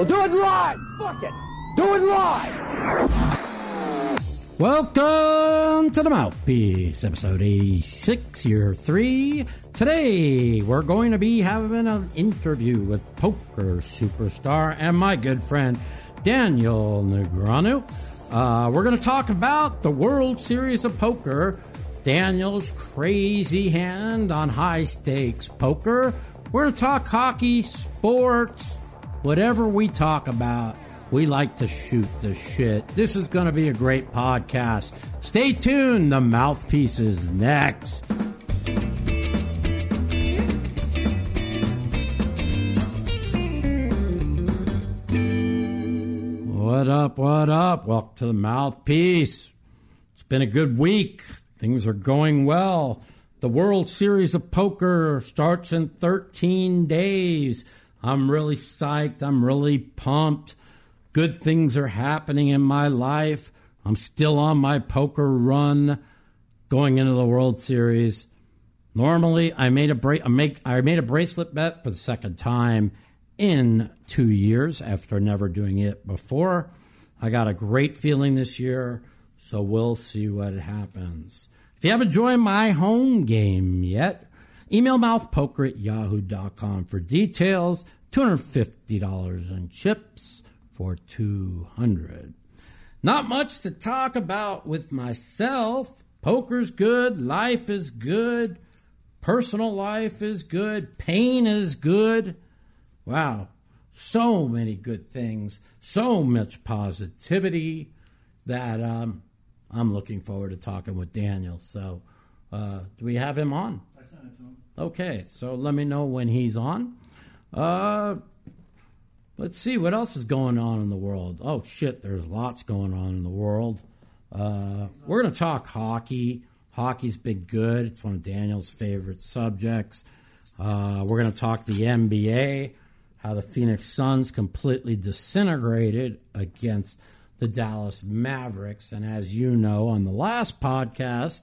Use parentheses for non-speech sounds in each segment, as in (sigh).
We'll do it live. Fuck it. Do it live. Welcome to the Mouthpiece, episode 86, year 3. Today, we're going to be having an interview with poker superstar and my good friend Daniel Negreanu. Uh, we're going to talk about the World Series of Poker, Daniel's crazy hand on high stakes poker. We're going to talk hockey, sports, whatever we talk about. We like to shoot the shit. This is going to be a great podcast. Stay tuned. The mouthpiece is next. What up? What up? Welcome to the mouthpiece. It's been a good week. Things are going well. The World Series of Poker starts in 13 days. I'm really psyched. I'm really pumped. Good things are happening in my life. I'm still on my poker run going into the World Series. Normally, I made a bra- I make I made a bracelet bet for the second time in 2 years after never doing it before. I got a great feeling this year, so we'll see what happens. If you haven't joined my home game yet, email mouthpoker at yahoo.com for details. $250 in chips for 200 Not much to talk about with myself. Poker's good, life is good, personal life is good, pain is good. Wow, so many good things, so much positivity that um, I'm looking forward to talking with Daniel. So, uh, do we have him on? I sent it to him. Okay, so let me know when he's on. Uh, let's see what else is going on in the world. Oh shit, there's lots going on in the world. Uh, we're gonna talk hockey. Hockey's been good. It's one of Daniel's favorite subjects. Uh, we're gonna talk the NBA, how the Phoenix Suns completely disintegrated against the Dallas Mavericks, and as you know, on the last podcast,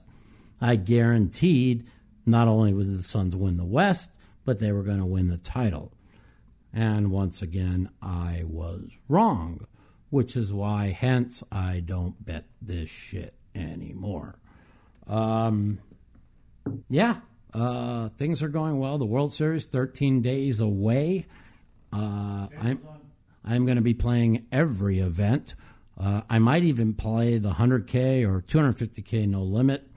I guaranteed not only would the Suns win the West, but they were going to win the title. And once again, I was wrong, which is why, hence, I don't bet this shit anymore. Um, yeah, uh, things are going well. The World Series, 13 days away. Uh, I'm, I'm going to be playing every event. Uh, I might even play the 100K or 250K no limit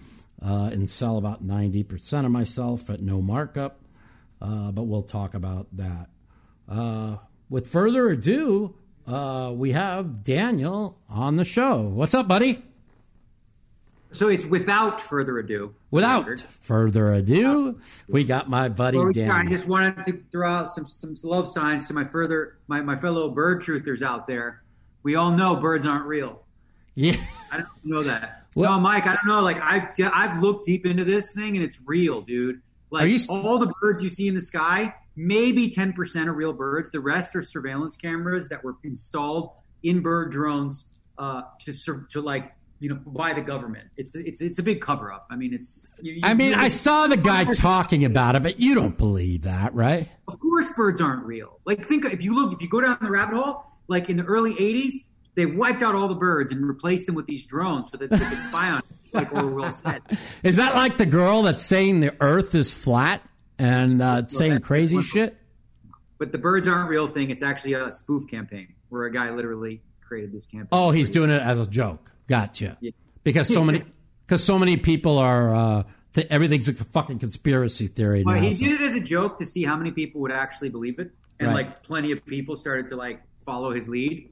uh, and sell about 90% of myself at no markup. Uh, but we'll talk about that. Uh, with further ado, uh, we have Daniel on the show. What's up, buddy? So it's without further ado. Without further ado, we got my buddy Well, I just wanted to throw out some, some love signs to my further my, my fellow bird truthers out there. We all know birds aren't real. Yeah, I don't know that. What- No, Mike, I don't know. Like I've I've looked deep into this thing and it's real, dude. Like you all the birds you see in the sky, maybe ten percent are real birds. The rest are surveillance cameras that were installed in bird drones uh, to to like you know by the government. It's it's it's a big cover up. I mean, it's. You, you- I mean, I saw the guy talking about it, but you don't believe that, right? Of course, birds aren't real. Like, think if you look, if you go down the rabbit hole, like in the early '80s, they wiped out all the birds and replaced them with these drones so that they could spy on, like (laughs) Orwell said. Is that like the girl that's saying the Earth is flat and uh, saying crazy shit? But the birds aren't real thing. It's actually a spoof campaign where a guy literally created this campaign. Oh, he's doing it as a joke. Gotcha. Yeah. Because so many, (laughs) because so many people are. Uh, th- everything's a fucking conspiracy theory Well, now. he so- did it as a joke to see how many people would actually believe it, and Right. like plenty of people started to like follow his lead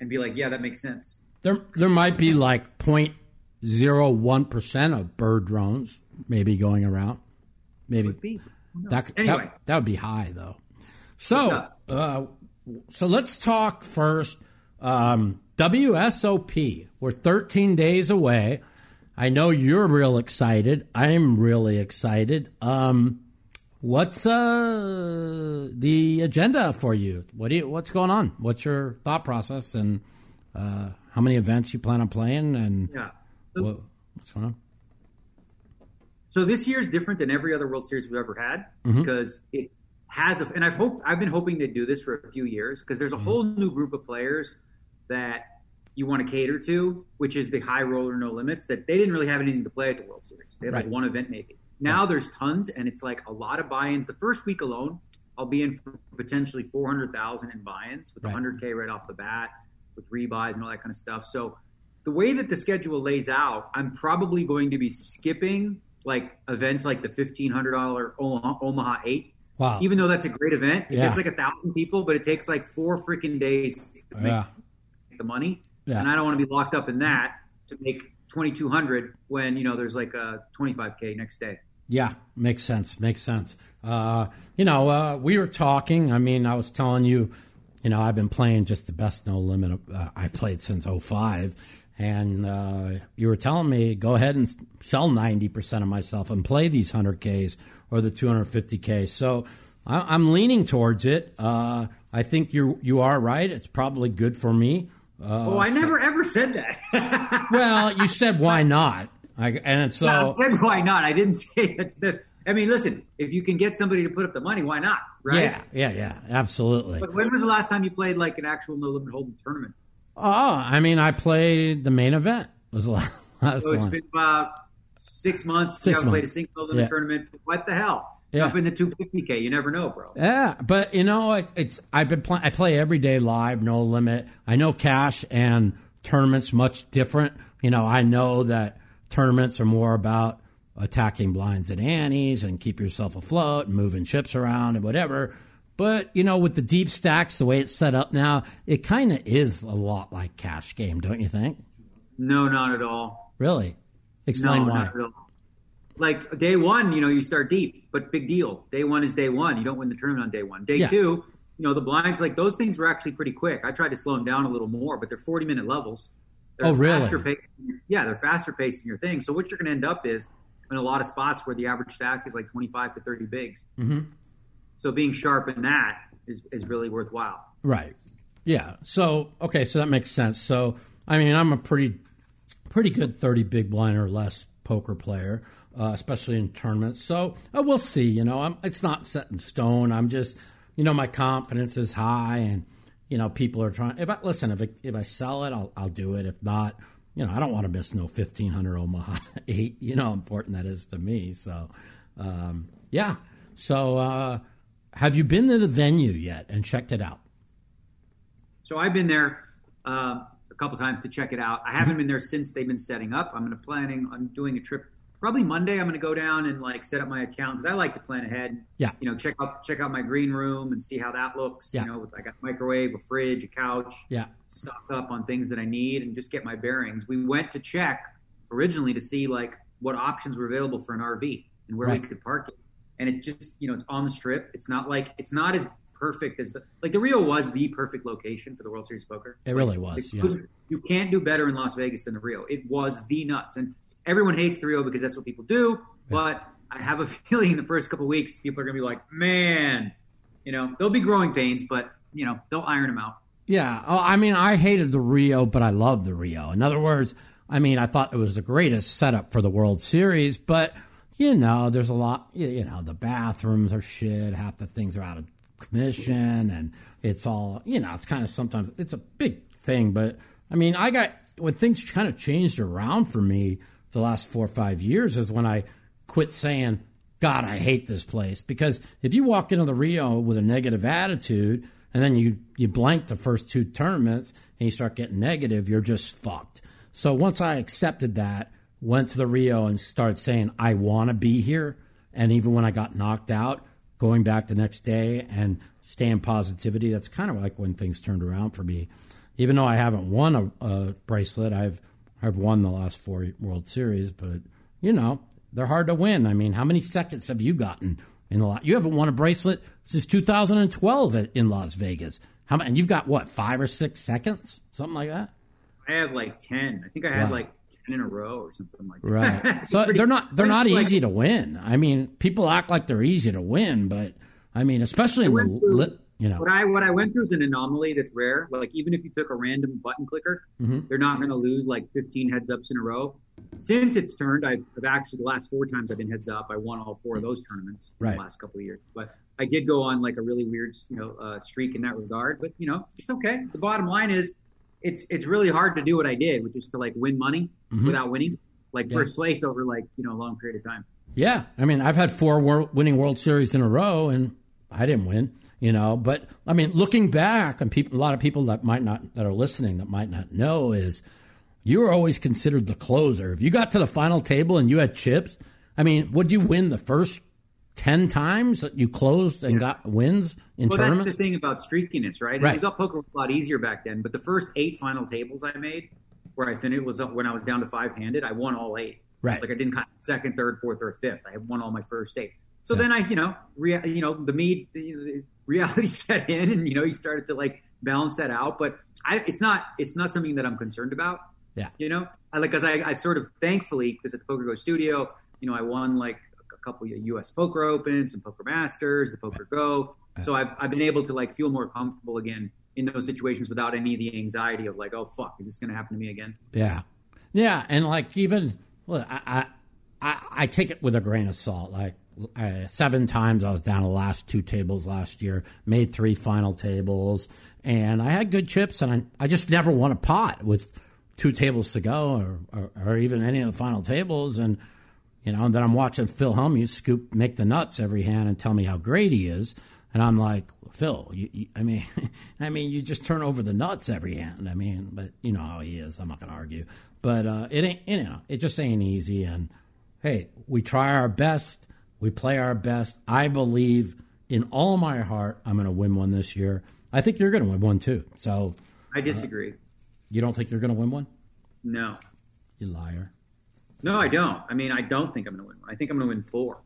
and be like, "Yeah, that makes sense." There, there might be like 0.01 percent of bird drones maybe going around. Maybe Could be. Who knows? that, that anyway, that would be high though. So, uh, so let's talk first. Um, WSOP. We're 13 days away. I know you're real excited. I'm really excited. Um, what's uh, the agenda for you? What do you, What's going on? What's your thought process and uh, how many events you plan on playing and yeah. what, what's going on? So this year is different than every other World Series we've ever had Mm-hmm. because it has a, and I've hoped I've been hoping to do this for a few years because there's a whole new group of players that you want to cater to, which is the high roller no limits that they didn't really have anything to play at the World Series. They had Right. like one event maybe. Now there's tons, and it's like a lot of buy-ins. The first week alone, I'll be in for potentially 400,000 in buy-ins with Right. 100k right off the bat, with rebuys and all that kind of stuff. So the way that the schedule lays out, I'm probably going to be skipping like events like the $1,500 Omaha, Omaha 8 Wow. even though that's a great event, it Yeah. gets like a thousand people, but it takes like four freaking days to make yeah. the money. Yeah. And I don't want to be locked up in that to make 2200 when, you know, there's like a 25K next day. Yeah, makes sense. Makes sense. Uh, you know, uh, we were talking. I mean, I was telling you, you know, I've been playing just the best no limit. Uh, I played since 05. And uh, you were telling me, go ahead and sell 90% of myself and play these 100Ks or the 250Ks. So I, I'm leaning towards it. Uh, I think you you are right. It's probably good for me. Uh, oh, I never ever said that. (laughs) well, you said why not? I, and so I said why not? I didn't (laughs) say it's this. I mean, listen, if you can get somebody to put up the money, why not? Right? yeah, yeah, yeah, absolutely. But when was the last time you played like an actual no limit hold'em tournament? Oh, I mean, I played the main event. Was the (laughs) last So it's one. been about six months. Six you haven't played a single no limit Yeah. tournament. What the hell? Yeah. Up in the 250K. You never know, bro. Yeah, but you know, it, it's I've been playing. I play every day live, no limit. I know cash and tournaments much different. You know, I know that tournaments are more about attacking blinds and antes and keep yourself afloat and moving chips around and whatever. But you know, with the deep stacks, the way it's set up now, it kind of is a lot like cash game, don't you think? No, not at all. Really? Explain no, why. not at all. Like day one, you know, you start deep, but big deal. Day one is day one. You don't win the tournament on day one. Day Yeah. two, you know, the blinds, like those things were actually pretty quick. I tried to slow them down a little more, but they're 40 minute levels. They're Oh, really? Faster paced, yeah, they're faster paced in your thing. So what you're going to end up is in a lot of spots where the average stack is like 25 to 30 bigs. Mm-hmm. So being sharp in that is, is really worthwhile. Right. Yeah. So okay, so that makes sense. So I mean, I'm a pretty pretty good 30 big blind or less poker player, uh, especially in tournaments. So uh, we'll see. You know, I'm, it's not set in stone. I'm just, you know, my confidence is high, and you know, people are trying. If I listen, if I, if I sell it, I'll I'll do it. If not, you know, I don't want to miss no 1500 Omaha (laughs) eight. You know how important that is to me. So, um, yeah. So, uh, have you been to the venue yet and checked it out? So I've been there uh, a couple times to check it out. I Mm-hmm. haven't been there since they've been setting up. I'm planning on doing a trip probably Monday. I'm going to go down and like set up my account because I like to plan ahead. Yeah. You know, check out check out my green room and see how that looks. Yeah. You know, with, I got a microwave, a fridge, a couch, Yeah. stock up on things that I need, and just get my bearings. We went to check originally to see like what options were available for an RV and where Right. we could park it. And it just you know it's on the strip. It's not like it's not as perfect as the like the Rio was the perfect location for the World Series Poker. It really was, yeah. You can't do better in Las Vegas than the Rio. It was the nuts, and everyone hates the Rio because that's what people do. But I have a (laughs) feeling in the first couple weeks, people are going to be like, "Man, you know, there'll be growing pains, but you know, they'll iron them out." Yeah. Oh, I mean, I hated the Rio, but I loved the Rio. In other words, I mean, I thought it was the greatest setup for the World Series, but you know, there's a lot. You you know, the bathrooms are shit. Half the things are out of commission, and it's all you know. It's kind of sometimes it's a big thing, but I mean, I got when things kind of changed around for me the last four or five years is when I quit saying, God, I hate this place. Because if you walk into the Rio with a negative attitude and then you, you blank the first two tournaments and you start getting negative, you're just fucked. So once I accepted that, went to the Rio and started saying, I want to be here. And even when I got knocked out, going back the next day and staying positivity, that's kind of like when things turned around for me. Even though I haven't won a, a bracelet, I've I've won the last four World Series, but you know they're hard to win. I mean, how many seconds have you gotten in the lot? You haven't won a bracelet since 2012 in Las Vegas. How many? And you've got what five or six seconds, something like that. I have like ten. I think I had Wow. like ten in a row or something like that. Right. (laughs) So pretty- they're not they're not like- easy to win. I mean, people act like they're easy to win, but I mean, especially in the went through- lit, you know. What I what I went through is an anomaly that's rare. Like even if you took a random button clicker, Mhm. they're not going to lose like 15 heads ups in a row. Since it's turned, I've, I've actually the last four times I've been heads up, I won all four of those tournaments in Right. the last couple of years. But I did go on like a really weird, you know, uh, streak in that regard. But you know, it's okay. The bottom line is, it's it's really hard to do what I did, which is to like win money Mhm. without winning, like Yeah. first place over like you know a long period of time. Yeah, I mean, I've had four winning World Series in a row, and I didn't win. You know, but I mean, looking back, and people, a lot of people that might not that are listening that might not know is you were always considered the closer. If you got to the final table and you had chips, I mean, would you win the first ten times that you closed and got wins in Well, that's the thing about streakiness, right? Right. It was up poker was a lot easier back then, but the first eight final tables I made, where I finished was when I was down to five handed. I won all eight. Right. Like I didn't cut second, third, fourth, or fifth. I won all my first eight. So then I, you know, rea- you know, the me, the, the reality (laughs) set in, and you know, you started to like balance that out. But I, it's not, it's not something that I'm concerned about. Yeah. You know, I like because I, I sort of thankfully because at the Poker Go studio, you know, I won like a couple of U.S. Poker Opens and Poker Masters, the Poker Go. So I've I've been able to like feel more comfortable again in those situations without any of the anxiety of like, oh fuck, is this going to happen to me again? Yeah, yeah, and like even well, I I, I, I take it with a grain of salt. Like uh, seven times I was down the last two tables last year, made three final tables, and I had good chips, and I I just never won a pot with two tables to go, or or, or even any of the final tables, and. You know, and then I'm watching Phil Hellmuth scoop, make the nuts every hand, and tell me how great he is, and I'm like, Phil, you, you, I mean, (laughs) I mean, you just turn over the nuts every hand. I mean, but you know how he is. I'm not going to argue, but uh, it ain't, you know, it just ain't easy. And hey, we try our best, we play our best. I believe in all my heart, I'm going to win one this year. I think you're going to win one too. So I uh, disagree. you don't think you're going to win one? No, You liar. no, I don't. I mean, I don't think I'm going to win one. I think I'm going to win four.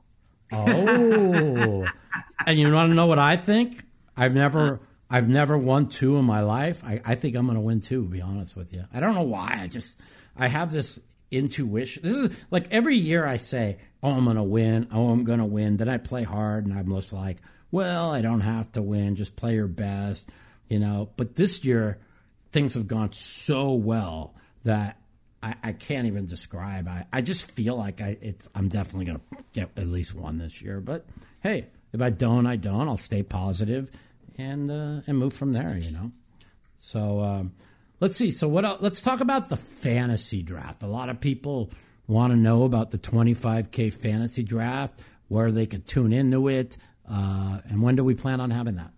Oh, (laughs) and you want to know what I think? I've never, I've never won two in my life. I, I think I'm going to win two. To be honest with you, I don't know why. I just, I have this intuition. This is like every year I say, "Oh, I'm to win. Oh, I'm to win." Then I play hard, and I'm just like, "Well, I don't have to win. Just play your best," you know. But this year, things have gone so well that I, I can't even describe. I, I just feel like I it's I'm definitely gonna get at least one this year. But hey, if I don't, I don't. I'll stay positive and uh, and move from there. You know. So um, let's see. So what? Else? Let's talk about the fantasy draft. A lot of people want to know about the 25k fantasy draft, where they could tune into it, uh, and when do we plan on having that?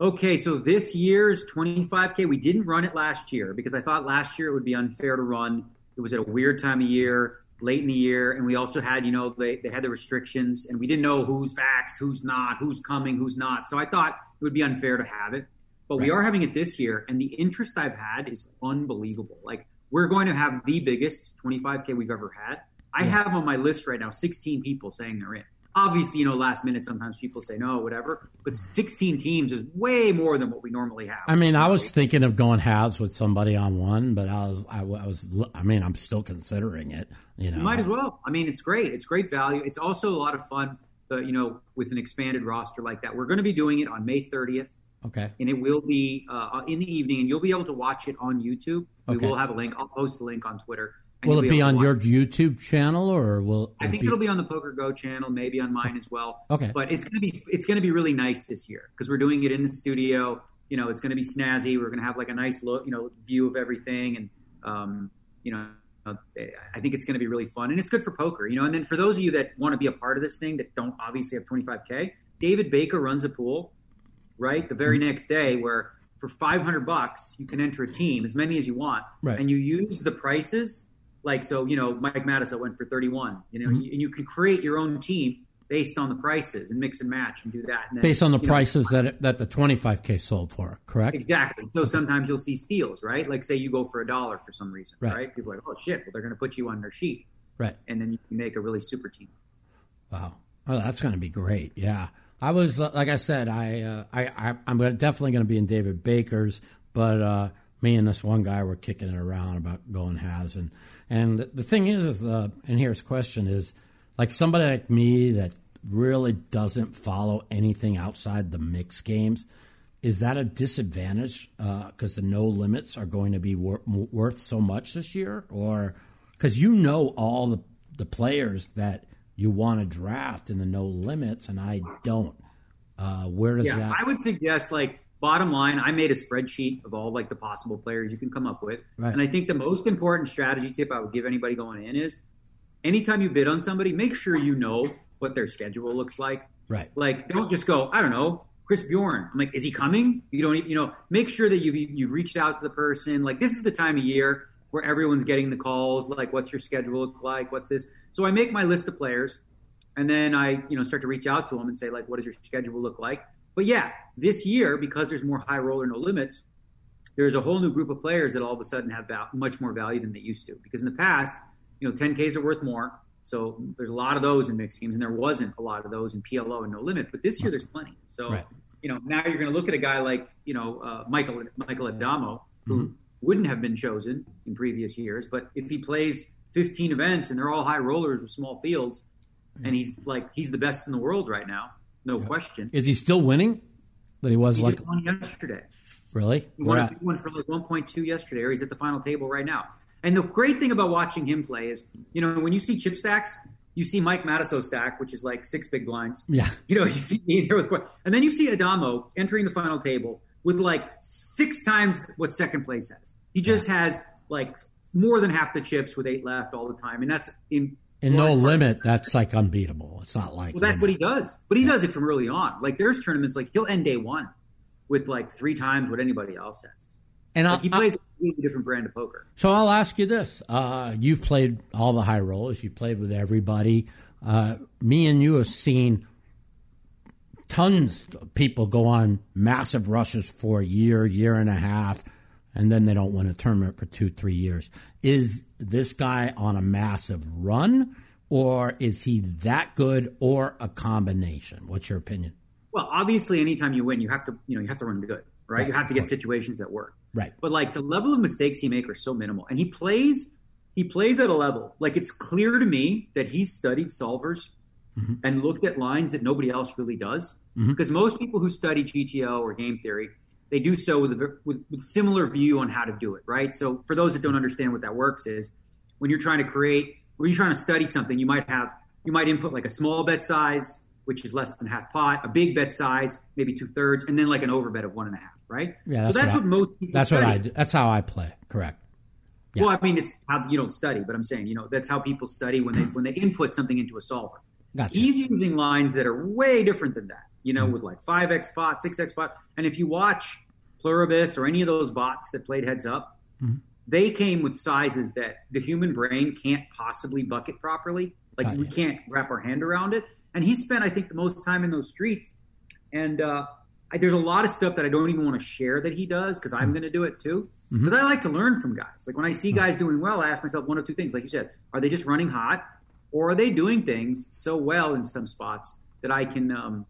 Okay, so this year's 25K, we didn't run it last year because I thought last year it would be unfair to run. It was at a weird time of year, late in the year, and we also had, you know, they, they had the restrictions, and we didn't know who's vaxxed, who's not, who's coming, who's not. So I thought it would be unfair to have it. But we are having it this year, and the interest I've had is unbelievable. Like, we're going to have the biggest 25K we've ever had. I Yeah. have on my list right now 16 people saying they're in. Obviously, you know, last minute, sometimes people say no, whatever. But 16 teams is way more than what we normally have. I mean, I was thinking of going halves with somebody on one, but I was, I, was, I mean, I'm still considering it. You know, You might as well. I mean, it's great. It's great value. It's also a lot of fun, uh, you know, with an expanded roster like that. We're going to be doing it on May 30th, Okay, and it will be uh, in the evening, and you'll be able to watch it on YouTube. We Okay. will have a link. I'll post a link on Twitter. will it be able on your YouTube channel or will I think be, it'll be on the Poker Go channel, maybe on mine as well. Okay. But it's gonna be it's gonna be really nice this year because we're doing it in the studio. You know, it's gonna be snazzy. We're gonna have like a nice look, you know, view of everything, and um, you know, I think it's gonna be really fun and it's good for poker. You know, and then for those of you that want to be a part of this thing that don't obviously have 25k, David Baker runs a pool, right? The very next day where for 500 bucks you can enter a team as many as you want, Right. and you use the prices like so you know mike madison went for 31 you know Mm-hmm. and you can create your own team based on the prices and mix and match and do that and then, based on the you know, prices that it, that the 25k sold for, correct? exactly so sometimes you'll see steals right like say you go for a dollar for some reason Right. right, people are like oh shit well they're going to put you on their sheet Right. and then you can make a really super team Wow. Oh, that's going to be great. Yeah. I was uh, like I said, I uh, I, I I'm gonna, definitely going to be in David Baker's, but uh, me and this one guy were kicking it around about going halves, and and the thing is, is the and here's the question is like somebody like me that really doesn't follow anything outside the mix games. Is that a disadvantage because the no limits are going to be wor- worth so much this year, or because you know all the the players that you want to draft in the no limits, and I don't. Uh, where does yeah, that? I would suggest like bottom line. I made a spreadsheet of all like the possible players you can come up with, Right. and I think the most important strategy tip I would give anybody going in is, anytime you bid on somebody, make sure you know what their schedule looks like. right. Like, don't just go, I don't know, Chris Bjorin. I'm like, is he coming? You don't, you know, make sure that you've you've reached out to the person. Like, this is the time of year where everyone's getting the calls. Like, what's your schedule look like? What's this? So I make my list of players, and then I, you know, start to reach out to them and say, like, what does your schedule look like? But yeah, this year because there's more high roller, no limits. There's a whole new group of players that all of a sudden have val- much more value than they used to. Because in the past, you know, 10Ks are worth more. So there's a lot of those in mixed games, and there wasn't a lot of those in PLO and no limit. But this year, there's plenty. So Right. you know, now you're going to look at a guy like you know uh, Michael Michael Addamo, who Mm-hmm. wouldn't have been chosen in previous years, but if he plays 15 events and they're all high rollers with small fields, and hmm. he's like he's the best in the world right now, no question. Is he still winning? That he was He like just won yesterday. really? He won, he won for like 1.2 yesterday, or he's at the final table right now. And the great thing about watching him play is, you know, when you see chip stacks, you see Mike Matusow stack, which is like six big blinds. Yeah. You know, you see me in here with four. And then you see Addamo entering the final table with like six times what second place has. He just has like more than half the chips with eight left all the time. And that's in. No limit, that's like unbeatable. It's not like Well, that's limit. what he does. But he does it from early on. Like there's tournaments like he'll end day one with like three times what anybody else has. and Like he plays a completely different brand of poker. So I'll ask you this: uh, You've played all the high rollers. You played with everybody. Uh, me and you have seen tons of people go on massive rushes for a year, year and a half, and then they don't win a tournament for two, three years. Is this guy on a massive run, or is he that good, or a combination? What's your opinion? Well, obviously, anytime you win, you have to, you know, you have to run good, right? Right, you have to get situations that work. Right. But like the level of mistakes he makes are so minimal, and he plays, he plays at a level like it's clear to me that he studied solvers Mm-hmm. and looked at lines that nobody else really does. Because most people who study GTO or game theory, they do so with a with, with similar view on how to do it, right? So for those that don't understand what that works is when you're trying to create, when you're trying to study something, you might have you might input like a small bet size, which is less than half pot, a big bet size, maybe two thirds, and then like an overbet of one and a half, right? Yeah, that's so that's what what, I- most people That's what. I. do. That's how I play. Correct. Yeah. Well, I mean, it's how you don't study, but I'm saying, you know, that's how people study when they when they input something into a solver. Gotcha. He's using lines that are way different than that, you Mm-hmm. know, with like five x pot, six x pot, and if you watch Pluribus or any of those bots that played heads up, Mm-hmm. they came with sizes that the human brain can't possibly bucket properly. Like we can't wrap our hand around it. And he spent, I think, the most time in those streets. And uh, I, there's a lot of stuff that I don't even want to share that he does because Mm-hmm. I'm going to do it too. Because I like to learn from guys. Like when I see guys doing well, I ask myself one of two things. Like you said, are they just running hot, or are they doing things so well in some spots that I can, um,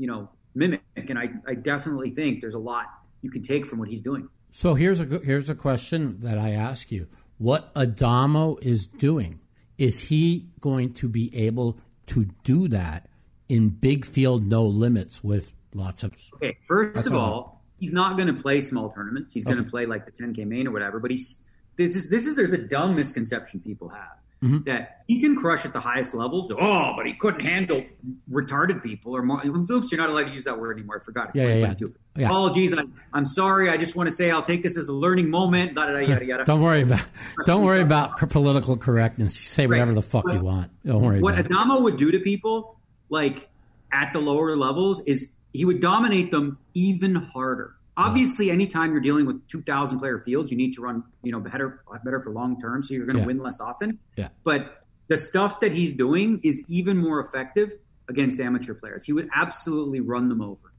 you know, mimic? And I, I definitely think there's a lot you can take from what he's doing. So here's a here's a question that I ask you: What Addamo is doing? Is he going to be able to do that in big field, no limits with lots of? Okay, first of all, he's not going to play small tournaments. He's going to play like the 10K main or whatever. But he's this is this is there's a dumb misconception people have Mm-hmm. that he can crush at the highest levels. Oh, but he couldn't handle retarded people or more. Oops, you're not allowed to use that word anymore. I forgot. Yeah, yeah, yeah. Yeah. Apologies. I, I'm sorry. I just want to say I'll take this as a learning moment. Yada yada yada. yada. Don't worry about (laughs) don't worry about political correctness. You say whatever Right. the fuck you want. Don't worry what about it. Addamo would do to people, like at the lower levels, is he would dominate them even harder. Obviously, anytime you're dealing with 2,000 player fields, you need to run, you know, better, better for long term, so you're going to Yeah. win less often. Yeah. But the stuff that he's doing is even more effective against amateur players. He would absolutely run them over.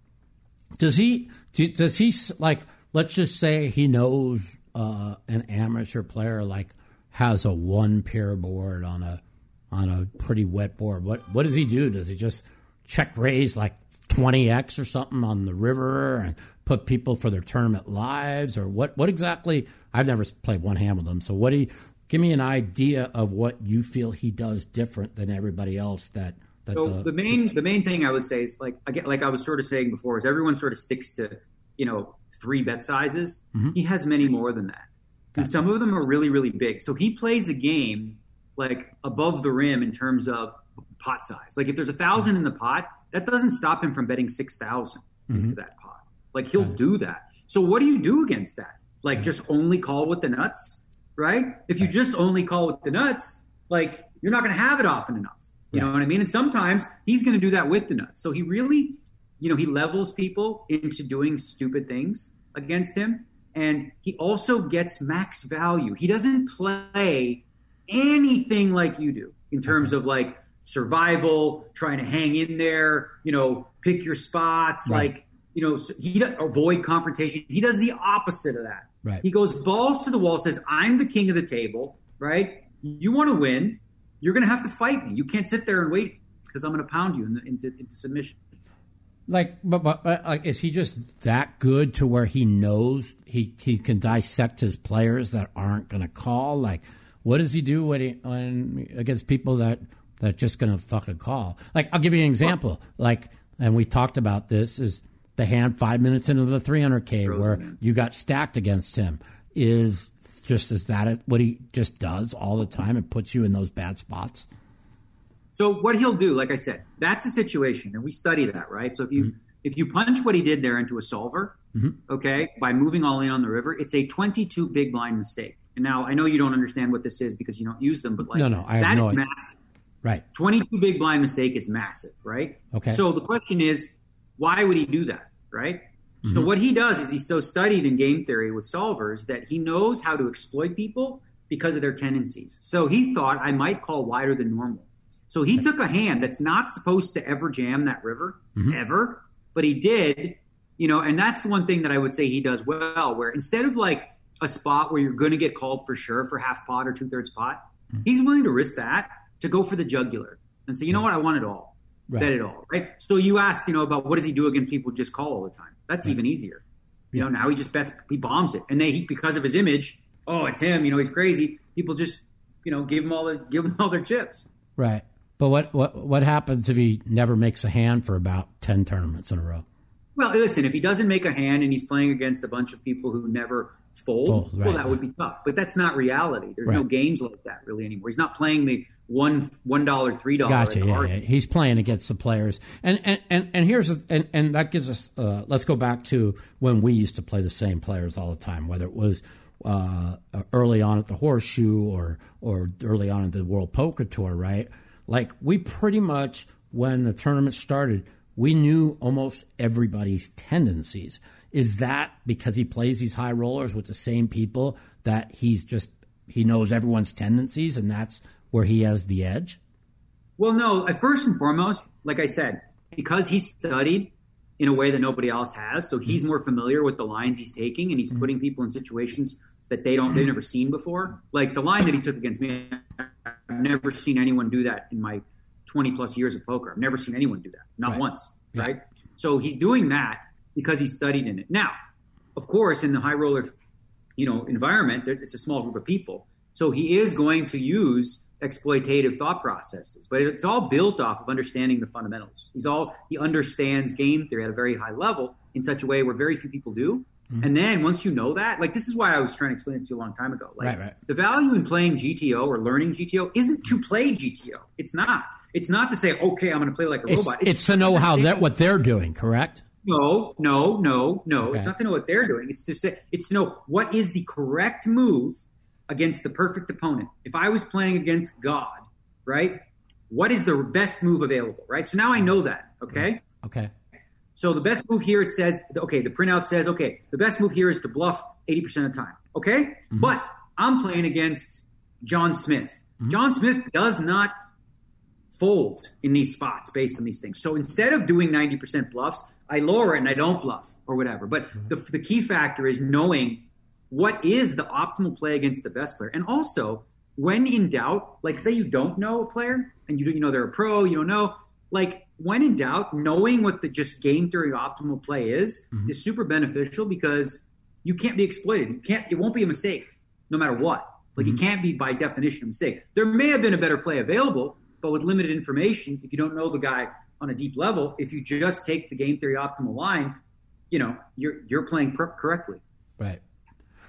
Does he? Does he like? Let's just say he knows uh, an amateur player like has a one pair board on a on a pretty wet board. What what does he do? Does he just check raise like twenty x or something on the river and put people for their tournament lives or what? What exactly? I've never played one hand with him. So what do you? Give me an idea of what you feel he does different than everybody else that. That So the, the main the main thing I would say is like again, like I was sort of saying before, is everyone sort of sticks to you know three bet sizes. He has many more than that, and some of them are really really big. So he plays a game like above the rim in terms of pot size. Like if there's a thousand in the pot, that doesn't stop him from betting 6,000 mm-hmm. into that pot. Like he'll do that. So what do you do against that? Like just only call with the nuts, right? If you just only call with the nuts, like you're not going to have it often enough. You know what I mean? And sometimes he's going to do that with the nuts. So he really, you know, he levels people into doing stupid things against him. And he also gets max value. He doesn't play anything like you do in terms of like survival, trying to hang in there, you know, pick your spots, right. like, you know, he does, avoid confrontation. He does the opposite of that. Right. He goes balls to the wall, says, I'm the king of the table, right? You want to win, you're going to have to fight me. You can't sit there and wait because I'm going to pound you into, into, into submission. Like, but, but, but like, is he just that good to where he knows he, he can dissect his players that aren't going to call? Like, what does he do when he when against people that that just going to fucking call? Like, I'll give you an example. Like, and we talked about this is the hand five minutes into the 300k where you got stacked against him is just is that what he just does all the time and puts you in those bad spots? So what he'll do, like I said, that's a situation, and we study that, right? So if you mm-hmm. if you punch what he did there into a solver, mm-hmm. okay, by moving all in on the river, it's a 22 big blind mistake. And now I know you don't understand what this is because you don't use them, but like no, no, I have no idea. massive. Right. 22 big blind mistake is massive, right? Okay. So the question is, why would he do that, right? Mm-hmm. So what he does is he's so studied in game theory with solvers that he knows how to exploit people because of their tendencies. So he thought I might call wider than normal. So he took a hand that's not supposed to ever jam that river, mm-hmm. ever, but he did, you know, and that's the one thing that I would say he does well, where instead of like a spot where you're going to get called for sure for half pot or two thirds pot, mm-hmm. he's willing to risk that to go for the jugular and say, you know what, I want it all, right. bet it all, right? So you asked, you know, about what does he do against people who just call all the time? That's right. even easier. You yeah. know, now he just bets, he bombs it, and they he, because of his image, oh, it's him. You know, he's crazy. People just, you know, give him all the (laughs) give him all their chips. Right. But what what what happens if he never makes a hand for about ten tournaments in a row? Well, listen, if he doesn't make a hand and he's playing against a bunch of people who never fold, fold right, well, that would be tough. But that's not reality. There's right. no games like that really anymore. He's not playing the one one dollar, three dollar. Gotcha. Yeah, yeah, he's playing against the players, and and and, and here's a, and and that gives us. Uh, let's go back to when we used to play the same players all the time, whether it was. Uh, early on at the Horseshoe, or or early on at the World Poker Tour, right? Like we pretty much, when the tournament started, we knew almost everybody's tendencies. Is that because he plays these high rollers with the same people that he's just he knows everyone's tendencies and that's where he has the edge? Well, no. First and foremost, like I said, because he studied in a way that nobody else has, so he's more familiar with the lines he's taking, and he's mm-hmm. putting people in situations that they don't they've never seen before. Like the line that he took against me, I've never seen anyone do that in my 20 plus years of poker. I've never seen anyone do that, not right. once. Yeah. Right. So he's doing that because he studied in it. Now, of course, in the high roller, you know, environment, it's a small group of people. So he is going to use exploitative thought processes, but it's all built off of understanding the fundamentals. He's all he understands game theory at a very high level in such a way where very few people do. Mm-hmm. And then once you know that, like this is why I was trying to explain it to you a long time ago. Like right, right. the value in playing GTO or learning GTO isn't to play GTO. It's not. It's not to say, okay, I'm going to play like a it's, robot. It's, it's to know how that what they're doing, correct? No, no, no, no. Okay. It's not to know what they're doing. It's to say it's to know what is the correct move against the perfect opponent. If I was playing against God, right? What is the best move available, right? So now I know that. Okay. Okay. So the best move here, it says, okay, the printout says, okay, the best move here is to bluff 80% of the time. Okay? Mm-hmm. But I'm playing against John Smith. Mm-hmm. John Smith does not fold in these spots based on these things. So instead of doing 90% bluffs, I lower it and I don't bluff or whatever. But mm-hmm. the, the key factor is knowing what is the optimal play against the best player. And also, when in doubt, like say you don't know a player and you, don't you know they're a pro, you don't know, like when in doubt, knowing what the just game theory optimal play is mm-hmm. is super beneficial because you can't be exploited. You can't. It won't be a mistake, no matter what. Like mm-hmm. it can't be by definition a mistake. There may have been a better play available, but with limited information, if you don't know the guy on a deep level, if you just take the game theory optimal line, you know you're you're playing per- correctly. Right.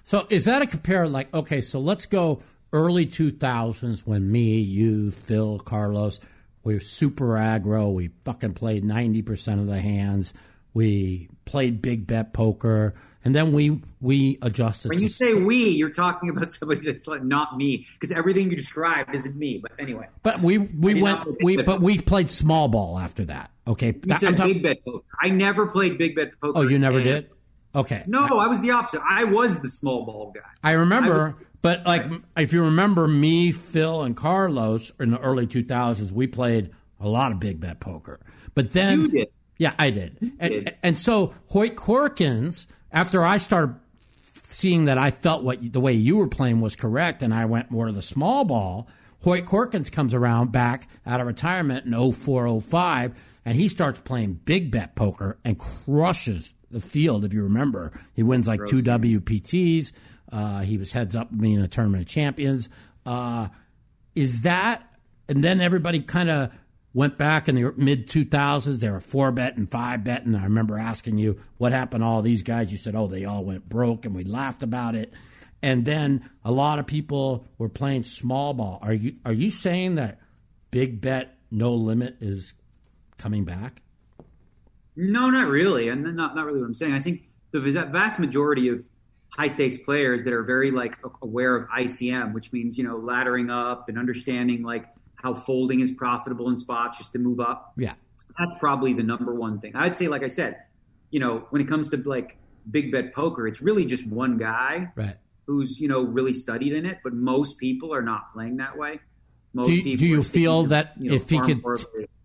So is that a compare? Like, okay, so let's go early two thousands when me, you, Phil, Carlos We were super aggro. We fucking played 90% of the hands. We played big bet poker. And then we we adjusted. When you say we, you're talking about somebody that's like not me, because everything you described isn't me. But anyway. But we we went we but we played small ball after that. Okay. You said talking, big bet poker. I never played big bet poker. Oh, you never did. Okay. No, I, I, was the opposite. I was the small ball guy. I remember, I was, but like if you remember me, Phil, and Carlos in the early 2000s, we played a lot of big bet poker. But then, you did. Yeah, I did. And, did. and so Hoyt Corkins after I started seeing that I felt what the way you were playing was correct, and I went more to the small ball. Hoyt Corkins comes around back out of retirement in 0405, and he starts playing big bet poker and crushes the field. If you remember, he wins like two WPTs. Uh, he was heads up being a tournament of champions. Uh, is that, and then everybody kind of went back in the mid 2000s. They were four bet and five bet. And I remember asking you, what happened to all these guys? You said, oh, they all went broke. And we laughed about it. And then a lot of people were playing small ball. Are you, are you saying that big bet, no limit is coming back? No, not really. And not, not really what I'm saying. I think the vast majority of high stakes players that are very like aware of ICM, which means, you know, laddering up and understanding like how folding is profitable in spots just to move up. Yeah. That's probably the number one thing. I'd say, like I said, you know, when it comes to like big bet poker, it's really just one guy right. who's, you know, really studied in it, but most people are not playing that way. Most do you, do you feel that you know, if he could,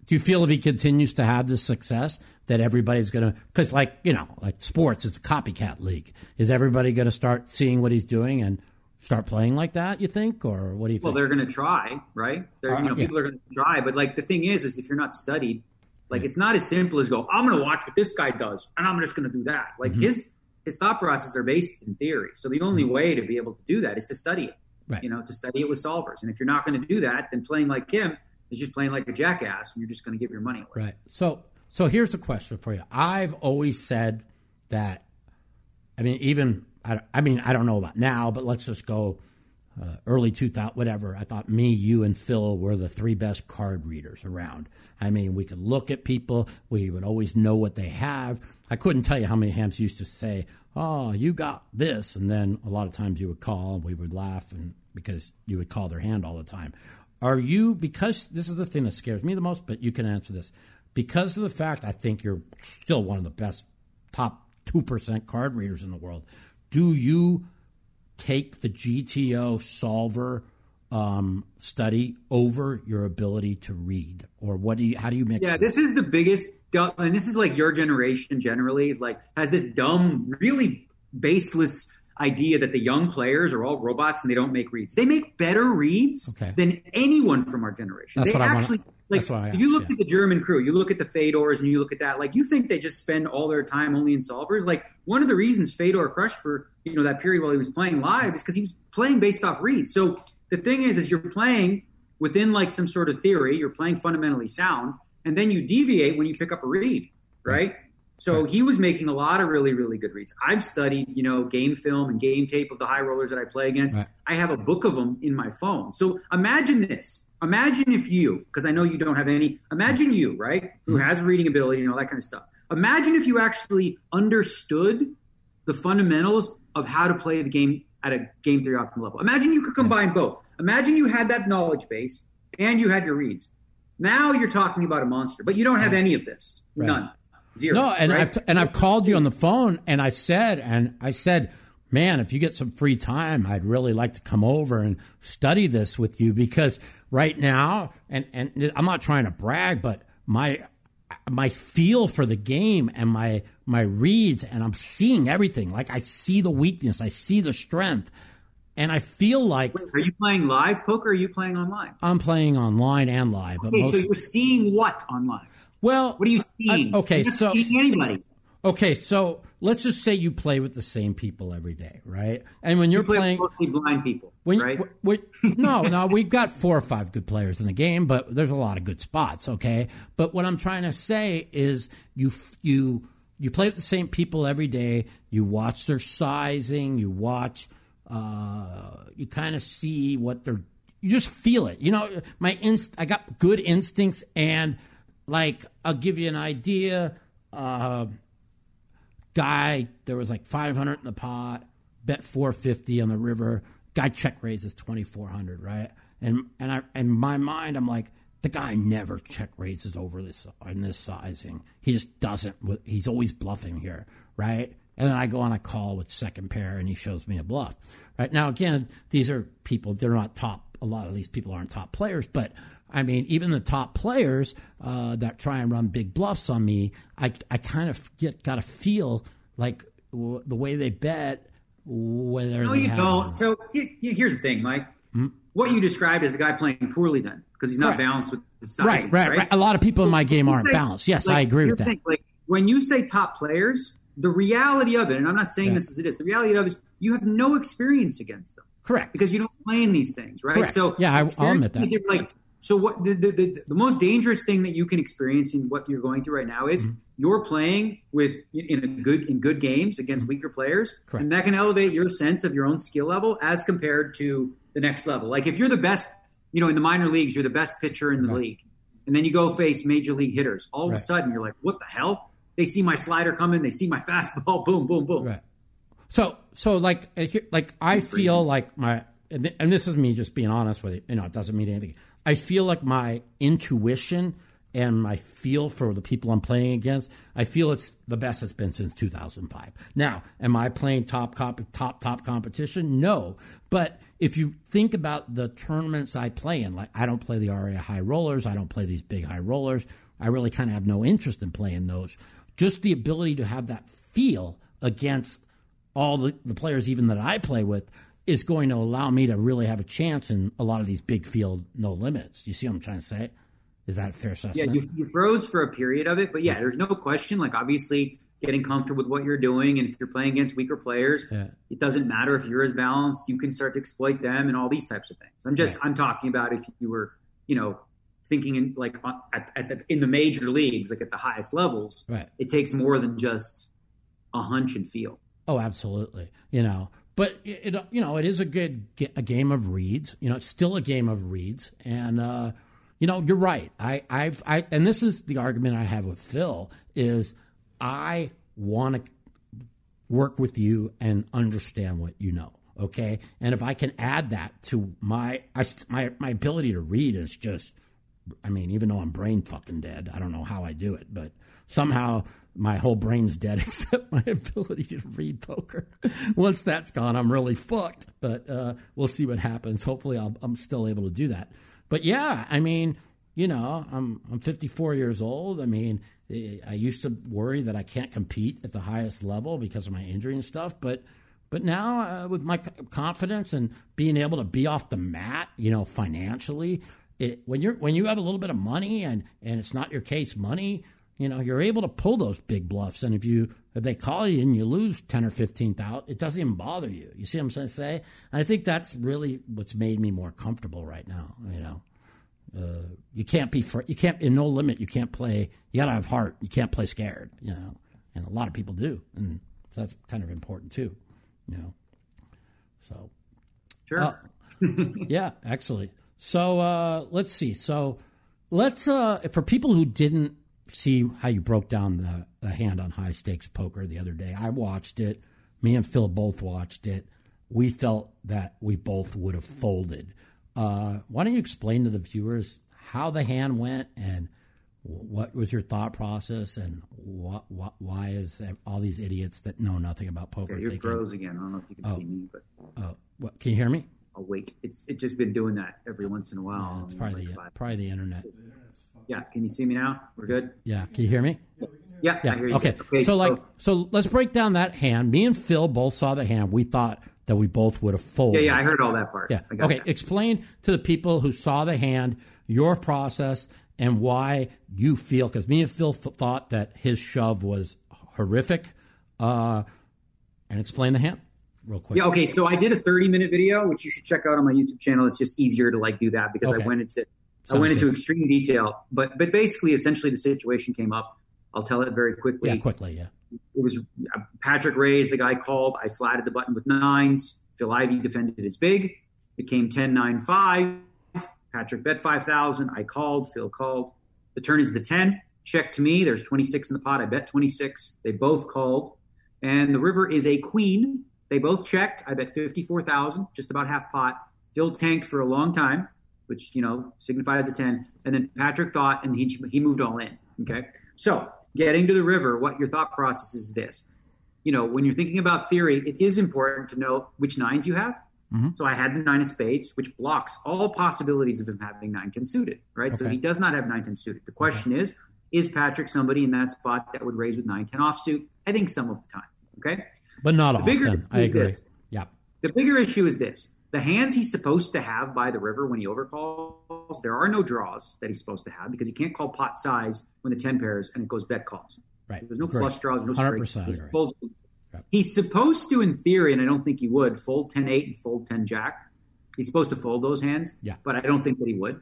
do you feel if he continues to have this success that everybody's going to, because like, you know, like sports, it's a copycat league. Is everybody going to start seeing what he's doing and start playing like that? You think, or what do you think? Well, they're going to try, right? They're, uh, you know, yeah. people are going to try, but like the thing is, is if you're not studied, like yeah. it's not as simple as go, I'm going to watch what this guy does, and I'm just going to do that. Like mm-hmm. his his thought processes are based in theory, so the only mm-hmm. way to be able to do that is to study it. Right. You know, to study it with solvers, and if you're not going to do that, then playing like him is just playing like a jackass, and you're just going to give your money away. Right. So, so here's a question for you. I've always said that. I mean, even I, I mean, I don't know about now, but let's just go uh, early 2000, whatever. I thought me, you, and Phil were the three best card readers around. I mean, we could look at people, we would always know what they have. I couldn't tell you how many hams used to say, Oh, you got this. And then a lot of times you would call and we would laugh and because you would call their hand all the time. Are you, because this is the thing that scares me the most, but you can answer this. Because of the fact I think you're still one of the best top 2% card readers in the world, do you take the GTO solver um, study over your ability to read, or what do you? How do you mix? Yeah, this is the biggest, and this is like your generation generally is like has this dumb, really baseless idea that the young players are all robots and they don't make reads. They make better reads okay. than anyone from our generation. That's they actually. Wanna, like I, if you look yeah. at the German crew, you look at the Fedors and you look at that, like you think they just spend all their time only in solvers. Like one of the reasons Fedor crushed for you know that period while he was playing live is because he was playing based off reads. So the thing is, is you're playing within like some sort of theory, you're playing fundamentally sound, and then you deviate when you pick up a read, right? So he was making a lot of really, really good reads. I've studied, you know, game film and game tape of the high rollers that I play against. Right. I have a book of them in my phone. So imagine this. Imagine if you, because I know you don't have any, imagine you, right, who mm-hmm. has reading ability and all that kind of stuff. Imagine if you actually understood the fundamentals of how to play the game at a game theory optimal level. Imagine you could combine both. Imagine you had that knowledge base and you had your reads. Now you're talking about a monster, but you don't have any of this. Right. None. Zero. No, and right? I've t- and I've called you on the phone and I said and I said man, if you get some free time, I'd really like to come over and study this with you because right now, and, and I'm not trying to brag, but my my feel for the game and my my reads and I'm seeing everything. Like I see the weakness, I see the strength. And I feel like Wait, Are you playing live poker or are you playing online? I'm playing online and live. But okay, most, so you're seeing what online? Well, what are you? I, okay, so anybody. Okay, so let's just say you play with the same people every day, right? And when you're you play playing, mostly blind people, when, right? No, no, we've got four or five good players in the game, but there's a lot of good spots. Okay, but what I'm trying to say is you you you play with the same people every day. You watch their sizing. You watch. Uh, you kind of see what they're you just feel it. You know, my inst I got good instincts and like I'll give you an idea. Uh, guy, there was like 500 in the pot, bet 450 on the river. Guy check raises 2400, right? And and I in my mind I'm like the guy never check raises over this in this sizing. He just doesn't. He's always bluffing here, right? And then I go on a call with second pair, and he shows me a bluff. Right now, again, these are people. They're not top. A lot of these people aren't top players, but I mean, even the top players uh, that try and run big bluffs on me, I, I kind of get got to feel like w- the way they bet whether no, you don't. So here's the thing, Mike. Hmm? What you described as a guy playing poorly, then, because he's not Correct. balanced with the size. right, right, right, A lot of people in my game aren't balanced. Yes, like, I agree with that. thing, like when you say top players, the reality of it, and I'm not saying Yeah. this as it is, the reality of it is you have no experience against them Correct. because you don't play in these things, right? Correct. So Yeah, I- I'll admit that. Like, so what the, the, the, the most dangerous thing that you can experience in what you're going through right now is Mm-hmm. you're playing with in a good in good games against weaker players, Mm-hmm. Correct. and that can elevate your sense of your own skill level as compared to the next level. Like if you're the best, you know, in the minor leagues, you're the best pitcher in the Right. league, and then you go face major league hitters. All of a sudden, you're like, what the hell? They see my slider coming, they see my (laughs) fastball, boom, boom, boom. Right. So so like like I feel like my and this is me just being honest with you. You know, it doesn't mean anything. I feel like my intuition and my feel for the people I'm playing against, I feel it's the best it's been since 2005. Now, am I playing top cop, top top competition? No, but if you think about the tournaments I play in, like I don't play the ARIA high rollers, I don't play these big high rollers. I really kind of have no interest in playing those. Just the ability to have that feel against all the, the players even that I play with is going to allow me to really have a chance in a lot of these big field no limits. You see what I'm trying to say? Is that a fair Yeah, you, you froze for a period of it, but yeah, there's no question. Like obviously, getting comfortable with what you're doing, and if you're playing against weaker players, Yeah. it doesn't matter if you're as balanced. You can start to exploit them and all these types of things. I'm just Right. I'm talking about if you were, you know, thinking in like at, at the, in the major leagues, like at the highest levels. Right. It takes more than just a hunch and feel. Oh, absolutely. You know, but it, it you know it is a good a game of reads. You know, it's still a game of reads, and uh, you know you're right. I I've I and this is the argument I have with Phil is I want to work with you and understand what you know. Okay, and if I can add that to my I, my my ability to read is just I mean, even though I'm brain fucking dead, I don't know how I do it, but somehow my whole brain's dead (laughs) except my ability to read poker. Once that's gone, I'm really fucked. But uh, we'll see what happens. Hopefully, I'll, I'm still able to do that. But yeah, I mean, you know, I'm I'm 54 years old. I mean, I used to worry that I can't compete at the highest level because of my injury and stuff, but. But now, uh, with my confidence and being able to be off the mat, you know, financially, it, when you're when you have a little bit of money and and it's not your case money, you know, you're able to pull those big bluffs. And if you if they call you and you lose ten or fifteen thousand, it doesn't even bother you. You see what I'm trying to say? And I think that's really what's made me more comfortable right now. You know, uh, you can't be fr- you can't in no limit. You can't play. You gotta have heart. You can't play scared. You know, and a lot of people do, and so that's kind of important too. You know, so Sure. uh, (laughs) yeah, excellent. So uh, let's see. So let's uh, for people who didn't see how you broke down the, the hand on high stakes poker the other day, I watched it. Me and Phil both watched it. We felt that we both would have folded. Uh, why don't you explain to the viewers how the hand went and what was your thought process and what, what why is all these idiots that know nothing about poker Yeah, you're thinking? froze again. I don't know if you can Oh. see me, but Uh, what, can you hear me? I'll wait. It's it's just been doing that every once in a while. Yeah, it's probably the, probably the internet. Yeah. Can you see me now? We're good. Yeah, can you hear me? Yeah. Yeah. I hear you. Okay. So like, so let's break down that hand. Me and Phil both saw the hand. We thought that we both would have folded. yeah. Yeah. I heard all that part. Yeah. I got Okay. that. Explain to the people who saw the hand your process and why you feel. Because me and Phil th- thought that his shove was horrific. Uh, and explain the hand real quick. Yeah, okay. So I did a 30 minute video, which you should check out on my YouTube channel. It's just easier to like do that because Okay. I went into I Sounds went into extreme detail. But but basically, essentially, the situation came up. I'll tell it very quickly. Yeah, quickly. Yeah. It was uh, Patrick Ray's the guy called. I flatted the button with nines. Phil Ivey defended his big. It came 10 9 5. Patrick bet 5,000. I called. Phil called. The turn is the 10. Check to me. There's 26 in the pot. I bet 26. They both called. And the river is a queen. They both checked. I bet 54,000, just about half pot. Phil tanked for a long time, which, you know, signifies a 10. And then Patrick thought, and he, he moved all in. Okay. So getting to the river, what your thought process is this. You know, when you're thinking about theory, it is important to know which nines you have. Mm-hmm. So I had the nine of spades, which blocks all possibilities of him having nine ten suited, right? Okay. So he does not have nine ten suited. The question okay. is, is Patrick somebody in that spot that would raise with nine ten offsuit? I think some of the time. Okay, but not the often. I agree. This. Yeah. The bigger issue is this: the hands he's supposed to have by the river when he overcalls, there are no draws that he's supposed to have because he can't call pot size when the ten pairs and it goes bet calls. Right. There's no flush draws, no straight. Yep. He's supposed to, in theory, and I don't think he would, fold 10 8 and fold 10 jack. He's supposed to fold those hands, yeah. but I don't think that he would.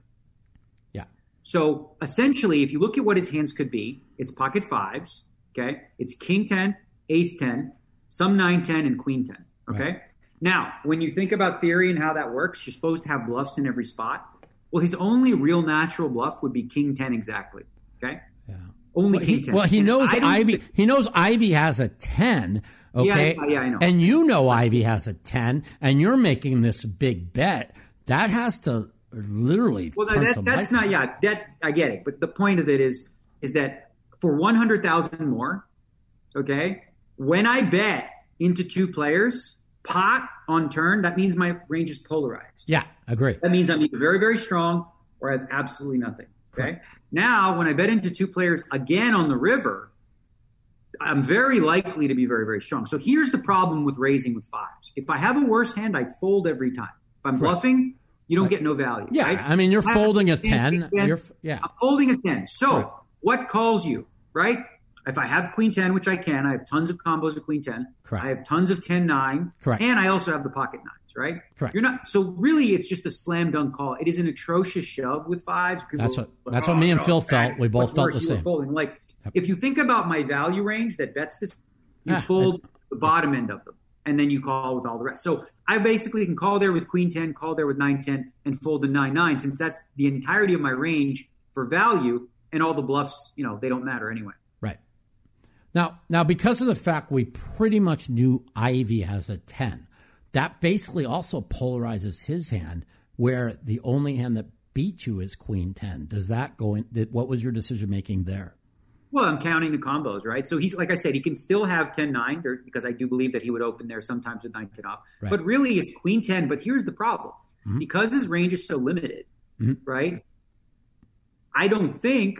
Yeah. So essentially, if you look at what his hands could be, it's pocket fives, okay? It's king 10, ace 10, some 9 10, and queen 10, okay? Right. Now, when you think about theory and how that works, you're supposed to have bluffs in every spot. Well, his only real natural bluff would be king 10 exactly, okay? Yeah. Only well, king he, 10. Well, he knows Ivey. Think, he knows Ivey has a 10, Okay. Yeah, yeah, I know. And you know Ivey has a 10, and you're making this big bet. That has to literally. Well, that, that's not, yeah, that, I get it. But the point of it is, is that for 100,000 more, okay, when I bet into two players, pot on turn, that means my range is polarized. Yeah, agree. That means I'm either very, very strong or I have absolutely nothing. Okay. Now, when I bet into two players again on the river, I'm very likely to be very, very strong. So here's the problem with raising with fives. If I have a worse hand, I fold every time. If I'm bluffing, you don't get no value. Yeah? I mean, you're folding a 10. You're, yeah. I'm folding a 10. So what calls you, right? If I have queen 10, which I can, I have tons of combos of queen 10. Correct. I have tons of 10 9. Correct. And I also have the pocket nines, right? Correct. You're not so really it's just a slam dunk call. It is an atrocious shove with fives. People that's what that's what me and oh, Phil felt. We both felt the same. Folding. Like if you think about my value range that bets this, you yeah, fold it, the bottom end of them, and then you call with all the rest. So I basically can call there with queen 10, call there with 9 10, and fold the 9 9, since that's the entirety of my range for value, and all the bluffs, you know, they don't matter anyway. Now, now because of the fact we pretty much knew Ivey has a 10, that basically also polarizes his hand, where the only hand that beats you is queen 10. Does that go in? What was your decision making there? Well, I'm counting the combos, right? So he's like I said, he can still have 10 9 because I do believe that he would open there sometimes with 9 10 off. Right. But really, it's queen 10. But here's the problem mm-hmm. because his range is so limited, mm-hmm. right? I don't think,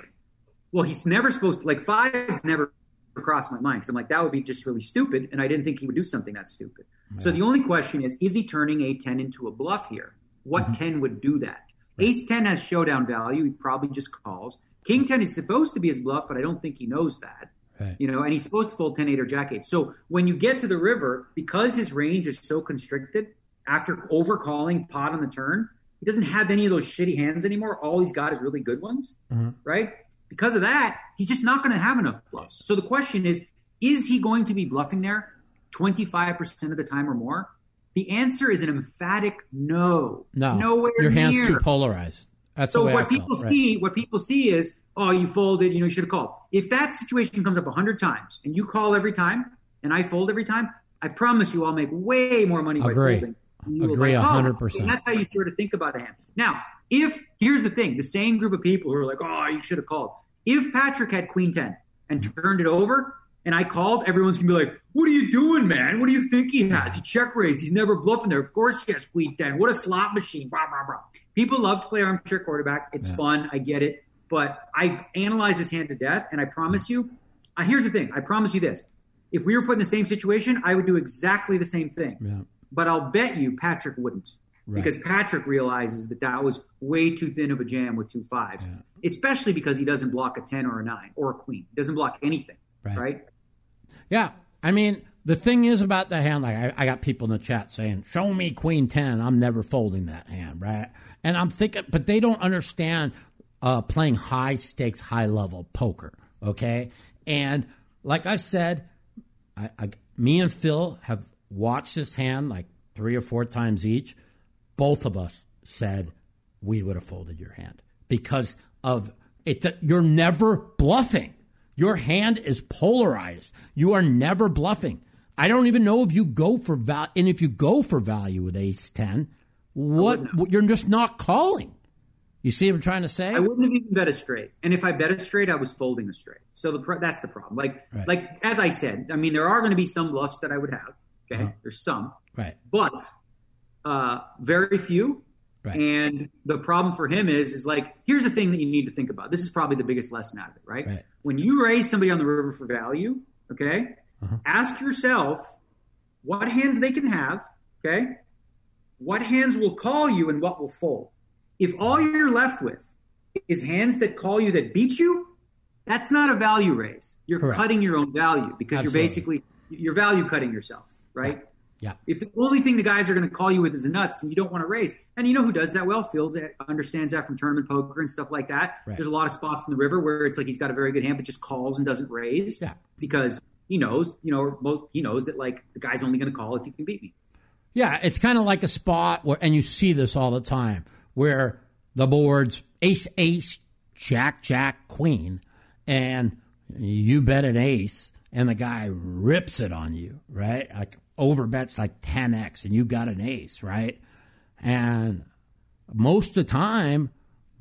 well, he's never supposed to, like, fives never crossed my mind because I'm like, that would be just really stupid. And I didn't think he would do something that stupid. Yeah. So the only question is, is he turning a 10 into a bluff here? What mm-hmm. 10 would do that? Right. Ace 10 has showdown value. He probably just calls. King 10 is supposed to be his bluff, but I don't think he knows that. Right. You know, and he's supposed to fold 10 8 or jack 8. So when you get to the river, because his range is so constricted, after overcalling pot on the turn, he doesn't have any of those shitty hands anymore. All he's got is really good ones, mm-hmm. right? Because of that, he's just not going to have enough bluffs. So the question is, is he going to be bluffing there 25% of the time or more? The answer is an emphatic no. No. Nowhere Your hand's near. too polarized. That's so what people felt, see, right. what people see is, oh, you folded, you know, you should have called. If that situation comes up a hundred times and you call every time and I fold every time, I promise you I'll make way more money Agree. by folding. Agree hundred percent. That's how you sort of think about a hand. Now, if here's the thing, the same group of people who are like, oh, you should have called. If Patrick had Queen Ten and turned it over, and I called, everyone's gonna be like, "What are you doing, man? What do you think he has? He check raised. He's never bluffing there. Of course he has Queen Ten. What a slot machine!" Blah blah blah. People love to play armchair quarterback. It's yeah. fun. I get it. But I analyze this hand to death, and I promise you, uh, here's the thing. I promise you this. If we were put in the same situation, I would do exactly the same thing. Yeah. But I'll bet you Patrick wouldn't. Right. Because Patrick realizes that that was way too thin of a jam with two fives, yeah. especially because he doesn't block a 10 or a 9 or a queen. He doesn't block anything, right? right? Yeah. I mean, the thing is about the hand, like I, I, got people in the chat saying, show me queen 10. I'm never folding that hand, right? And I'm thinking, but they don't understand uh, playing high stakes, high level poker. Okay. And like I said, I, I, me and Phil have watched this hand like three or four times each. Both of us said we would have folded your hand because of it. You're never bluffing. Your hand is polarized. You are never bluffing. I don't even know if you go for value, and if you go for value with ace ten, what you're just not calling. You see what I'm trying to say? I wouldn't have even bet a straight, and if I bet a straight, I was folding a straight. So the that's the problem. Like Right. like as I said, I mean there are going to be some bluffs that I would have. Okay, Uh-huh. there's some, right, but uh, very few. right, And the problem for him is, is like, here's the thing that you need to think about. This is probably the biggest lesson out of it, right? Right. When you raise somebody on the river for value, okay, Uh-huh. ask yourself what hands they can have, okay, what hands will call you and what will fold. If all you're left with is hands that call you that beat you, that's not a value raise. You're Correct. cutting your own value because Absolutely. you're basically you're value cutting yourself, right? Yeah, If the only thing the guys are going to call you with is the nuts, then you don't want to raise. And you know who does that well? Phil that understands that from tournament poker and stuff like that. Right. There's a lot of spots in the river where it's like he's got a very good hand, but just calls and doesn't raise yeah. because he knows, you know, most he knows that like the guy's only going to call if he can beat me. Yeah, it's kind of like a spot where, and you see this all the time, where the board's ace, ace, jack, jack, queen, and you bet an ace, and the guy rips it on you, right? Like overbets like 10x, and you got an ace, right? And most of the time,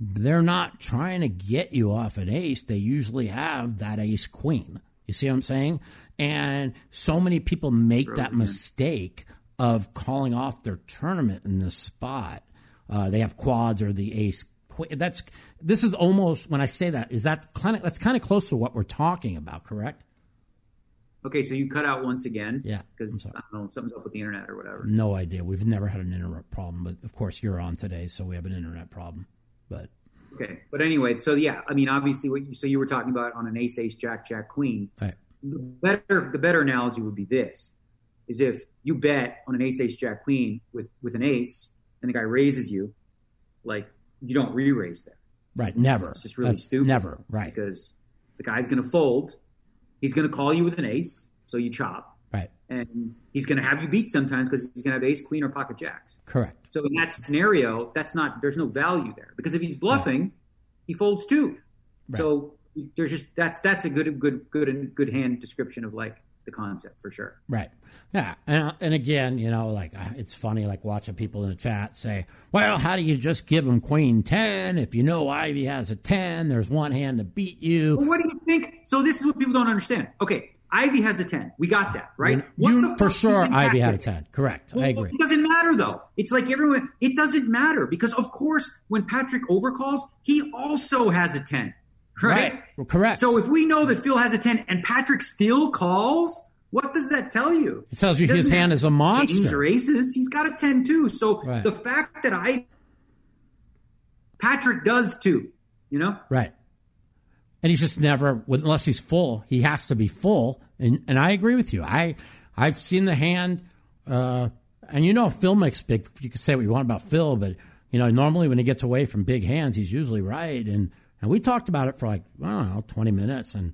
they're not trying to get you off an ace. They usually have that ace queen. You see what I'm saying? And so many people make that mistake of calling off their tournament in this spot. Uh, they have quads or the ace. queen. That's this is almost when I say that is that kind of that's kind of close to what we're talking about, correct? Okay, so you cut out once again. Yeah, Because. I don't know, something's up with the internet or whatever. No idea. We've never had an internet problem, but of course you're on today, so we have an internet problem. But Okay. But anyway, so yeah, I mean obviously what you so you were talking about on an ace, ace, jack, jack, queen. right, the better the better analogy would be this is if you bet on an ace ace jack queen with with an ace and the guy raises you like you don't re-raise there right, never. it's just really That's stupid Never, right, because the guy's going to fold he's going to call you with an ace so you chop. Right, and he's going to have you beat sometimes because he's going to have ace queen or pocket jacks. Correct. so in that scenario that's not there's no value there. Because if he's bluffing he folds too Right. so there's just that's that's a good good good and good hand description of like the concept for sure Right. Yeah. And, and again, you know, like uh, it's funny, like watching people in the chat say, well, how do you just give him queen 10? If you know Ivey has a 10, there's one hand to beat you. Well, what do you think? So this is what people don't understand. Okay, Ivey has a ten. We got that, right? You, for sure, Ivey had a 10. Correct. I agree. It doesn't matter though. It's like everyone. It doesn't matter because of course when Patrick overcalls, he also has a ten, right? Right. Well, correct. So if we know that Phil has a ten and Patrick still calls, what does that tell you? It tells you his hand is a monster. or aces. He's got a ten too. So Right. the fact that I Patrick does too, you know. Right. And he's just never, unless he's full, he has to be full. And and I agree with you. I I've seen the hand, uh, and you know Phil makes big. You can say what you want about Phil, but you know normally when he gets away from big hands, he's usually right. And and we talked about it for like I don't know twenty minutes, and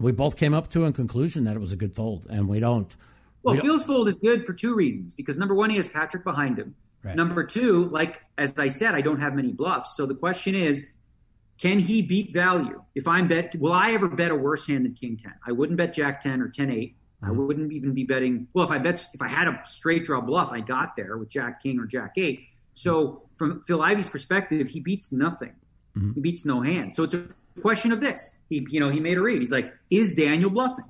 we both came up to a conclusion that it was a good fold. And we don't. Well, we don't- Phil's fold is good for two reasons. Because number one, he has Patrick behind him. Right. Number two, like as I said, I don't have many bluffs. So the question is, can he beat value? If I'm bet, will I ever bet a worse hand than King Ten? I wouldn't bet Jack Ten or 10-8. I Mm-hmm. wouldn't even be betting. Well, if I bet, if I had a straight draw bluff, I got there with Jack King or Jack Eight. So from Phil Ivey's perspective, he beats nothing. Mm-hmm. He beats no hand. So it's a question of this. He, you know, he made a read. He's like, is Daniel bluffing?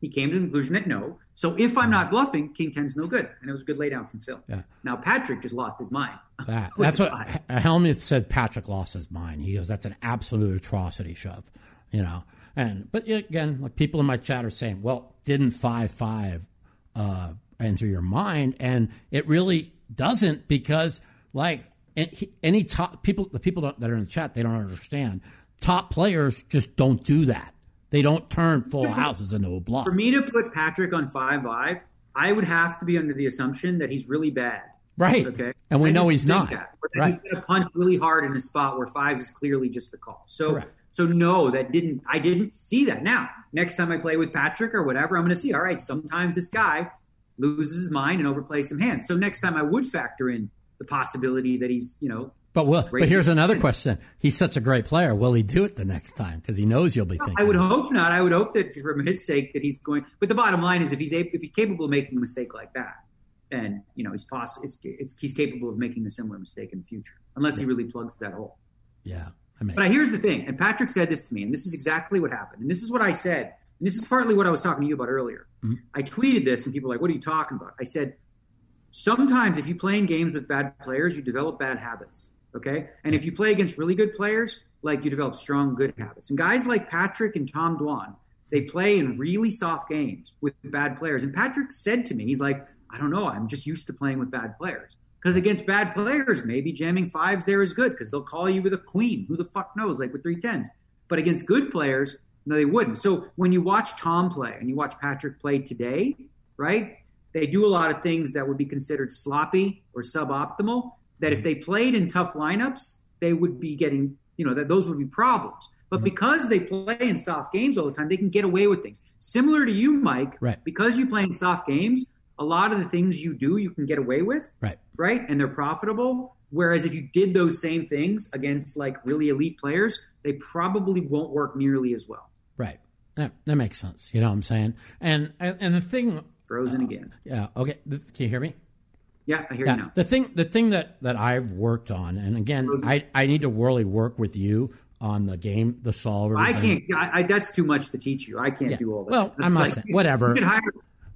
He came to the conclusion that no. So if I'm not bluffing, King Ten's no good, and it was a good laydown from Phil. Yeah. Now Patrick just lost his mind. (laughs) That, that's what Hellmuth said. Patrick lost his mind. He goes, "That's an absolute atrocity shove," you know. And but again, like people in my chat are saying, "Well, didn't five five uh, enter your mind?" And it really doesn't because like any, top people, the people that are in the chat, they don't understand. Top players just don't do that. They don't turn full houses into a block. For me to put Patrick on five five, I would have to be under the assumption that he's really bad. Right. Okay. And we I know he's not. That, Right. He's going to punch really hard in a spot where fives is clearly just the call. So, Correct. so no, that didn't. I didn't see that. Now, next time I play with Patrick or whatever, I'm going to see. All right, sometimes this guy loses his mind and overplays some hands. So next time I would factor in the possibility that he's, you know, But will, but here's another question. He's such a great player. Will he do it the next time? Because he knows you'll be thinking. I would hope not. I would hope that for his sake that he's going. But the bottom line is, if he's able, if he's capable of making a mistake like that, then you know he's possible. It's, it's he's capable of making a similar mistake in the future, unless he really plugs that hole. Yeah. I mean. But here's the thing, and Patrick said this to me, and this is exactly what happened, and this is what I said, and this is partly what I was talking to you about earlier. Mm-hmm. I tweeted this, and people were like, "What are you talking about?" I said, "Sometimes if you play in games with bad players, you develop bad habits." Okay. And if you play against really good players, like you develop strong, good habits. And guys like Patrick and Tom Dwan, they play in really soft games with bad players. And Patrick said to me, he's like, I don't know. I'm just used to playing with bad players. Because against bad players, maybe jamming fives there is good because they'll call you with a queen. Who the fuck knows? Like with three tens. But against good players, no, they wouldn't. So when you watch Tom play and you watch Patrick play today, right? They do a lot of things that would be considered sloppy or suboptimal that if they played in tough lineups, they would be getting, you know, that those would be problems. But mm-hmm. because they play in soft games all the time, they can get away with things. Similar to you, Mike, right. because you play in soft games, a lot of the things you do, you can get away with, right? Right, and they're profitable. Whereas if you did those same things against like really elite players, they probably won't work nearly as well. Right. That, that makes sense. You know what I'm saying? And and the thing frozen uh, again. Yeah. Okay. This, can you hear me? Yeah, I hear yeah. you now. The thing, the thing that, that I've worked on, and again, I, I need to really work with you on the game, the solvers. I can't. I, I, that's too much to teach you. I can't yeah. do all that. Well, that's I'm not like, saying whatever. Hire,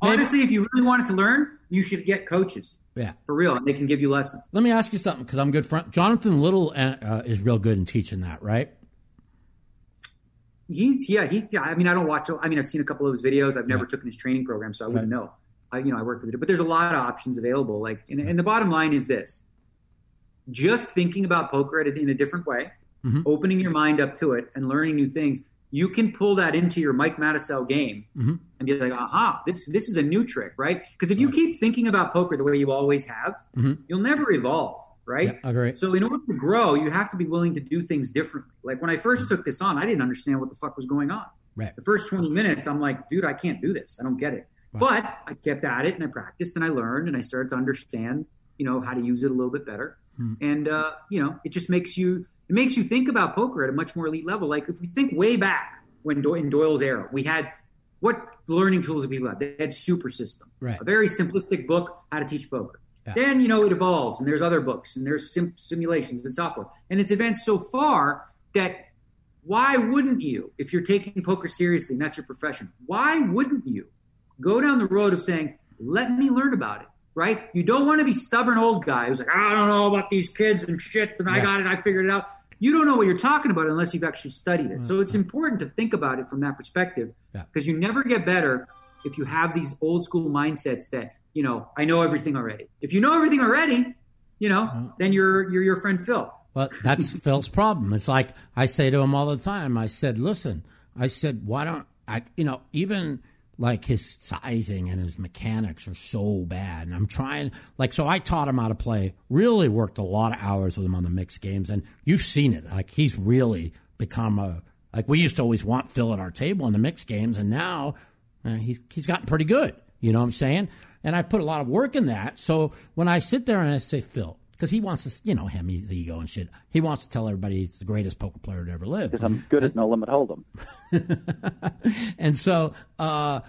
honestly, if you really wanted to learn, you should get coaches. Yeah, for real, and they can give you lessons. Let me ask you something because I'm good friend. Jonathan Little uh, uh, is real good in teaching that, right? He's yeah. He. Yeah, I mean, I don't watch. I mean, I've seen a couple of his videos. I've never yeah. taken his training program, so I wouldn't right. know. I, you know, I work with it, but there's a lot of options available. Like, and, and the bottom line is this: just thinking about poker in a different way, mm-hmm. opening your mind up to it, and learning new things. You can pull that into your Mike Matusow game mm-hmm. and be like, aha, this this is a new trick, right? Because if you right. keep thinking about poker the way you always have, mm-hmm. you'll never evolve right? Yeah, agree. So in order to grow, you have to be willing to do things differently. Like when I 1st mm-hmm. took this on, I didn't understand what the fuck was going on. Right. The first 20 minutes, I'm like, dude, I can't do this. I don't get it. But I kept at it and I practiced and I learned and I started to understand, you know, how to use it a little bit better. Hmm. And uh, you know, it just makes you it makes you think about poker at a much more elite level. Like if we think way back when Do- in Doyle's era, we had what learning tools did people have? They had Super System, right. a very simplistic book how to teach poker. Yeah. Then you know it evolves, and there's other books, and there's sim- simulations and software, and it's advanced so far that why wouldn't you, if you're taking poker seriously and that's your profession, why wouldn't you Go down the road of saying, let me learn about it, right? You don't want to be stubborn old guy who's like, I don't know about these kids and shit, and I got it, I figured it out. You don't know what you're talking about unless you've actually studied it. Mm-hmm. So it's important to think about it from that perspective because you never get better if you have these old school mindsets that, you know, I know everything already. If you know everything already, you know, then you're you're your friend Phil. Well, that's (laughs) Phil's problem. It's like I say to him all the time. I said, "Listen, I said, why don't I? You know, even like his sizing and his mechanics are so bad. And I'm trying, like, so I taught him how to play, really worked a lot of hours with him on the mixed games. And you've seen it. Like, he's really become a, like, we used to always want Phil at our table in the mixed games. And now uh, he's, he's gotten pretty good. You know what I'm saying? And I put a lot of work in that. So when I sit there and I say, Phil, because he wants to, you know, him, he's ego and shit. He wants to tell everybody he's the greatest poker player to ever live. Because I'm good at no limit hold'em. (laughs) and so uh,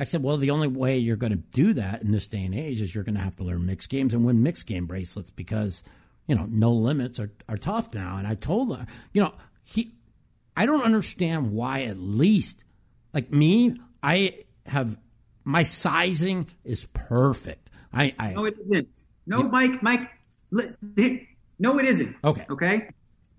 I said, well, the only way you're going to do that in this day and age is you're going to have to learn mixed games and win mixed game bracelets because, you know, no limits are, are tough now. And I told him, you know, he, I don't understand why at least, like me, I have, my sizing is perfect. I, I no, it isn't. No. Mike, Mike, no, it isn't. Okay. Okay.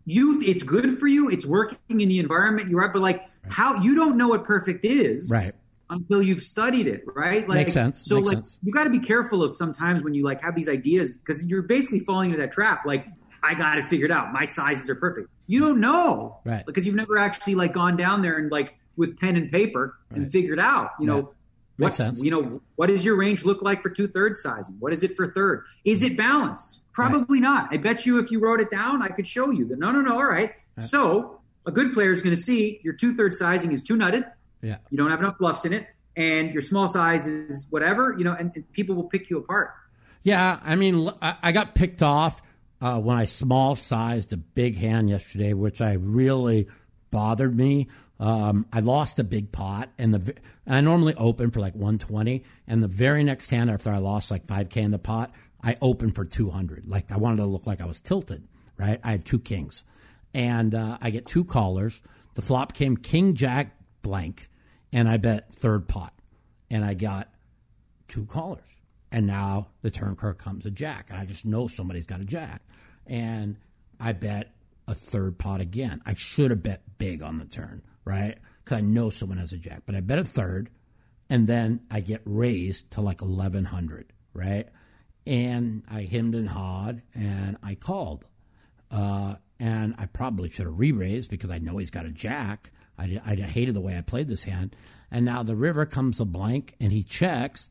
You, it's good for you. It's working in the environment you're at, but like how you don't know what perfect is. Right until you've studied it, right? Like, Makes sense. So Makes like sense. you got to be careful of sometimes when you like have these ideas because you're basically falling into that trap. Like I got it figured out. My sizes are perfect. You don't know, right? Because you've never actually like gone down there and like with pen and paper right. and figured out. You know, Makes sense. You know, what does your range look like for two thirds sizing? What is it for third? Is it balanced? Probably right. not. I bet you if you wrote it down, I could show you that. No, no, no. All right. right. So a good player is going to see your two thirds sizing is too nutted. Yeah. You don't have enough bluffs in it, and your small size is whatever. You know, and, and people will pick you apart. Yeah, I mean, I got picked off uh, when I small sized a big hand yesterday, which I really bothered me. Um, I lost a big pot, and the and I normally open for like 120, and the very next hand after I lost like 5k in the pot, I opened for 200. Like I wanted to look like I was tilted, right? I had two kings, and uh, I get two callers. The flop came king jack blank, and I bet third pot, and I got two callers. And now the turn card comes a jack, and I just know somebody's got a jack, and I bet a third pot again. I should have bet big on the turn, right? Because I know someone has a jack, but I bet a third, and then I get raised to like eleven hundred, right? And I hemmed and hawed, and I called, uh, and I probably should have re-raised because I know he's got a jack. I, I hated the way I played this hand, and now the river comes a blank, and he checks,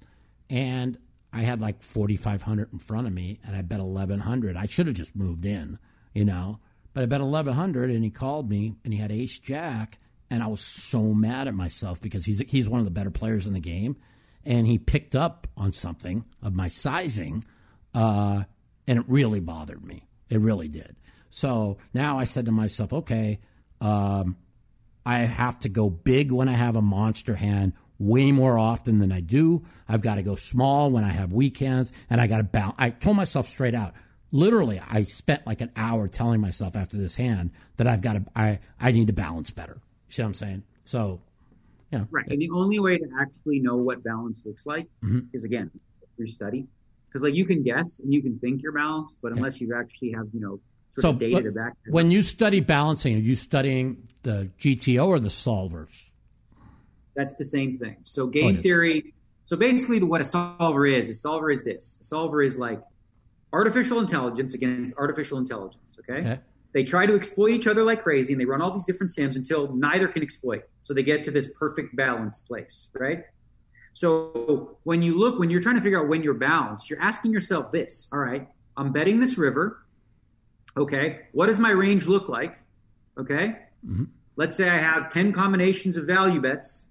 and I had like forty five hundred in front of me, and I bet eleven hundred. I should have just moved in, you know but I bet 1100 and he called me and he had ace jack and I was so mad at myself because he's he's one of the better players in the game and he picked up on something of my sizing uh, and it really bothered me. It really did. So now I said to myself, okay, um, I have to go big when I have a monster hand way more often than I do. I've got to go small when I have weekends, and I got to balance. I told myself straight out, literally I spent like an hour telling myself after this hand that I've got to I I need to balance better. See what I'm saying? So, yeah. Right. And the only way to actually know what balance looks like mm-hmm. is again through study. Because like you can guess and you can think you're balanced, but unless you actually have you know sort so, of data to back. When you study balancing, are you studying the GTO or the solvers? That's the same thing. So game oh, theory. So basically, what a solver is, a solver is this. A solver is like artificial intelligence against artificial intelligence. Okay? okay? They try to exploit each other like crazy, and they run all these different sims until neither can exploit. So they get to this perfect balance place, right? So when you look, when you're trying to figure out when you're balanced, you're asking yourself this: All right, I'm betting this river. Okay, what does my range look like? Okay, mm-hmm. let's say I have ten combinations of value bets.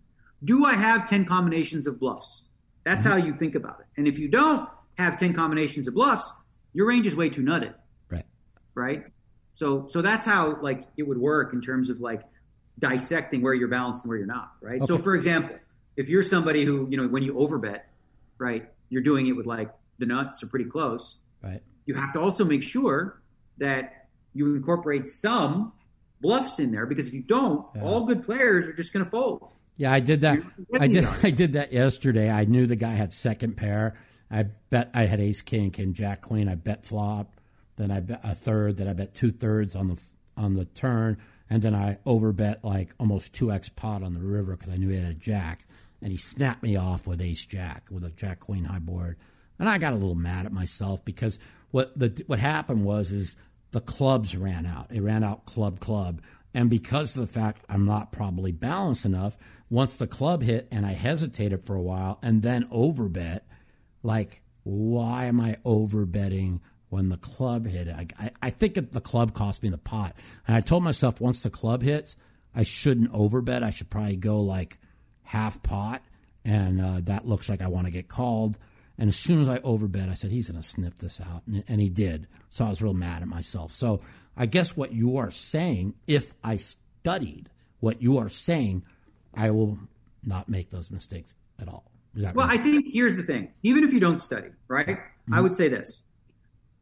Do I have ten combinations of bluffs? That's mm-hmm. how you think about it. And if you don't have ten combinations of bluffs, your range is way too nutted. Right. Right. So so that's how like it would work in terms of like dissecting where you're balanced and where you're not. Right. Okay. So for example, if you're somebody who you know when you overbet, right, you're doing it with like the nuts are pretty close. Right. You have to also make sure that you incorporate some bluffs in there because if you don't, yeah. all good players are just going to fold. Yeah, I did that. I did. (laughs) I did that yesterday. I knew the guy had second pair, I bet I had ace king, king jack queen. I bet flop. Then I bet a third. Then I bet two thirds on the on the turn, and then I overbet like almost two x pot on the river because I knew he had a jack, and he snapped me off with ace jack with a jack queen high board, and I got a little mad at myself because what the what happened was is the clubs ran out. It ran out club club, and because of the fact I'm not probably balanced enough, once the club hit and I hesitated for a while and then overbet like, why am I over betting when the club hit? I, I, I think the club cost me the pot. And I told myself once the club hits, I shouldn't overbet. I should probably go like half pot. And uh, that looks like I want to get called. And as soon as I overbet, I said, he's going to sniff this out. And, and, he did. So I was real mad at myself. So I guess what you are saying, if I studied what you are saying, I will not make those mistakes at all well, right? I think here's the thing. Even if you don't study, right? Mm-hmm. I would say this.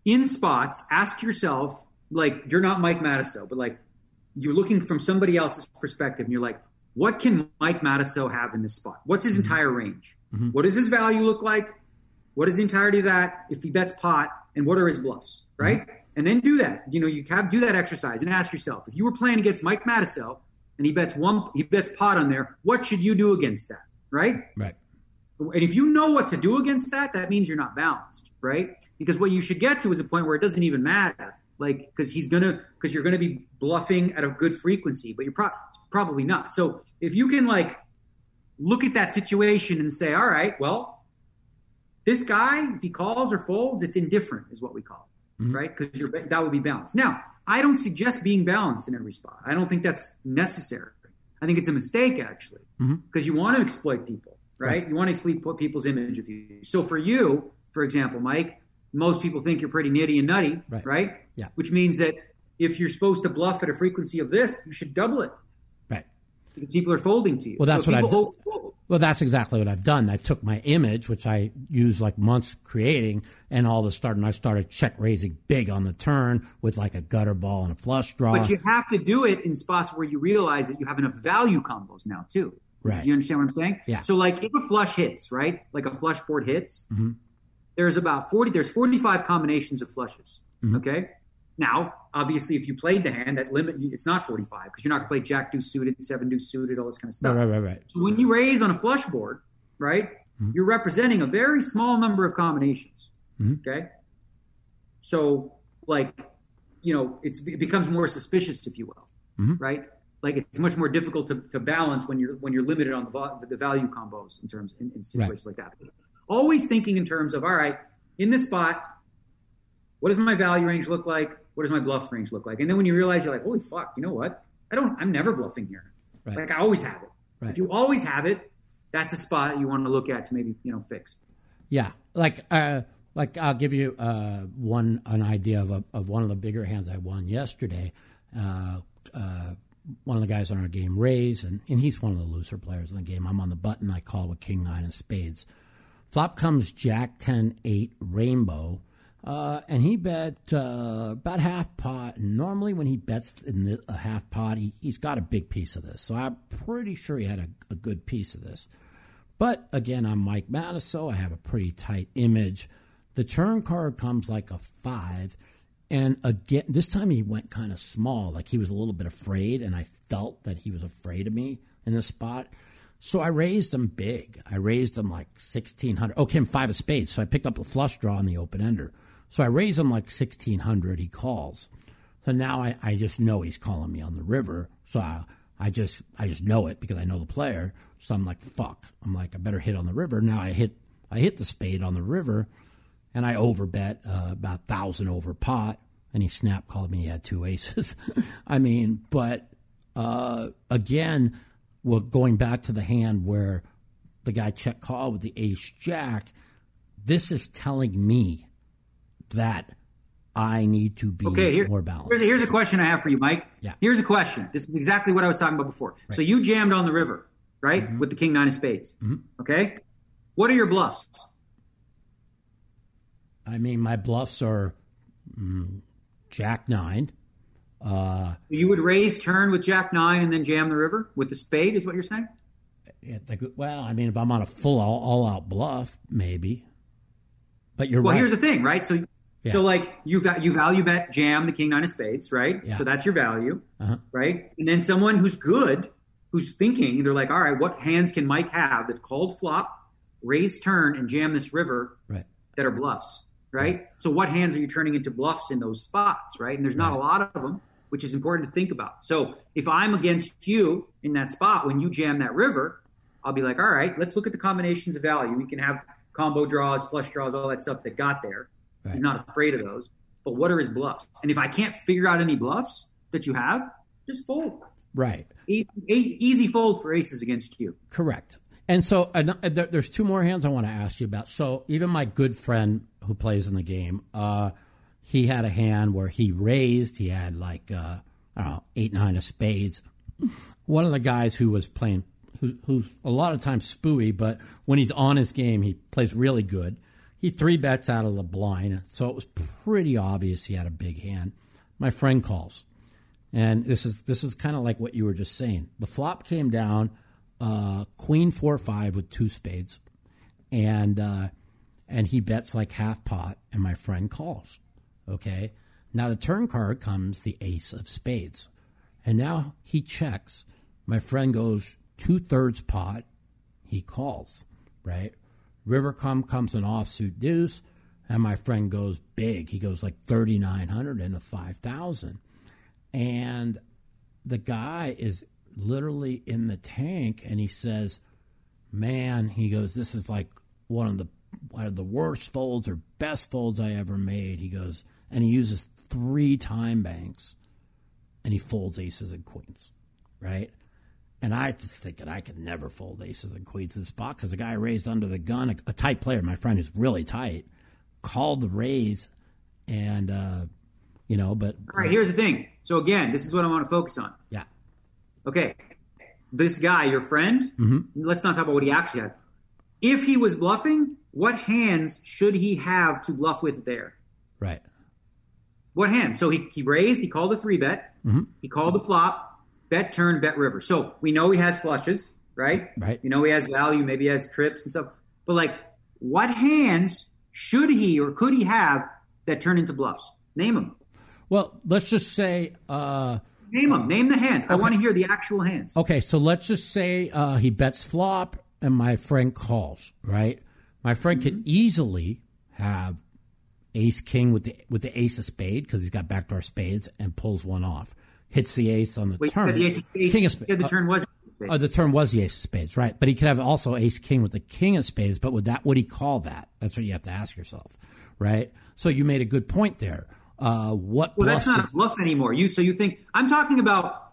In spots, ask yourself, like, you're not Mike Matusow, but like, you're looking from somebody else's perspective and you're like, what can Mike Matusow have in this spot? What's his mm-hmm. entire range? Mm-hmm. What does his value look like? What is the entirety of that if he bets pot? And what are his bluffs, right? Mm-hmm. And then do that. You know, you have do that exercise and ask yourself, if you were playing against Mike Matusow and he bets one, he bets pot on there, what should you do against that? Right? Right. And if you know what to do against that, that means you're not balanced, right? Because what you should get to is a point where it doesn't even matter. Like, because he's to, because you're going to be bluffing at a good frequency, but you're pro- probably not. So if you can, like, look at that situation and say, all right, well, this guy, if he calls or folds, it's indifferent, is what we call it, mm-hmm. right? Because that would be balanced. Now, I don't suggest being balanced in every spot. I don't think that's necessary. I think it's a mistake, actually, because mm-hmm. you want to exploit people right? right. You want to exploit people's image of you. So for you, for example, Mike, most people think you're pretty nitty and nutty, Right. right? Yeah. Which means that if you're supposed to bluff at a frequency of this, you should double it Right. because people are folding to you. Well, that's So what I've overfold. Well, that's exactly what I've done. I took my image, which I used like months creating, and all of a sudden I started check raising big on the turn with like a gutter ball and a flush draw. But you have to do it in spots where you realize that you have enough value combos now too. Right. You understand what I'm saying? Yeah. So like if a flush hits, right? Like a flush board hits, Mm-hmm. There's about 40 there's 45 combinations of flushes. Mm-hmm. Okay? Now, obviously if you played the hand that limit it's not 45 because you're not going to play jack deuce suited, seven deuce suited, all this kind of stuff. right, right, right, right. So when you raise on a flush board, right? Mm-hmm. You're representing a very small number of combinations. Mm-hmm. Okay? So like you know, it's, it becomes more suspicious, if you will, Mm-hmm. right? Like it's much more difficult to, to balance when you're when you're limited on the, the value combos in terms in, in situations like that. Always thinking in terms of all right, in this spot, what does my value range look like? What does my bluff range look like? And then when you realize you're like, holy fuck, you know what? I don't. I'm never bluffing here. Right. Like I always have it. Right. If you always have it, that's a spot you want to look at to maybe you know fix. Yeah, like uh, like I'll give you uh, one an idea of, a, of one of the bigger hands I won yesterday. Uh, uh, one of the guys on our game, Rays, and, and he's one of the looser players in the game. I'm on the button. I call with King Nine and Spades. Flop comes Jack 10 8 Rainbow. Uh, and he bet uh, about half pot. Normally, when he bets in the, a half pot, he, he's got a big piece of this. So I'm pretty sure he had a, a good piece of this. But again, I'm Mike Matusow. I have a pretty tight image. The turn card comes like a five. And again, this time he went kind of small, like he was a little bit afraid, and I felt that he was afraid of me in this spot. So I raised him big. I raised him like 1600. Okay, him five of spades. So I picked up the flush draw on the open ender. So I raised him like 1600. He calls. So now I, I just know he's calling me on the river. So I, I just I just know it because I know the player. So I'm like, fuck. I'm like, I better hit on the river. Now I hit I hit the spade on the river, and I overbet uh, about thousand over pot. And he snap called me. He had two aces. (laughs) I mean, but uh, again, well, going back to the hand where the guy check call with the ace jack, this is telling me that I need to be Okay, here, more balanced. Here's, here's a question I have for you, Mike. Yeah. Here's a question. This is exactly what I was talking about before. So you jammed on the river, right, Mm-hmm. with the king nine of spades. Okay. What are your bluffs? I mean, my bluffs are mm, Jack nine. Uh, You would raise turn with jack nine and then jam the river with the spade, is what you're saying? the- well, I mean, if I'm on a full all, all out bluff, maybe. But you're Well, right. here's the thing, right? So, Yeah. so like you got you value bet jam the king nine of spades, right? Yeah. So that's your value, Uh-huh. right? And then someone who's good, who's thinking, they're like, all right, what hands can Mike have that called flop, raise turn, and jam this river right. that are bluffs, right? So what hands are you turning into bluffs in those spots, right? And there's not a lot of them, which is important to think about. So if I'm against you in that spot when you jam that river, I'll be like, all right, let's look at the combinations of value. We can have combo draws, flush draws, all that stuff that got there. Right. He's not afraid of those. But what are his bluffs? And if I can't figure out any bluffs that you have, just fold. Right. E- e- easy fold for aces against you. Correct. And so there- there's two more hands I want to ask you about. So even my good friend who plays in the game, uh, he had a hand where he raised. He had like uh, I don't know eight nine of spades. One of the guys who was playing, who, who's a lot of times spooey, but when he's on his game, he plays really good. He three bets out of the blind, so it was pretty obvious he had a big hand. My friend calls. And this is this is kind of like what you were just saying. The flop came down, uh, queen four five with two spades, and uh, and he bets like half pot, and my friend calls. Okay, now the turn card comes the ace of spades, and now he checks. My friend goes two thirds pot, he calls, right? River come comes an offsuit deuce, and my friend goes big. He goes like thirty nine hundred into five thousand and the guy is literally in the tank and he says man he goes this is like one of the one of the worst folds or best folds i ever made he goes and he uses three time banks and he folds aces and queens right and I just thinking I could never fold aces and queens in this spot because the guy raised under the gun, a, a tight player, my friend who's really tight, called the raise, and uh, you know, but All right, here's the thing. So again, this is what I want to focus on. yeah, Okay, this guy, your friend, let's not talk about what he actually had. If he was bluffing, what hands should he have to bluff with there? right, What hands? So he, he raised, he called a three bet, Mm-hmm. he called the flop, bet turn, bet river. So we know he has flushes, right? Right. You know he has value, maybe he has trips and stuff. But like, what hands should he or could he have that turn into bluffs? Name them. Well, let's just say, uh, Name them. Name the hands. I want to hear the actual hands. okay, so let's just say uh, he bets flop and my friend calls, right? My friend could easily have ace king with the with the ace of spade because he's got backdoor spades and pulls one off, hits the ace on the Wait, turn. the ace of spades. king of Yeah, spades. the turn was. Uh, the turn was the ace of spades, right? But he could have also ace king with the king of spades. But would that would he call that? That's what you have to ask yourself, right? So you made a good point there. Uh, what Well, that's not a bluff anymore. You so you think I'm talking about.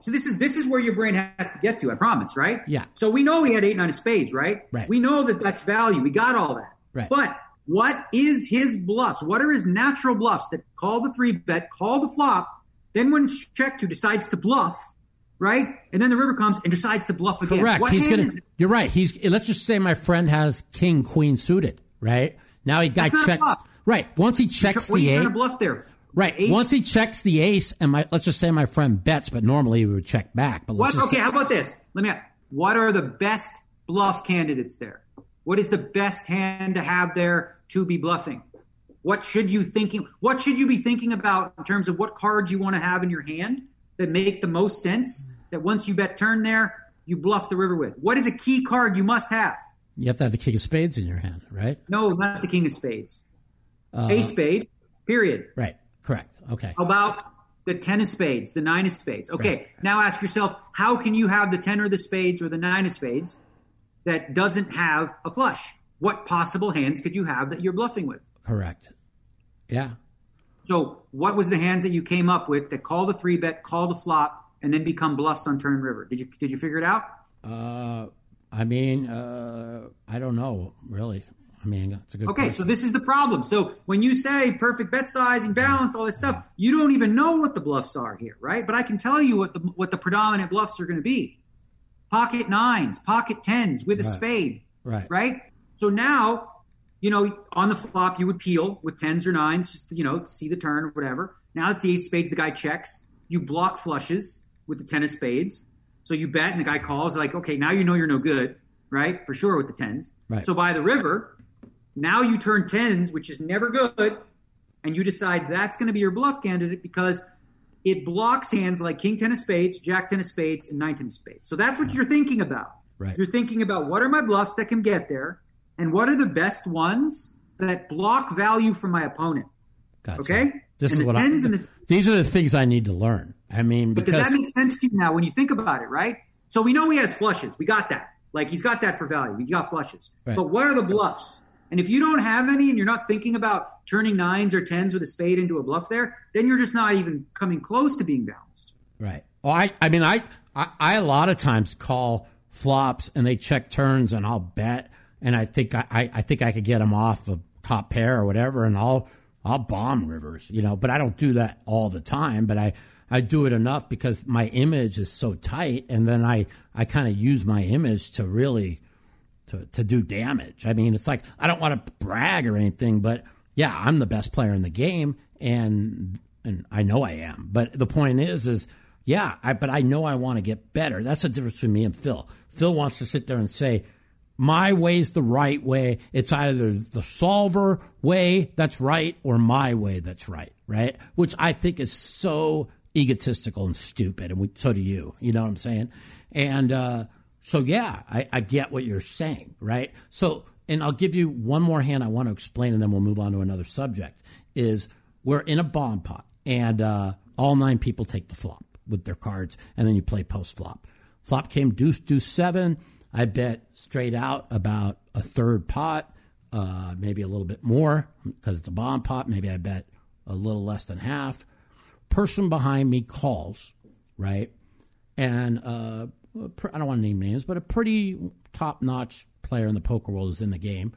So this is this is where your brain has to get to. I promise, right? Yeah. So we know he had eight nine of spades, right? Right. We know that that's value. We got all that. Right. But what is his bluffs? What are his natural bluffs that call the three bet, call the flop, then when it's checked to decides to bluff, right? And then the river comes and decides to bluff again. Correct. What He's gonna. You're right. He's. Let's just say my friend has king queen suited, right? Now he got That's not a checked. Right. Once he checks What the ace. bluff there? Right. Ace? Once he checks the ace, and my let's just say my friend bets, but normally he would check back. But let's What? just Okay, say- how about this? Let me. Ask, what are the best bluff candidates there? What is the best hand to have there to be bluffing? What should you thinking? What should you be thinking about in terms of what cards you want to have in your hand that make the most sense? That once you bet turn there, you bluff the river with. What is a key card you must have? you have to have the king of spades in your hand, right? No, not the king of spades. Uh, Ace spade. Period. Right. Correct. Okay. How about the ten of spades, the nine of spades? Okay, Right. now ask yourself, how can you have the ten or the spades or the nine of spades that doesn't have a flush? What possible hands could you have that you're bluffing with? Correct. Yeah. So, what was the hands that you came up with that call the three bet, call the flop, and then become bluffs on turn river? Did you did you figure it out? Uh, I mean, uh, I don't know really. I mean, it's a good. Okay, so this is the problem. So when you say perfect bet sizing, balance, all this stuff, you don't even know what the bluffs are here, right? But I can tell you what the what the predominant bluffs are going to be: pocket nines, pocket tens with a spade, Right. right? So now, you know, on the flop you would peel with tens or nines, just you know, see the turn or whatever. Now it's the ace spades. The guy checks. You block flushes with the ten of spades. So you bet, and the guy calls like, okay, now you know you're no good, right? For sure with the tens. Right. So by the river, now you turn tens, which is never good, and you decide that's going to be your bluff candidate because it blocks hands like king ten of spades, jack ten of spades, and nine ten of spades. So that's what you're thinking about. Right. You're thinking about what are my bluffs that can get there, and what are the best ones that block value from my opponent. Gotcha. Okay? This And is what I. the- These are the things I need to learn. I mean, But does that make sense to you now when you think about it, right? So we know he has flushes. We got that. Like he's got that for value. He got flushes. Right. But what are the bluffs? And if you don't have any and you're not thinking about turning nines or tens with a spade into a bluff there, then you're just not even coming close to being balanced. Right. Oh, I, I mean, I, I, I a lot of times call flops and they check turns and I'll bet and I think I, I, I think I could get them off a top pair or whatever and I'll, I'll bomb rivers, you know, but I don't do that all the time, but I, I do it enough because my image is so tight and then I, I kind of use my image to really, to, to do damage. I mean, it's like I don't want to brag or anything, but yeah, I'm the best player in the game, and and I know I am. But the point is, is yeah, I, but I know I want to get better. That's the difference between me and Phil. Phil wants to sit there and say, my way's the right way. It's either the solver way that's right or my way that's right, right? Which I think is so egotistical and stupid, and we, so do you. You know what I'm saying? And uh, so, yeah, I, I get what you're saying, right? So, and I'll give you one more hand I want to explain, and then we'll move on to another subject. Is we're in a bomb pot, and uh, all nine people take the flop with their cards, and then you play post flop. Flop came deuce, deuce seven. I bet straight out about a third pot, uh, maybe a little bit more because it's a bomb pot. Maybe I bet a little less than half. Person behind me calls, right? And uh, I don't want to name names, but a pretty top notch player in the poker world is in the game.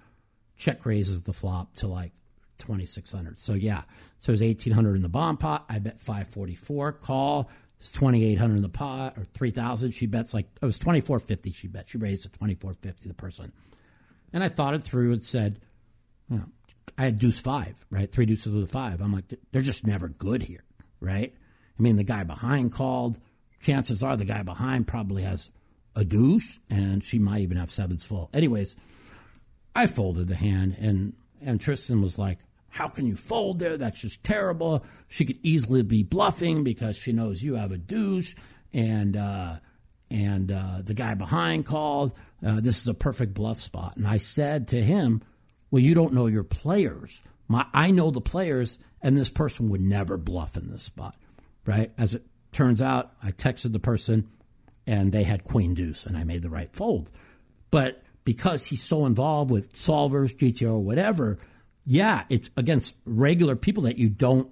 Check raises the flop to like 2600. So yeah, so it was 1800 in the bomb pot. I bet 544. Call it's 2800 in the pot or 3000. She bets like it was 2450. She bet she raised to 2450. The person, and I thought it through and said, you know, I had deuce five, right? Three deuces with a five. I'm like, they're just never good here, right? I mean, the guy behind called. Chances are the guy behind probably has a deuce, and she might even have sevens full. Anyways, I folded the hand, and and Tristan was like, "How can you fold there? That's just terrible." She could easily be bluffing because she knows you have a deuce, and uh, and uh, the guy behind called. Uh, this is a perfect bluff spot, and I said to him, "Well, you don't know your players. My, I know the players, and this person would never bluff in this spot, right?" As it turns out, I texted the person, and they had queen deuce, and I made the right fold, but because he's so involved with solvers, GTO, whatever, yeah, it's against regular people that you don't,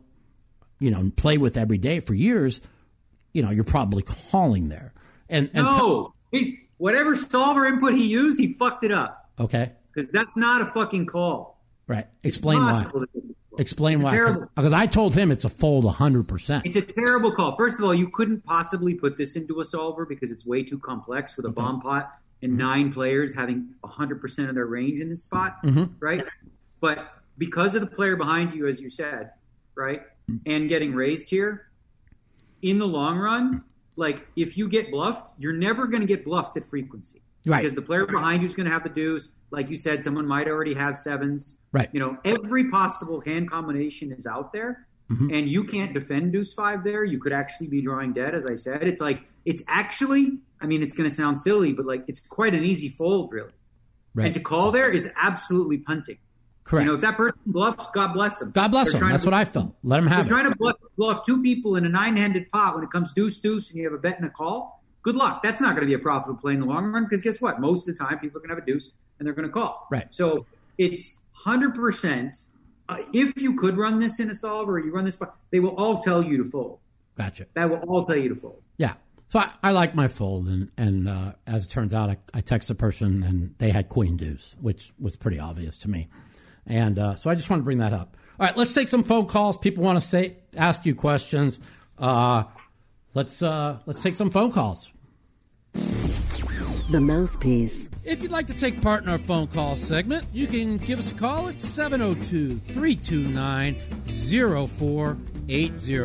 you know, play with every day for years. You know, you're probably calling there. And, and no, he's whatever solver input he used, he fucked it up. Okay, because that's not a fucking call. Right. Explain why. Explain why. Because I told him it's a fold 100%. It's a terrible call. First of all, you couldn't possibly put this into a solver because it's way too complex with a okay. bomb pot and mm-hmm. nine players having 100% of their range in this spot, mm-hmm. right? But because of the player behind you, as you said, right, and getting raised here, in the long run, like if you get bluffed, you're never going to get bluffed at frequency. Right. Because the player behind you is going to have the deuce. Like you said, someone might already have sevens. Right. You know, every possible hand combination is out there. Mm-hmm. And you can't defend deuce five there. You could actually be drawing dead, as I said. It's like, it's actually, I mean, it's going to sound silly, but like, it's quite an easy fold, really. Right. And to call there is absolutely punting. Correct. You know, if that person bluffs, God bless them. God bless them. That's to, what I felt. Let them have it. If you're trying to bluff, bluff two people in a nine-handed pot when it comes deuce deuce and you have a bet and a call. Good luck. That's not going to be a profitable play in the long run because guess what? Most of the time, people are going to have a deuce and they're going to call. Right. So it's hundred percent. Uh, if you could run this in a solver, or you run this, they will all tell you to fold. Gotcha. That will all tell you to fold. Yeah. So I, I like my fold, and and uh, as it turns out, I, I text a person and they had queen deuce, which was pretty obvious to me. And uh, so I just want to bring that up. All right, let's take some phone calls. People want to say ask you questions. Uh, let's uh, let's take some phone calls. The mouthpiece. If you'd like to take part in our phone call segment, you can give us a call at 702 329 0480.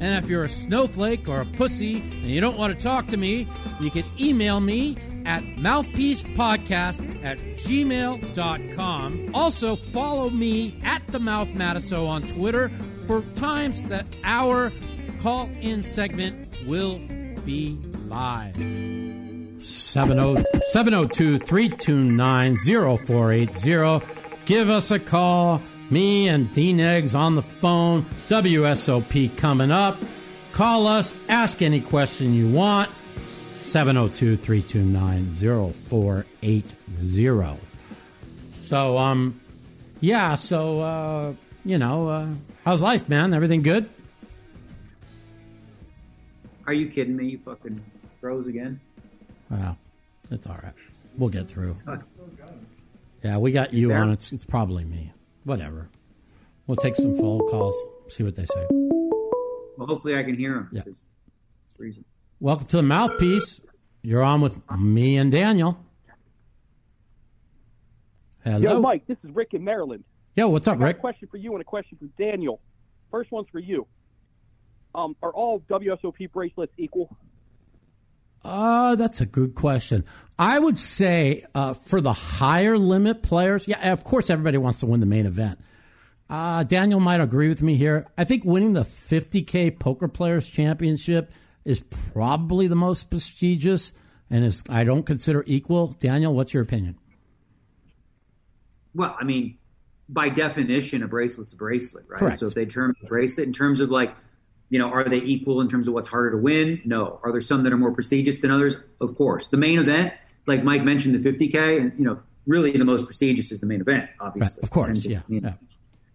And if you're a snowflake or a pussy and you don't want to talk to me, you can email me at mouthpiecepodcast at gmail.com. Also, follow me at the Mouth Matusow on Twitter for times that our call in segment will be live. 702 329 0480. Give us a call. Me and DNegs on the phone. WSOP coming up. Call us. Ask any question you want. 702 329 0480. So, um, yeah, so, uh, you know, uh, how's life, man? Everything good? Are you kidding me? You fucking froze again? Well, it's all right. We'll get through. Yeah, we got you on. It's, it's probably me. Whatever. We'll take some phone calls, see what they say. Well, hopefully I can hear them. Yeah. Reason. Welcome to the mouthpiece. You're on with me and Daniel. Hello. Yo, Mike, this is Rick in Maryland. Yo, what's up, Rick? a question for you and a question for Daniel. First one's for you. Um, are all WSOP bracelets equal? Uh, that's a good question. I would say uh, for the higher limit players, yeah, of course, everybody wants to win the main event. Uh, Daniel might agree with me here. I think winning the 50K Poker Players Championship is probably the most prestigious and is I don't consider equal. Daniel, what's your opinion? Well, I mean, by definition, a bracelet's a bracelet, right? Correct. So if they term a bracelet in terms of like, you know, are they equal in terms of what's harder to win? No. Are there some that are more prestigious than others? Of course. The main event, like Mike mentioned, the 50K, and you know, really the most prestigious is the main event, obviously. Right. Of course, yeah. yeah.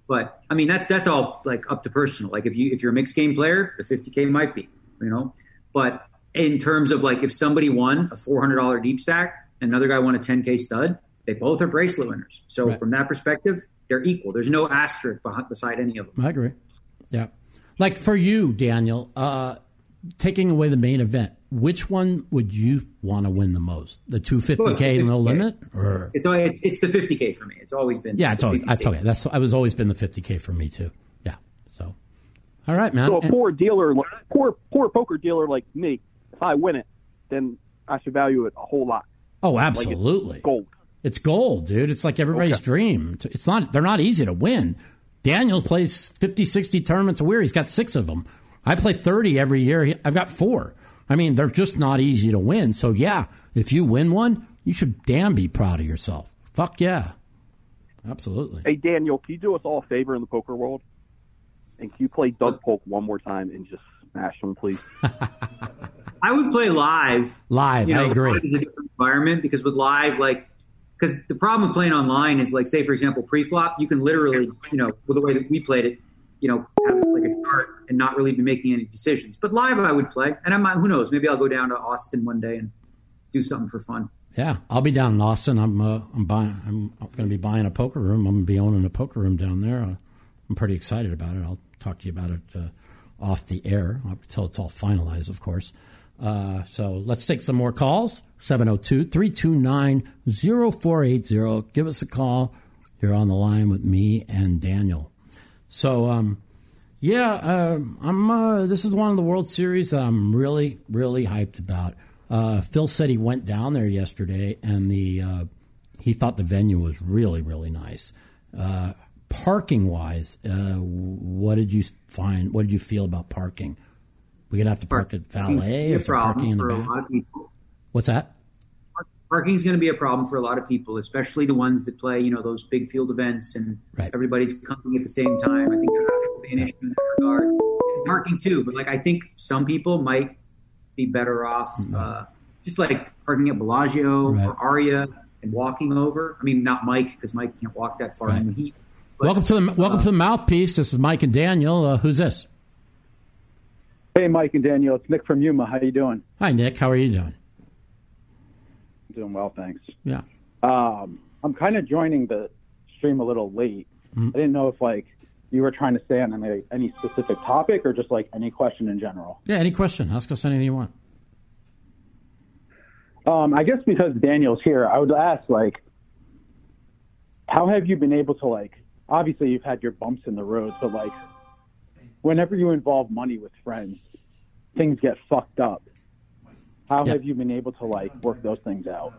But I mean, that's that's all like up to personal. Like if you if you're a mixed game player, the 50K might be, you know. But in terms of like if somebody won a $400 deep stack and another guy won a 10K stud, they both are bracelet winners. So right. from that perspective, they're equal. There's no asterisk behind, beside any of them. I agree. Yeah. Like for you, Daniel, uh, taking away the main event, which one would you want to win the most? The 250K no 50K. limit? Or It's always, it's the 50k for me. It's always been Yeah, it's always, I 50K. told you. That's, I was always been the 50K for me too. All right, man. So a poor dealer, like- poor poor poker dealer like me, if I win it, then I should value it a whole lot. oh, Like absolutely. it's gold. It's gold, dude. It's like everybody's Okay. dream. It's not. They're not easy to win. Daniel plays 50, 60 tournaments a year. He's got six of them. I play 30 every year. I've got four. I mean, they're just not easy to win. So, yeah, if you win one, you should damn be proud of yourself. Fuck yeah. Absolutely. Hey Daniel, can you do us all a favor in the poker world? And can you play Doug Polk one more time and just smash him, please? (laughs) I would play live. Live, You know, I agree. live is a different environment because with live, like, because the problem with playing online is like, say for example, pre-flop, you can literally, you know, with the way that we played it, you know, have like a chart and not really be making any decisions. But live, I would play, and I'm who knows, maybe I'll go down to Austin one day and do something for fun. Yeah, I'll be down in Austin. I'm uh, I'm buying. I'm going to be buying a poker room. I'm going to be owning a poker room down there. Uh, I'm pretty excited about it. I'll talk to you about it uh, off the air until it's all finalized, of course. Uh, so let's take some more calls. 702 329 0480. Give us a call. You're on the line with me and Daniel. So, um, yeah, uh, I'm. Uh, this is one of the World Series that I'm really, really hyped about. Uh, Phil said he went down there yesterday, and the uh, he thought the venue was really, really nice. Parking wise, uh, what did you find? What did you feel about parking? We're gonna have to park at valet or parking in the back? lot of people. What's that? Parking is going to be a problem for a lot of people, especially the ones that play, you know, those big field events and Right. everybody's coming at the same time. I think traffic will be an issue in that regard. And parking too, but like I think some people might be better off uh, just like parking at Bellagio Right. or Aria and walking over. I mean, not Mike because Mike can't walk that far in the heat. Welcome to the welcome to the mouthpiece. This is Mike and Daniel. Uh, who's this? Hey, Mike and Daniel, it's Nick from Yuma. How you doing? Hi, Nick. How are you doing? Doing well, thanks. Yeah. Um, I'm kind of joining the stream a little late. Mm-hmm. I didn't know if like you were trying to stay on any, any specific topic or just like any question in general. Yeah. Any question? Ask us anything you want. Um, I guess because Daniel's here, I would ask like, how have you been able to like? Obviously, you've had your bumps in the road, but like, whenever you involve money with friends, things get fucked up. How Yeah. have you been able to like work those things out?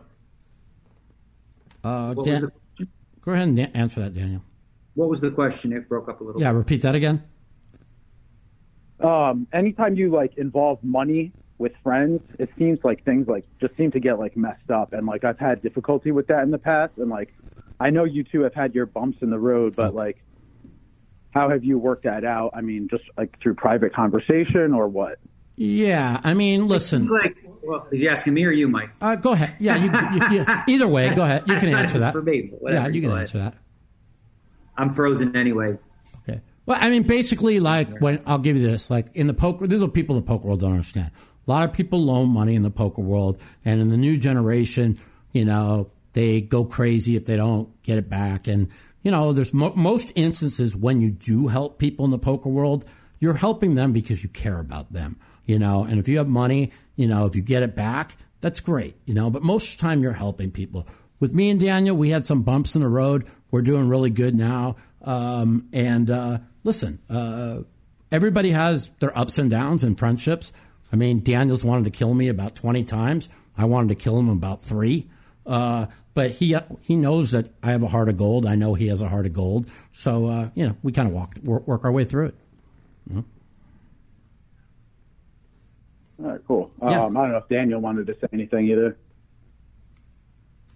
Uh, Dan, the, go ahead and answer that, Daniel. what was the question? It broke up a little. Yeah. Repeat that again. um, anytime you like involve money with friends, it seems like things like just seem to get like messed up, and like I've had difficulty with that in the past, and like I know you two have had your bumps in the road, but like how have you worked that out? I mean, just like through private conversation or what? Yeah. I mean, listen. Like, well, is he asking me or you, Mike? Uh, go ahead. Yeah, you, you, you, either way, go ahead. You (laughs) can answer that. For me, whatever, yeah, you can go ahead. answer that. I'm frozen anyway. Okay. Well, I mean, basically, like when I'll give you this, like in the poker, this is what people in the poker world don't understand. A lot of people loan money in the poker world, and in the new generation, you know, they go crazy if they don't get it back. And you know, there's mo- most instances when you do help people in the poker world, you're helping them because you care about them. You know, and if you have money, you know, if you get it back, that's great. You know, but most of the time you're helping people. With me and Daniel, we had some bumps in the road. We're doing really good now. Um, and uh, listen, uh, everybody has their ups and downs in friendships. I mean, Daniel's wanted to kill me about 20 times. I wanted to kill him about three. Uh, but he he knows that I have a heart of gold. I know he has a heart of gold. So uh, you know, we kind of walk work, work our way through it. All right, cool. Yeah. Um, I don't know if Daniel wanted to say anything either.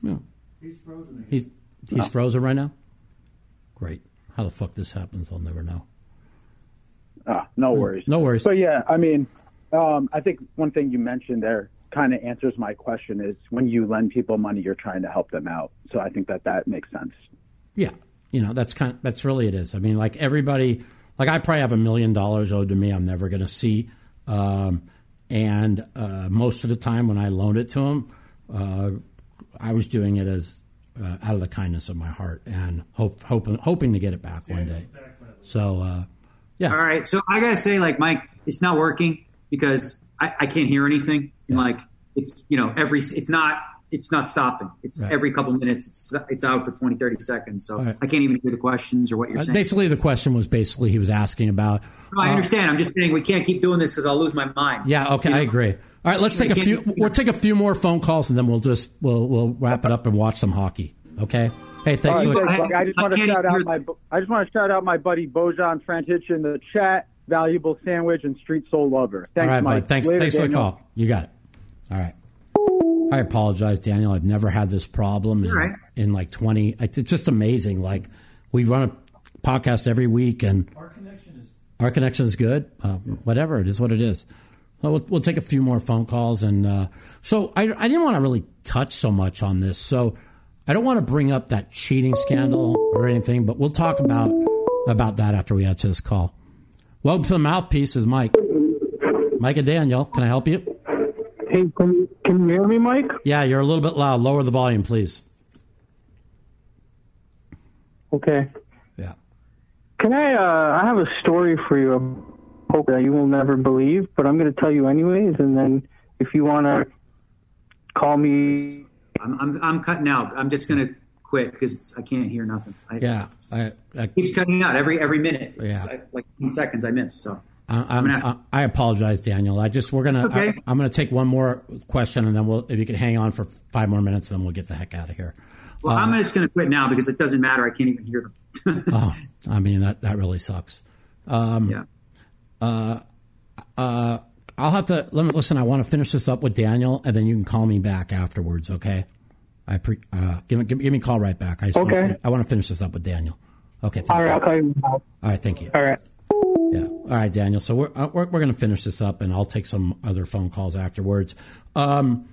Yeah. He's frozen. he's frozen right now. Great. How the fuck this happens, I'll never know. Ah, no worries. No worries. So yeah, I mean, um, I think one thing you mentioned there kind of answers my question is when you lend people money, you're trying to help them out. So I think that that makes sense. Yeah, you know that's kind. that's really it is. I mean, like everybody, like I probably have a million dollars owed to me. I'm never going to see, um, and uh, most of the time when I loaned it to them, uh, I was doing it as uh, out of the kindness of my heart, and hope hoping hoping to get it back one day. So uh, yeah, All right. So I gotta say, like, Mike, it's not working because I, I can't hear anything. And Yeah. like, it's you know every it's not it's not stopping. It's Right. every couple minutes. It's it's out for 20, 30 seconds. So right. I can't even hear the questions or what you're Uh, saying. basically the question was basically he was asking about. No, I uh, understand. I'm just saying we can't keep doing this because I'll lose my mind. Yeah, okay, You I know? agree. All right, let's take a few. do- We'll take a few more phone calls and then we'll just we'll we'll wrap it up and watch some hockey. Okay. Hey, thanks All for right, the, thanks, I just want to shout out my I just want to shout out my buddy Bojan Frantic in the chat. Valuable sandwich and street soul lover. Thanks, All right, Mike. bud. Thanks, Later, thanks for the call. You got it. All right. I apologize, Daniel. I've never had this problem in, All right. in like 20. It's just amazing. Like, we run a podcast every week, and our connection is our connection is good. Uh, whatever it is, what it is. Well, we'll, we'll take a few more phone calls, and uh, so I, I didn't want to really touch so much on this. So I don't want to bring up that cheating scandal or anything, but we'll talk about about that after we answer this call. Welcome to the mouthpiece. Is Mike? Mike and Daniel. Can I help you? Hey, can, can you hear me, Mike? Yeah, you're a little bit loud. Lower the volume, please. Okay. Yeah. Can I? Uh, I have a story for you. I hope that you will never believe, but I'm going to tell you anyways. And then if you want to call me, I'm, I'm I'm cutting out. I'm just gonna quit because I can't hear nothing. I, Yeah. I, I, It keeps cutting out every every minute. Yeah. It's like, like 10 seconds I miss. So I, gonna- I, I apologize, Daniel. I just we're gonna Okay. I, am gonna take one more question and then we'll if you can hang on for five more minutes, then we'll get the heck out of here. well, I'm just gonna quit now because it doesn't matter. I can't even hear them. (laughs) Oh, I mean that that really sucks. Um, yeah. I'll have to let me listen. I want to finish this up with Daniel, and then you can call me back afterwards. Okay. I pre, uh, give me give, me- give me a call right back. I Okay. Want to, I want to finish this up with Daniel. Okay. Thank all you. right, I'll call you. All right. Thank you. All right. All right, Daniel. So we're uh, we're, we're going to finish this up, and I'll take some other phone calls afterwards. Um,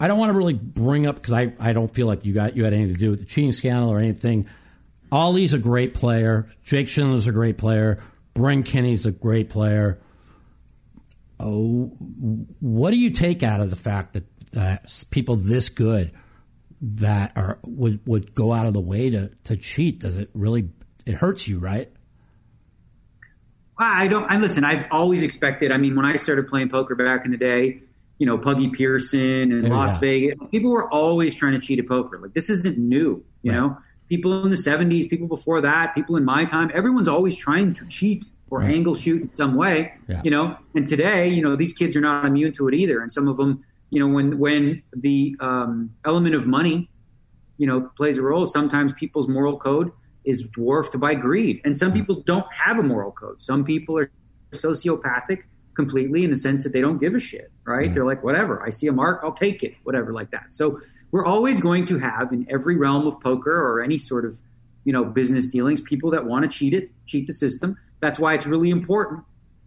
I don't want to really bring up because I, I don't feel like you got you had anything to do with the cheating scandal or anything. Ollie's a great player. Jake Schindler's a great player. Bryn Kenney's a great player. Oh, what do you take out of the fact that uh, people this good that are would would go out of the way to to cheat? Does it really? It hurts you, right? I don't. I listen. I've always expected. I mean, when I started playing poker back in the day, you know, Puggy Pearson and Yeah. Las Vegas, people were always trying to cheat at poker. Like this isn't new. You Right. know, people in the '70s, people before that, people in my time, everyone's always trying to cheat or Right. angle shoot in some way. Yeah. You know, and today, you know, these kids are not immune to it either. And some of them, you know, when when the um, element of money you know plays a role. Sometimes people's moral code is dwarfed by greed, and some people don't have a moral code. Some people are sociopathic completely in the sense that they don't give a shit. Right? They're like, whatever. I see a mark, I'll take it. Whatever, like that. So we're always going to have in every realm of poker or any sort of you know business dealings people that want to cheat it, cheat the system. That's why it's really important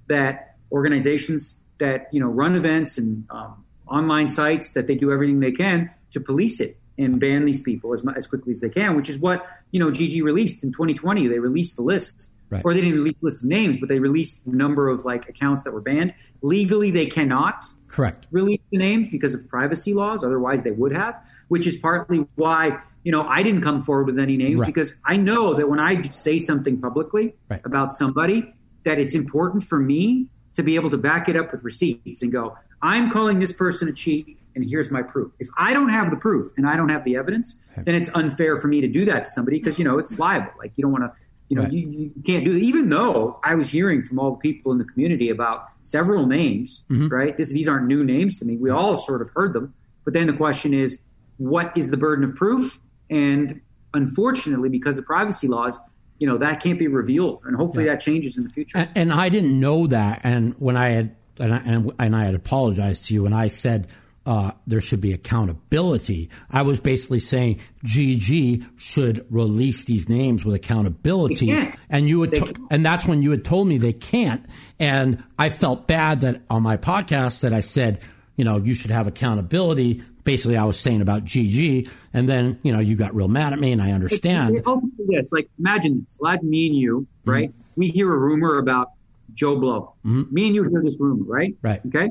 that organizations that you know run events and um, online sites that they do everything they can to police it and ban these people as, as quickly as they can, which is what you know GG released in 2020. They released the list, Right. or they didn't release the list of names, but they released the number of like accounts that were banned. Legally, they cannot Correct. release the names because of privacy laws. Otherwise, they would have, which is partly why you know I didn't come forward with any names Right. because I know that when I say something publicly Right. about somebody, that it's important for me to be able to back it up with receipts and go, I'm calling this person a cheat. And here's my proof. If I don't have the proof and I don't have the evidence, then it's unfair for me to do that to somebody because you know it's liable. Like you don't want to, you know, Right. you, you can't do it. Even though I was hearing from all the people in the community about several names, Mm-hmm. right? This, these aren't new names to me. We all sort of heard them. But then the question is, what is the burden of proof? And unfortunately, because of privacy laws, you know, that can't be revealed. And hopefully that changes in the future. And, and I didn't know that. And when I had and I, and, and I had apologized to you, and I said uh, there should be accountability. I was basically saying GG should release these names with accountability. And you to- and that's when you had told me they can't. And I felt bad that on my podcast that I said, you know, you should have accountability. Basically, I was saying about GG, and then you know you got real mad at me, and I understand. Yes, like imagine this. Imagine me and you, right? We hear a rumor about Joe Blow. Me and you hear this rumor, right? Right. Okay.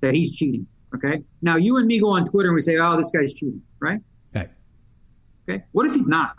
That he's cheating. Okay. Now you and me go on Twitter and we say, "Oh, this guy's cheating," right? Okay. Okay. What if he's not?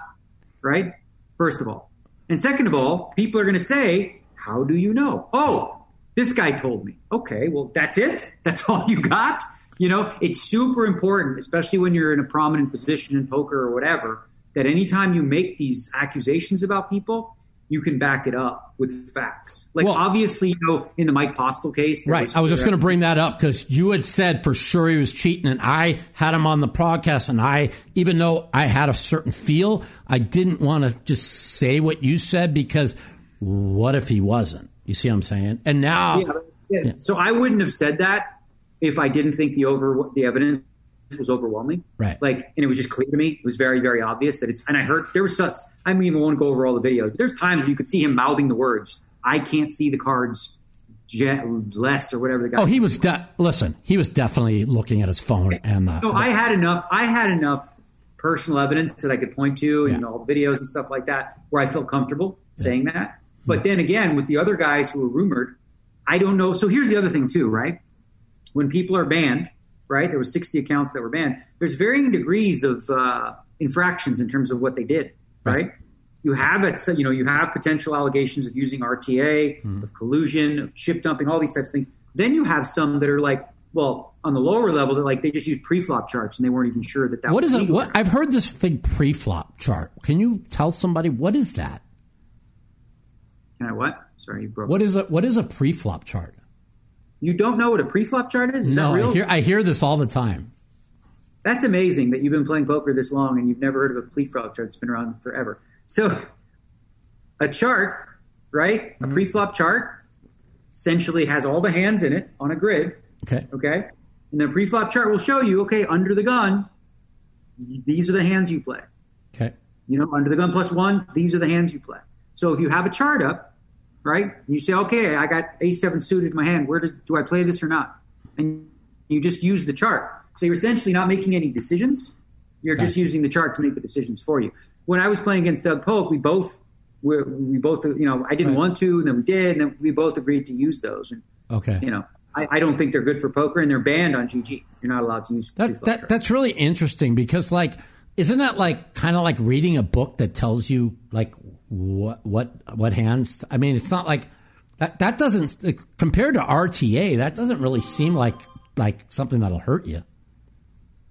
Right. First of all. And second of all, people are going to say, how do you know? Oh, this guy told me. Okay. Well, that's it. (laughs) That's all you got. You know, it's super important, especially when you're in a prominent position in poker or whatever, that anytime you make these accusations about people, you can back it up with facts. Like Well- obviously, you know, in the Mike Postle case, Right. I was just going to bring that up because you had said for sure he was cheating, and I had him on the podcast, and I, even though I had a certain feel, I didn't want to just say what you said because what if he wasn't? You see what I'm saying? And now, Yeah, yeah. So I wouldn't have said that if I didn't think the over the evidence was overwhelming. Right. Like, and it was just clear to me. It was very, very obvious that it's. And I heard there was such. I mean, even won't go over all the videos. There's times where you could see him mouthing the words. I can't see the cards jet less or whatever the guy. oh, he was de- listen. He was definitely looking at his phone and uh, the. So I had enough. I had enough personal evidence that I could point to, and Yeah. all the videos and stuff like that, where I felt comfortable saying that. Hmm. But then again, with the other guys who were rumored, I don't know. So here's the other thing too, right? When people are banned, right? There was 60 accounts that were banned. There's varying degrees of uh, infractions in terms of what they did, right? You have it. You know, you have potential allegations of using RTA, of collusion, of chip dumping, all these types of things. Then you have some that are like, well, on the lower level, that like they just use pre-flop charts and they weren't even sure that that. what was is it? What I've heard this thing pre-flop chart. Can you tell somebody what is that? Can I what? Sorry, you broke. What is a what is a pre-flop chart? You don't know what a pre-flop chart is? Is no? I hear I hear this all the time. That's amazing that you've been playing poker this long and you've never heard of a pre-flop chart. It's been around forever. So, a chart, right? Mm-hmm. A pre-flop chart essentially has all the hands in it on a grid. Okay. Okay, and the pre-flop chart will show you, okay, under the gun, these are the hands you play. Okay. You know, under the gun plus one, these are the hands you play. So if you have a chart up, right, and you say, okay, I got A7 suited in my hand. Where does do I play this or not? And you just use the chart. So you're essentially not making any decisions. You're just using the chart to make the decisions for you. When I was playing against Doug Polk, we both we, we both you know I didn't Right. want to, and then we did, and then we both agreed to use those. And Okay. you know, I, I don't think they're good for poker, and they're banned on GG. You're not allowed to use That, that that's really interesting because like isn't that like kind of like reading a book that tells you like what what what hands I mean it's not like that that doesn't compared to RTA that doesn't really seem like like something that'll hurt you.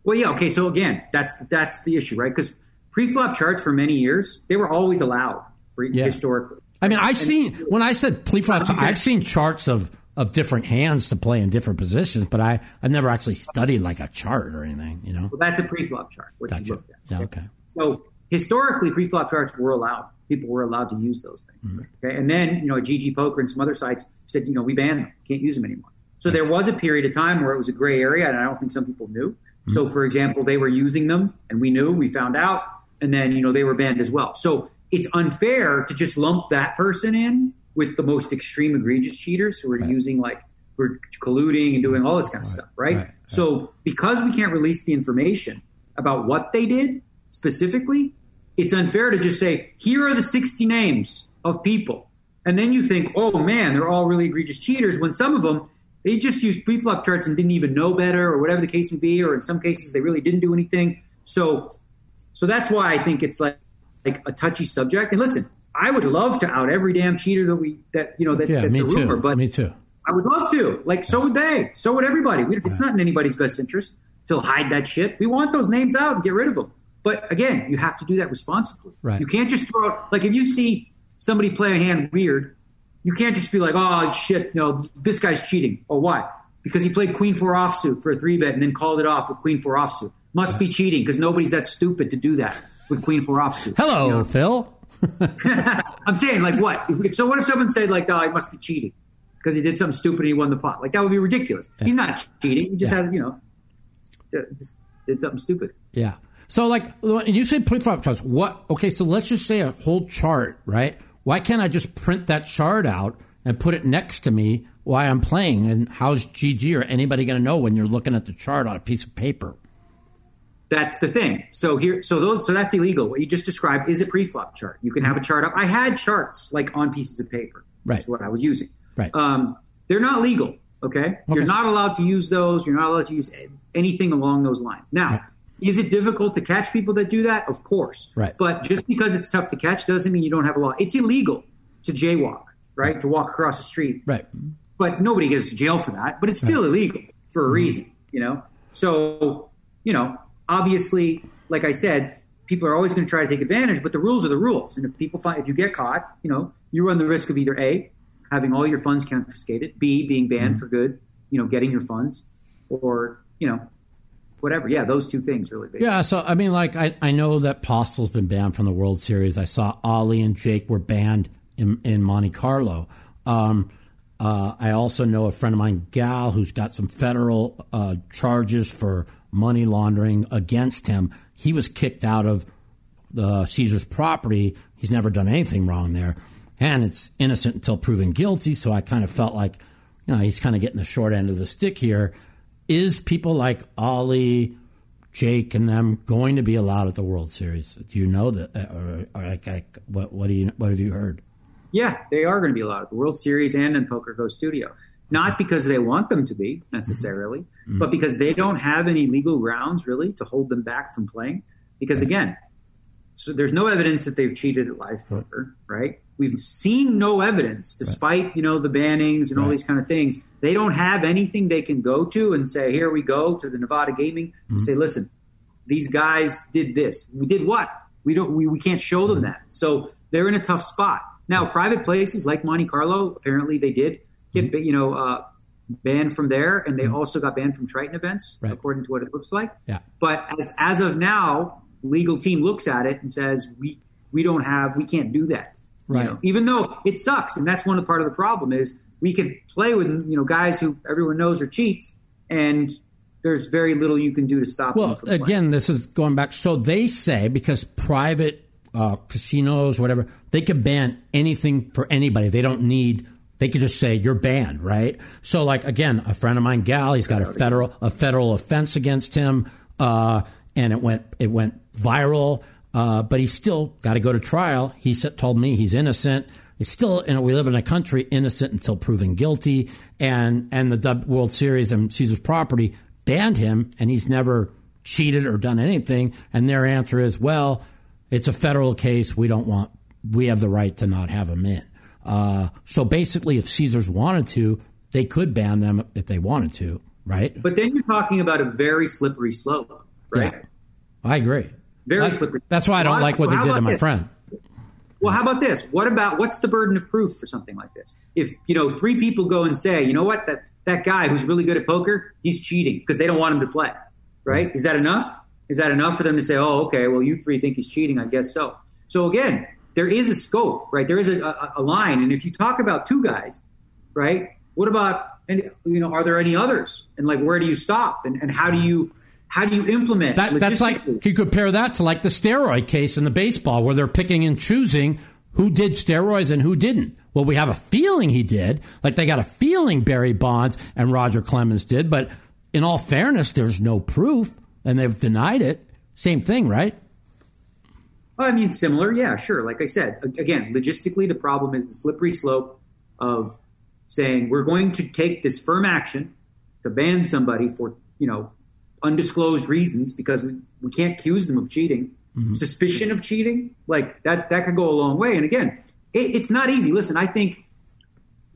Well, yeah, okay. So again, that's that's the issue, right? Because pre-flop charts for many years they were always allowed for Yeah. historically. I mean I've And- seen when I said pre-flop Okay. I've seen charts of of different hands to play in different positions but I I've never actually studied like a chart or anything, you know. Well, that's a pre-flop chart. What Gotcha. you looked at. Yeah, okay. So historically, pre-flop charts were allowed. People were allowed to use those things. Mm-hmm. Okay, and then you know, GG Poker and some other sites said, you know, we banned them, can't use them anymore. So there was a period of time where it was a gray area, and I don't think some people knew. Mm-hmm. So, for example, they were using them, and we knew, we found out, and then you know they were banned as well. So it's unfair to just lump that person in with the most extreme egregious cheaters who are using like who are colluding and doing all this kind of stuff, right? right, right. So because we can't release the information about what they did specifically, it's unfair to just say, here are the 60 names of people. And then you think, oh man, they're all really egregious cheaters when some of them, they just used pre-flop charts and didn't even know better or whatever the case may be, or in some cases they really didn't do anything. So, so that's why I think it's like, like a touchy subject. And listen, I would love to out every damn cheater that we, that, you know, that, Yeah, that's me a rumor, too. but me too. I would love to. Like, so would they. So would everybody. We, it's not in anybody's best interest to hide that shit. We want those names out and get rid of them. But again, you have to do that responsibly. Right. You can't just throw out, like, if you see somebody play a hand weird, you can't just be like, oh, shit, no, this guy's cheating. Oh, why? Because he played queen four offsuit for a three bet and then called it off with queen four offsuit. Must be cheating because nobody's that stupid to do that with queen four offsuit. Hello, You know? Phil. (laughs) I'm saying, like, what? If, so, what if someone said, like, oh, he must be cheating because he did something stupid and he won the pot? Like, that would be ridiculous. He's not cheating. He just Yeah. had, you know, uh, just did something stupid. Yeah. So, like, you say pre-flop charts, what? Okay, so let's just say a whole chart, right? Why can't I just print that chart out and put it next to me while I'm playing? And how's GG or anybody going to know when you're looking at the chart on a piece of paper? That's the thing. So here, so those, so that's illegal. What you just described is a pre-flop chart. You can have a chart up. I had charts like on pieces of paper. Right. That's what I was using. Right. Um, they're not legal. Okay? Okay. You're not allowed to use those. You're not allowed to use anything along those lines. Now, Is it difficult to catch people that do that? Of course. Right. But just because it's tough to catch doesn't mean you don't have a law. It's illegal to jaywalk, right? To walk across the street. Right. But nobody goes to jail for that. But it's still illegal for a mm-hmm. reason, you know? So, you know, obviously, like I said, people are always going to try to take advantage, but the rules are the rules. And if people find, if you get caught, you know, you run the risk of either A, having all your funds confiscated, B, being banned mm-hmm. for good, you know, getting your funds, or, you know, whatever. Yeah, those two things really big. Yeah, so I mean, like I, I know that Postle's been banned from the World Series. I saw Ali and Jake were banned in, in Monte Carlo. Um, uh, I also know a friend of mine, Gal, who's got some federal uh, charges for money laundering against him. He was kicked out of the Caesar's property. He's never done anything wrong there, and it's innocent until proven guilty. So I kind of felt like, you know, he's kind of getting the short end of the stick here. Is people like Ollie, Jake, and them going to be allowed at the World Series? Do you know that, uh, or, or like, like, what what do you what have you heard? Yeah, they are going to be allowed at the World Series and in PokerGO Studio. Not because they want them to be mm-hmm. necessarily, mm-hmm. but because they don't have any legal grounds really to hold them back from playing. Because again, so there's no evidence that they've cheated at live poker, right? We've seen no evidence, despite you know the bannings and all these kind of things. They don't have anything they can go to and say, "Here we go to the Nevada Gaming." and mm-hmm. Say, "Listen, these guys did this. We did what? We don't. We, we can't show them mm-hmm. that. So they're in a tough spot now. Private places like Monte Carlo, apparently they did get mm-hmm. you know uh, banned from there, and they also got banned from Triton events, Right. according to what it looks like. Yeah. But as as of now, legal team looks at it and says we we don't have we can't do that. You Right. know, even though it sucks, and that's one of the part of the problem is we could play with you know guys who everyone knows are cheats, and there's very little you can do to stop them. Well, playing. again, this is going back. So they say because private uh, casinos, whatever, they can ban anything for anybody. They don't need. They could just say you're banned, right? So, like again, a friend of mine, Gal, he's got a federal a federal offense against him, uh, and it went it went viral. Uh, but he's still got to go to trial. He said, told me he's innocent. It's still, you know, we live in a country innocent until proven guilty, and and the World Series and Caesar's property banned him, and he's never cheated or done anything. And their answer is, well, it's a federal case. We don't want. We have the right to not have him in. Uh, so basically, if Caesars wanted to, they could ban them if they wanted to, right? But then you're talking about a very slippery slope, right? Yeah. I agree. Very That's- slippery. That's why I don't like what they did to my this? friend. Well, how about this? What about what's the burden of proof for something like this? If you know three people go and say, you know what, that that guy who's really good at poker, he's cheating because they don't want him to play, right? Mm-hmm. Is that enough? Is that enough for them to say, oh, okay, well, you three think he's cheating, I guess so. So again, there is a scope, right? There is a, a, a line, and if you talk about two guys, right? What about and you know, are there any others? And like, where do you stop? And, and how do you how do you implement That, that's like you compare that to like the steroid case in the baseball where they're picking and choosing who did steroids and who didn't. Well, we have a feeling he did. Like they got a feeling Barry Bonds and Roger Clemens did, but in all fairness, there's no proof and they've denied it. Same thing, right? Well, I mean, similar, yeah, sure. Like I said, again, logistically, the problem is the slippery slope of saying we're going to take this firm action to ban somebody for you know undisclosed reasons because we, we can't accuse them of cheating, mm-hmm. suspicion of cheating, like that that could go a long way. And again, it, it's not easy. Listen, I think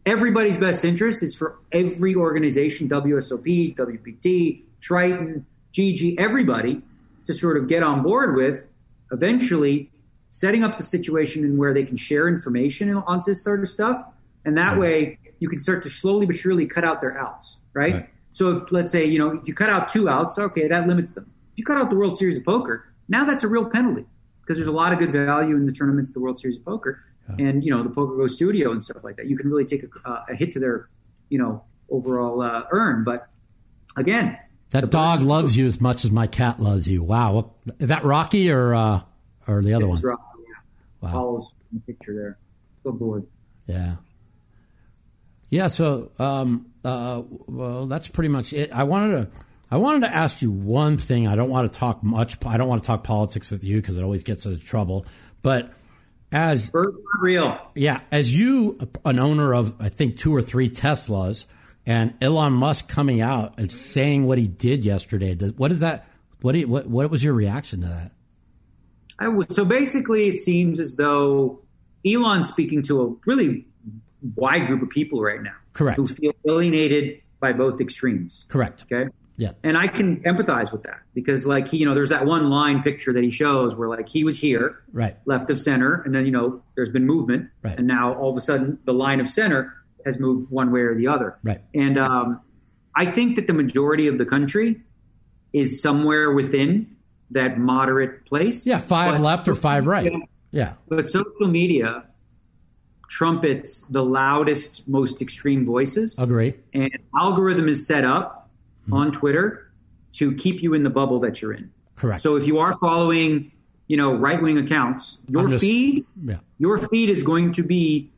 everybody's best interest is for every organization, WSOP, WPT, Triton, GG, everybody to sort of get on board with eventually setting up the situation in where they can share information on this sort of stuff. And that way you can start to slowly but surely cut out their outs, right? Right. So if let's say, you know, if you cut out two outs, okay, that limits them. If you cut out the World Series of Poker, now that's a real penalty because there's a lot of good value in the tournaments, the World Series of Poker, and you know the PokerGO Studio and stuff like that. You can really take a, uh, a hit to their, you know, overall uh, earn. But again, That dog loves you as much as my cat loves you. Wow. Is that Rocky or uh, or the other one? Rob. Yeah. Follows the picture there. Good board. Yeah. Yeah. So, um, uh, well, that's pretty much it. I wanted to, I wanted to ask you one thing. I don't want to talk much. I don't want to talk politics with you because it always gets us in trouble. But as not real. yeah, as you, an owner of I think two or three Teslas, and Elon Musk coming out and saying what he did yesterday, what that What, do you, what what was your reaction to that? W- so basically, it seems as though Elon's speaking to a really wide group of people right now. Correct. Who feel alienated by both extremes. Correct. Okay. Yeah. And I can empathize with that because, like, he, you know, there's that one line picture that he shows where, like, he was here, Right. left of center, and then, you know, there's been movement. Right. And now all of a sudden the line of center has moved one way or the other. Right. And um, I think that the majority of the country is somewhere within that moderate place. Yeah, five But- left or five right. Yeah. But social media trumpets the loudest, most extreme voices. Agree. And algorithm is set up on Twitter to keep you in the bubble that you're in. Correct. So if you are following, you know, right wing accounts, your just- feed, Yeah. your feed is going to be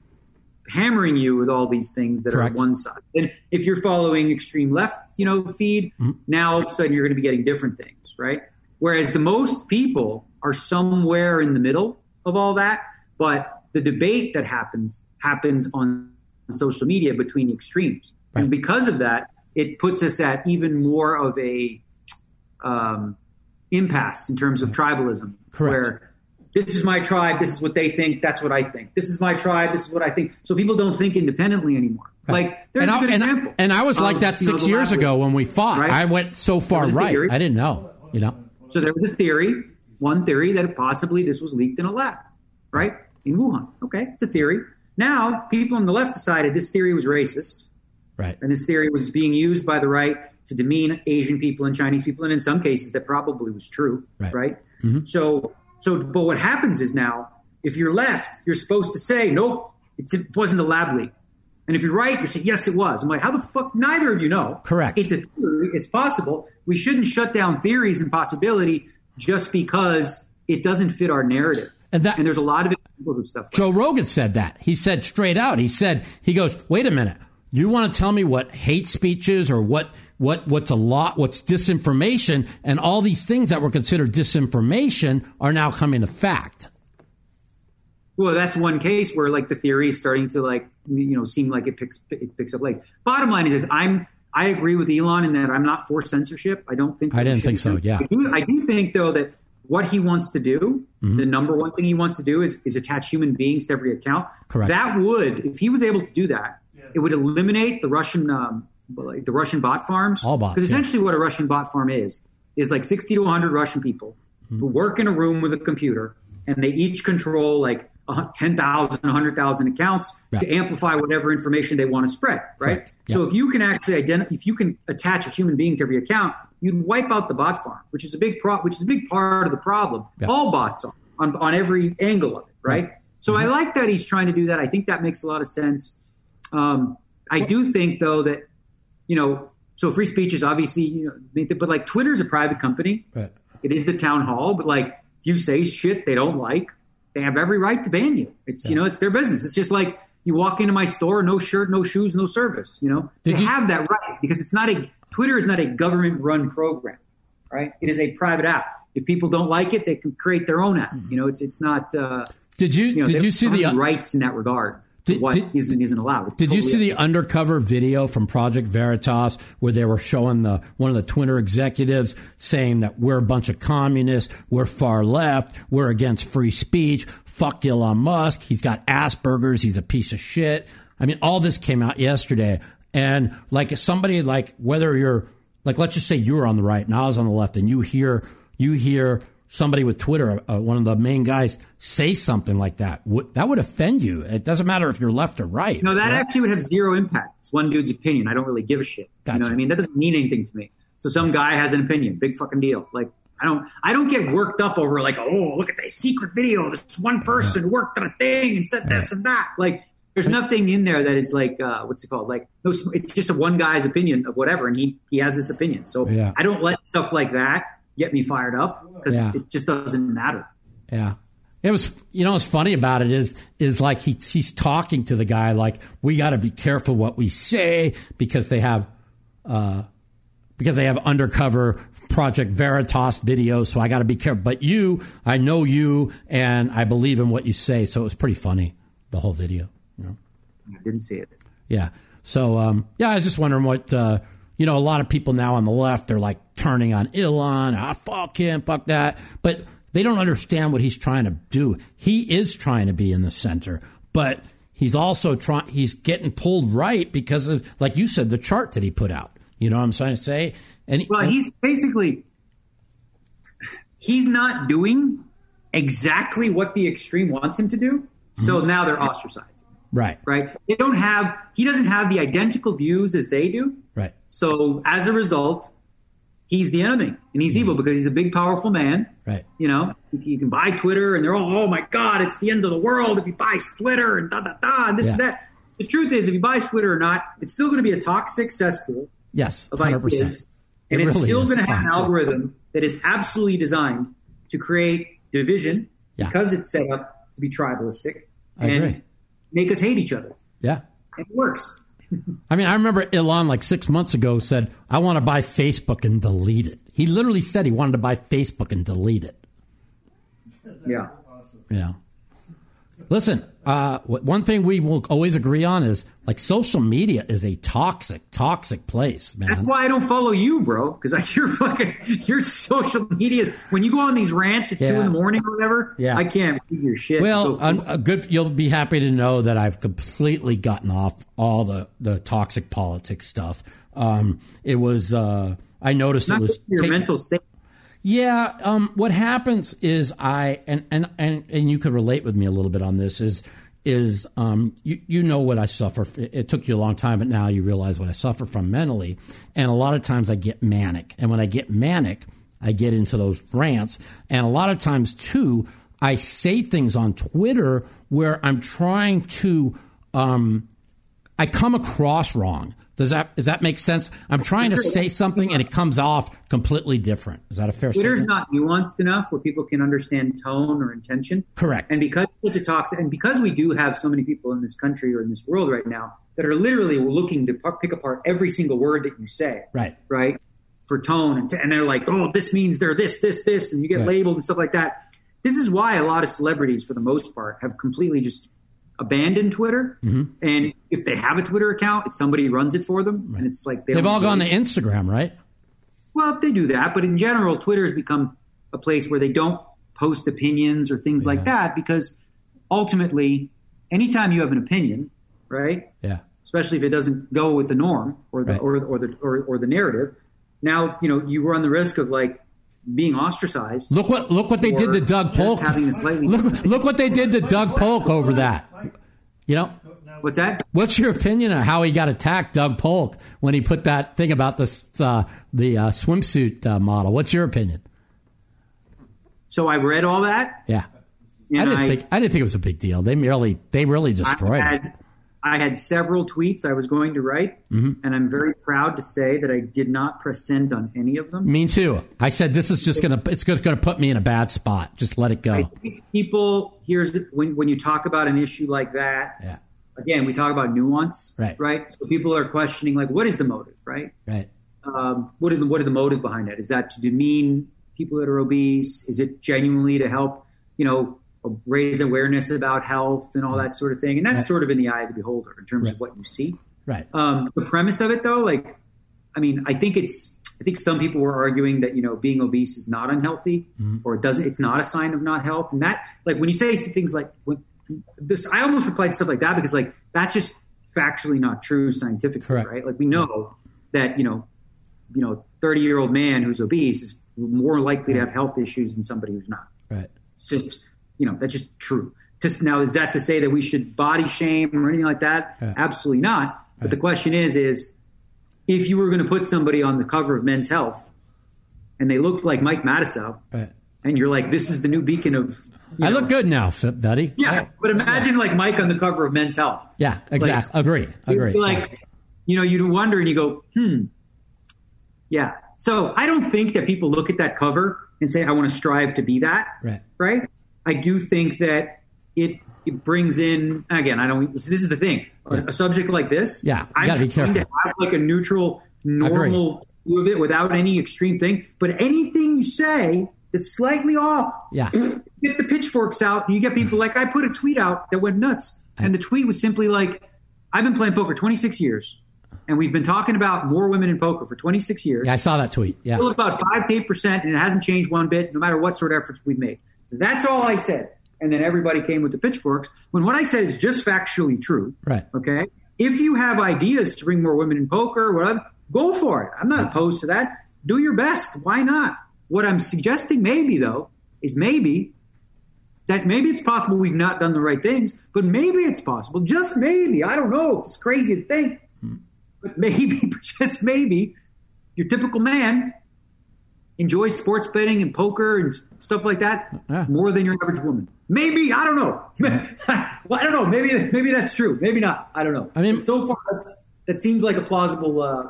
hammering you with all these things that Correct. are one side. And if you're following extreme left, you know, feed, Mm-hmm. now all of a sudden you're going to be getting different things, right? Whereas the most people are somewhere in the middle of all that, but the debate that happens happens on social media between the extremes. Right. And because of that, it puts us at even more of a um, impasse in terms of tribalism, Correct. where this is my tribe, this is what they think, that's what I think. This is my tribe, this is what I think. So people don't think independently anymore. Like there's and a I, good and, I- example. and I was like that you know, six years ago when we fought. Right? I went so far right. theory. I didn't know. You know. So there was a theory, one theory that possibly this was leaked in a lab, right? In Wuhan. Okay, it's a theory. Now, people on the left decided this theory was racist, Right. and this theory was being used by the right to demean Asian people and Chinese people, and in some cases that probably was true, Right. right? Mm-hmm. So, so, but what happens is now, if you're left, you're supposed to say, nope, it's, it wasn't a lab leak. And if you're right, you say, yes, it was. I'm like, how the fuck? Neither of you know. Correct. It's a theory. It's possible. We shouldn't shut down theories and possibility just because it doesn't fit our narrative. And that- and there's a lot of examples of stuff. Like Joe Rogan said that. He said straight out. He said he goes, "Wait a minute. You want to tell me what hate speech is or what what what's a lot what's disinformation and all these things that were considered disinformation are now coming to fact." Well, that's one case where like the theory is starting to like you know seem like it picks it picks up legs. Bottom line is, I'm I agree with Elon in that I'm not for censorship. I don't think I didn't think so, yeah. I do, I do think though that what he wants to do, Mm-hmm. the number one thing he wants to do is is attach human beings to every account. Correct. That would, if he was able to do that, it would eliminate the Russian um, the Russian bot farms. All bots, Because yeah. essentially, what a Russian bot farm is is like 60 to 100 Russian people Mm-hmm. who work in a room with a computer, and they each control like a 10,000, 100,000 accounts Yeah. to amplify whatever information they want to spread. Right. Correct. Yeah. So if you can actually identify, if you can attach a human being to every account, you'd wipe out the bot farm, which is a big pro- which is a big part of the problem. Yeah. All bots are on, on every angle of it. Right. Right. So Mm-hmm. I like that he's trying to do that. I think that makes a lot of sense. Um, I do think though that you know, so free speech is obviously, you know, but like Twitter is a private company. Right. It is the town hall, but like if you say shit they don't like, they have every right to ban you. It's you know, it's their business. It's just like you walk into my store, no shirt, no shoes, no service. You know, Did they you- have that right because it's not a Twitter is not a government run program, right? It is a private app. If people don't like it, they can create their own app. You know, it's it's not. Uh, Did you, you know, did you see the rights in that regard? to Did- what did- is and isn't allowed? It's Did you see the undercover video from Project Veritas where they were showing the one of the Twitter executives saying that we're a bunch of communists, we're far left, we're against free speech, fuck Elon Musk, he's got Asperger's, he's a piece of shit. I mean, all this came out yesterday, and like somebody like whether you're like let's just say you were on the right and I was on the left, and you hear you hear somebody with Twitter, uh, one of the main guys, say something like that, would, that would offend you. It doesn't matter if you're left or right. No, that Yeah? actually would have zero impact. It's one dude's opinion. I don't really give a shit. Gotcha. You know what I mean? That doesn't mean anything to me. So some guy has an opinion. Big fucking deal. Like I don't I don't get worked up over like, oh, look at that secret video. This one person worked on a thing and said this and that. Like there's nothing in there that is like uh, what's it called? Like no, it's just a one guy's opinion of whatever, and he he has this opinion. So Yeah. I don't let stuff like that get me fired up because Yeah. it just doesn't matter. Yeah. It was, you know, what's funny about it is, is like he, he's talking to the guy like, we got to be careful what we say because they have, uh, because they have undercover Project Veritas videos. So I got to be careful. But you, I know you and I believe in what you say. So it was pretty funny, the whole video, you know? I didn't see it. Yeah. So, um, yeah, I was just wondering what, uh, you know, a lot of people now on the left, they're like turning on Elon. Ah, fuck him, fuck that. But they don't understand what he's trying to do. He is trying to be in the center, but he's also trying, he's getting pulled right because of, like you said, the chart that he put out. You know what I'm trying to say? And Well, he's basically he's not doing exactly what the extreme wants him to do. So Mm-hmm. now they're ostracized, right, right? They don't have he doesn't have the identical views as they do. right, So as a result, he's the enemy and he's evil because he's a big, powerful man. Mm-hmm. right. You know, you, can buy Twitter and they're all, oh my God, it's the end of the world if you buy Twitter and da da da and this Yeah. and that. The truth is, if you buy Twitter or not, it's still going to be a toxic cesspool Yes, 100%. ideas. And It it's really still going to have an algorithm that is absolutely designed to create division Yeah. because it's set up to be tribalistic I and agree. Make us hate each other. Yeah. It works. (laughs) I mean, I remember Elon like six months ago said, I want to buy Facebook and delete it. He literally said he wanted to buy Facebook and delete it. Yeah. Yeah. Listen, uh, one thing we will always agree on is like social media is a toxic, toxic place, man. That's why I don't follow you, bro. Because like (laughs) you're fucking your social media. When you go on these rants at two in the morning or whatever, Yeah. I can't read your shit. Well, So- uh, good. You'll be happy to know that I've completely gotten off all the, the toxic politics stuff. Um, it was, uh, I noticed not it was your mental state. Yeah, um, what happens is I and, and and and you could relate with me a little bit on this is is um, you you know what I suffer. It, took you a long time, but now you realize what I suffer from mentally. And a lot of times I get manic, and when I get manic, I get into those rants. And a lot of times too, I say things on Twitter where I'm trying to. Um, I come across wrong. Does that does that make sense? I'm trying to say something and it comes off completely different. Is that a fair Twitter's statement? not nuanced enough where people can understand tone or intention. Correct. And because a toxic, and because we do have so many people in this country or in this world right now that are literally looking to pick apart every single word that you say, Right. right, for tone, and, and they're like, oh, this means they're this, this, this, and you get Right. labeled and stuff like that. This is why a lot of celebrities, for the most part, have completely just abandoned Twitter. Mm-hmm. And if they have a Twitter account, it's somebody runs it for them, and it's like they They've all gone to Instagram, right? well, they do that, but in general, Twitter has become a place where they don't post opinions or things like that because ultimately, anytime you have an opinion, right, Yeah. especially if it doesn't go with the norm or the Right. or, or the or, or the narrative, now you know you run the risk of like being ostracized. Look what look what they did to Doug Polk. having a slightly Look look what they did to Doug Polk over that. You know, What's that? what's your opinion on how he got attacked, Doug Polk, when he put that thing about this uh, the uh, swimsuit uh, model? What's your opinion? So I read all that. Yeah, I didn't I, think I didn't think it was a big deal. They merely they really destroyed it. I had several tweets I was going to write, Mm-hmm. and I'm very proud to say that I did not press send on any of them. Me too. I said this is just gonna it's just gonna put me in a bad spot. Just let it go. people here's the, when when you talk about an issue like that. Yeah. Again, we talk about nuance, Right. Right. So people are questioning like, what is the motive, right? Right. Um, what is the what is the motive behind it? Is that to demean people that are obese? Is it genuinely to help, you know, raise awareness about health and all that sort of thing? And that's sort of in the eye of the beholder in terms Right. of what you see. Right. Um, the premise of it, though, like, I mean, I think it's. I think some people were arguing that you know being obese is not unhealthy, Mm-hmm. or it doesn't. It's not a sign of not health, and that like when you say things like when, this, I almost replied to stuff like that because like that's just factually not true scientifically, Correct. right? Like we know that you know, you know, thirty year old man who's obese is more likely to have health issues than somebody who's not. Right. It's just, you know, that's just true. Just now, is that to say that we should body shame or anything like that? Yeah. Absolutely not. But the question is, is if you were going to put somebody on the cover of Men's Health and they looked like Mike Matusow, Right. and you're like, this is the new beacon of. I know- look good now, buddy. Yeah, but imagine like Mike on the cover of Men's Health. Yeah, exactly. agree. Agree. You'd like, you know, you wonder and you go, hmm, yeah. So I don't think that people look at that cover and say, I want to strive to be that. Right. Right. I do think that it, it brings in, again, I don't, this, this is the thing. A, a subject like this, Yeah, you I'm gotta be careful. to have like a neutral, normal view of it without any extreme thing. But anything you say that's slightly off, Yeah. (clears throat) get the pitchforks out. And you get people like I put a tweet out that went nuts, and the tweet was simply like, "I've been playing poker 26 years. and we've been talking about more women in poker for 26 years. Yeah, I saw that tweet. Yeah. Still about five to eight percent, and it hasn't changed one bit, no matter what sort of efforts we've made. That's all I said, and then everybody came with the pitchforks. When what I said is just factually true. Right. Okay. If you have ideas to bring more women in poker, whatever, go for it. I'm not opposed to that. Do your best. Why not? What I'm suggesting, maybe though, is maybe that maybe it's possible we've not done the right things, but maybe it's possible, just maybe. I don't know. It's crazy to think, hmm. but maybe, (laughs) just maybe, your typical man enjoys sports betting and poker and stuff like that Yeah. more than your average woman. Maybe I don't know. (laughs) well, I don't know. Maybe maybe that's true. Maybe not. I don't know. I mean- But so far that's, that seems like a plausible uh,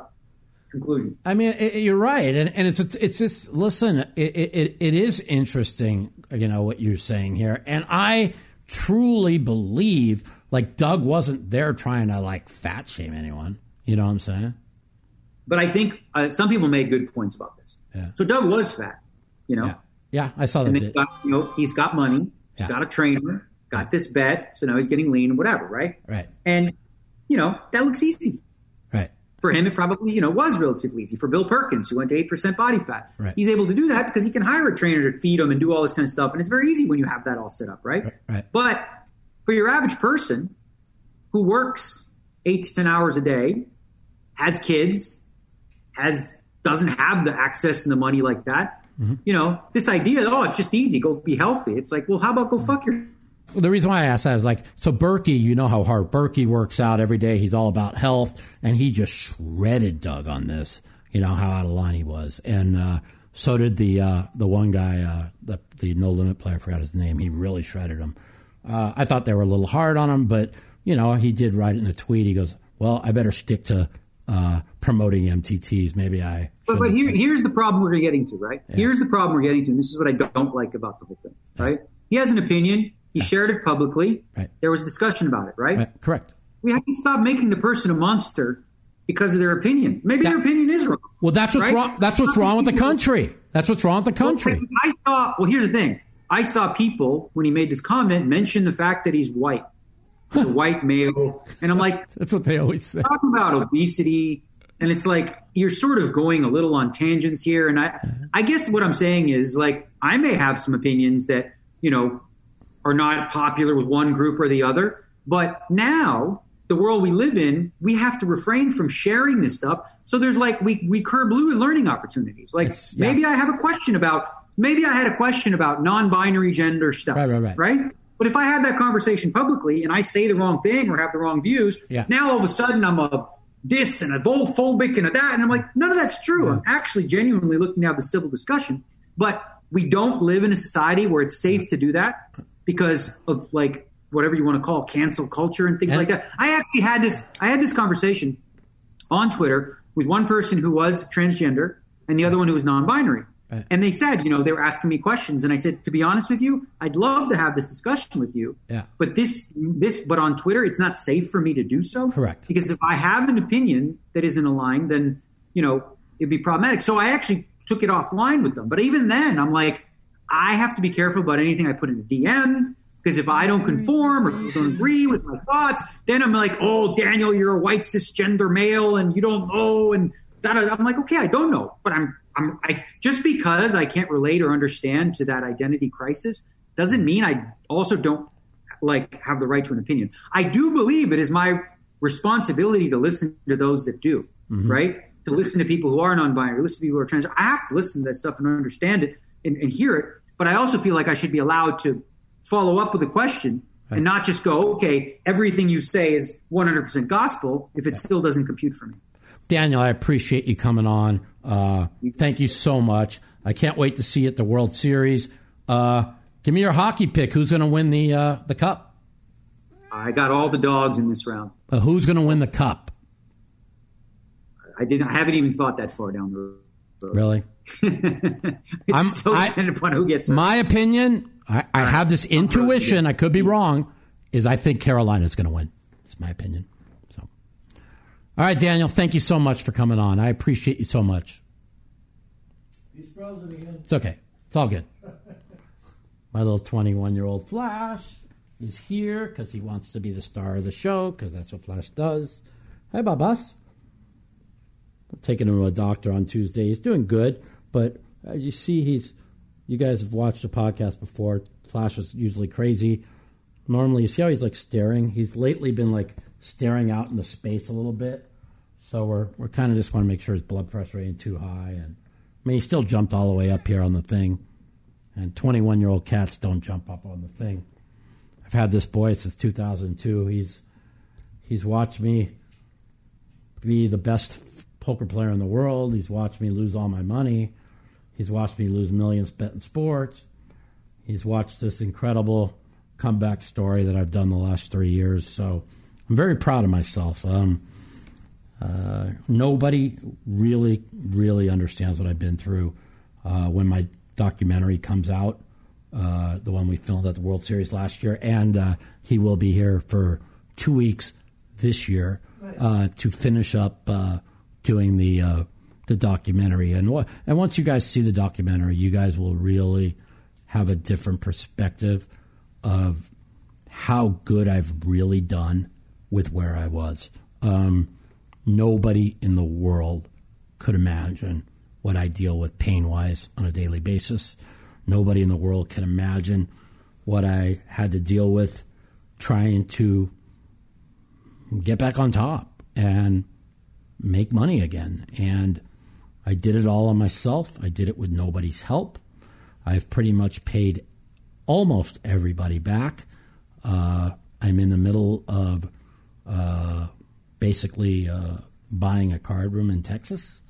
conclusion. I mean, it, you're right, and and it's it's just listen. It, it it is interesting, you know, what you're saying here, and I truly believe like Doug wasn't there trying to like fat shame anyone. You know what I'm saying? But I think uh, some people made good points about this. Yeah. So Doug was fat, you know, Yeah, yeah, I saw that. and got, you know he's got money, Yeah. he's got a trainer, got this bet, so now he's getting lean whatever, right? Right, And you know that looks easy. right, For him, it probably you know was relatively easy. For Bill Perkins, who went to eight percent body fat, Right. he's able to do that because he can hire a trainer to feed him and do all this kind of stuff, and it's very easy when you have that all set up, right? right, right. But for your average person who works eight to ten hours a day, has kids, has doesn't have the access and the money like that, Mm-hmm. you know, this idea, oh, it's just easy, go be healthy. It's like, well, how about go fuck your Well, the reason why I asked that is like, so Berkey, you know how hard Berkey works out every day. He's all about health, and he just shredded Doug on this. You know how out of line he was, and uh, so did the uh, the one guy, uh, the the no limit player. I forgot his name. He really shredded him. Uh, I thought they were a little hard on him, but you know he did write it in a tweet. He goes, "Well, I better stick to uh, promoting MTTs. Maybe I." But, but here, take-" here's the problem we're getting to, right? Here's the problem we're getting to, and this is what I don't like about the whole thing, right? He has an opinion. He shared it publicly. Right. There was discussion about it, right? Right, correct. We have to stop making the person a monster because of their opinion. Maybe their opinion is wrong. Well, that's what's Right? wrong. That's what's wrong with the country. That's what's wrong with the country. I saw. Well, here's the thing. I saw people when he made this comment mention the fact that he's white, white male, and I'm like, (laughs) That's what they always say. talking about obesity, and it's like you're sort of going a little on tangents here. And I, I guess what I'm saying is like I may have some opinions that you know are not popular with one group or the other, but now the world we live in, we have to refrain from sharing this stuff. So there's like we we curb learning opportunities. Like yeah. maybe I have a question about maybe I had a question about non-binary gender stuff, Right, right, right. right? But if I have that conversation publicly and I say the wrong thing or have the wrong views, Yeah. now all of a sudden I'm a this and a phobic and a that, and I'm like, none of that's true. I'm actually genuinely looking to have the civil discussion, but we don't live in a society where it's safe to do that because of like whatever you want to call cancel culture and things And- like that. I actually had this. I had this conversation on Twitter with one person who was transgender and the other one who was non-binary. Right. And they said, you know, they were asking me questions, and I said, to be honest with you, I'd love to have this discussion with you. Yeah. But this, this, but on Twitter, it's not safe for me to do so. Correct. Because if I have an opinion that isn't aligned, then you know it'd be problematic. So I actually took it offline with them. But even then, I'm like, I have to be careful about anything I put in a DM because if I don't conform or don't agree with my thoughts, then I'm like, oh, Daniel, you're a white cisgender male and you don't know. And that, I'm like, okay, I don't know, but I'm, I just because I can't relate or understand to that identity crisis doesn't mean I also don't like have the right to an opinion. I do believe it is my responsibility to listen to those that do, mm-hmm. right? To listen to people who are non-binary, listen to people who are trans. I have to listen to that stuff and understand it and, and hear it. But I also feel like I should be allowed to follow up with a question and not just go, okay, everything you say is 100% gospel if it still doesn't compute for me. Daniel, I appreciate you coming on. Uh, thank you so much. I can't wait to see you at the World Series. Uh, give me your hockey pick. Who's going to win the uh, the cup? I got all the dogs in this round. Uh, who's going to win the cup? I didn't. I haven't even thought that far down the road. Really? it's (laughs) I'm- so I- dependent upon who gets it. My opinion, I, I have this intuition. I could be wrong. Is I think Carolina's going to win. It's my opinion. All right, Daniel. Thank you so much for coming on. I appreciate you so much. He's frozen again. It's okay. It's all good. (laughs) My little 21 year old Flash is here because he wants to be the star of the show because that's what Flash does. Hi, Babas. taking him to a doctor on Tuesday. He's doing good, but uh, you see, he's. You guys have watched the podcast before. Flash is usually crazy. Normally, you see how he's like staring. He's lately been like staring out into space a little bit. So we're we're kind of just want to make sure his blood pressure ain't too high. And I mean, he still jumped all the way up here on the thing. And 21 year old cats don't jump up on the thing. I've had this boy since 2002. He's he's watched me be the best poker player in the world. He's watched me lose all my money. He's watched me lose millions betting sports. He's watched this incredible comeback story that I've done the last three years. So I'm very proud of myself. Um, uh, nobody really, really understands what I've been through. Uh, when my documentary comes out, uh, the one we filmed at the World Series last year, and uh, he will be here for two weeks this year uh, to finish up uh, doing the the documentary. And wh- and once you guys see the documentary, you guys will really have a different perspective of how good I've really done with where I was. Um, nobody in the world could imagine what I deal with pain wise on a daily basis. Nobody in the world can imagine what I had to deal with trying to get back on top and make money again. And I did it all on myself. I did it with nobody's help. I've pretty much paid almost everybody back. Uh, I'm in the middle of uh, basically uh, buying a card room in Texas.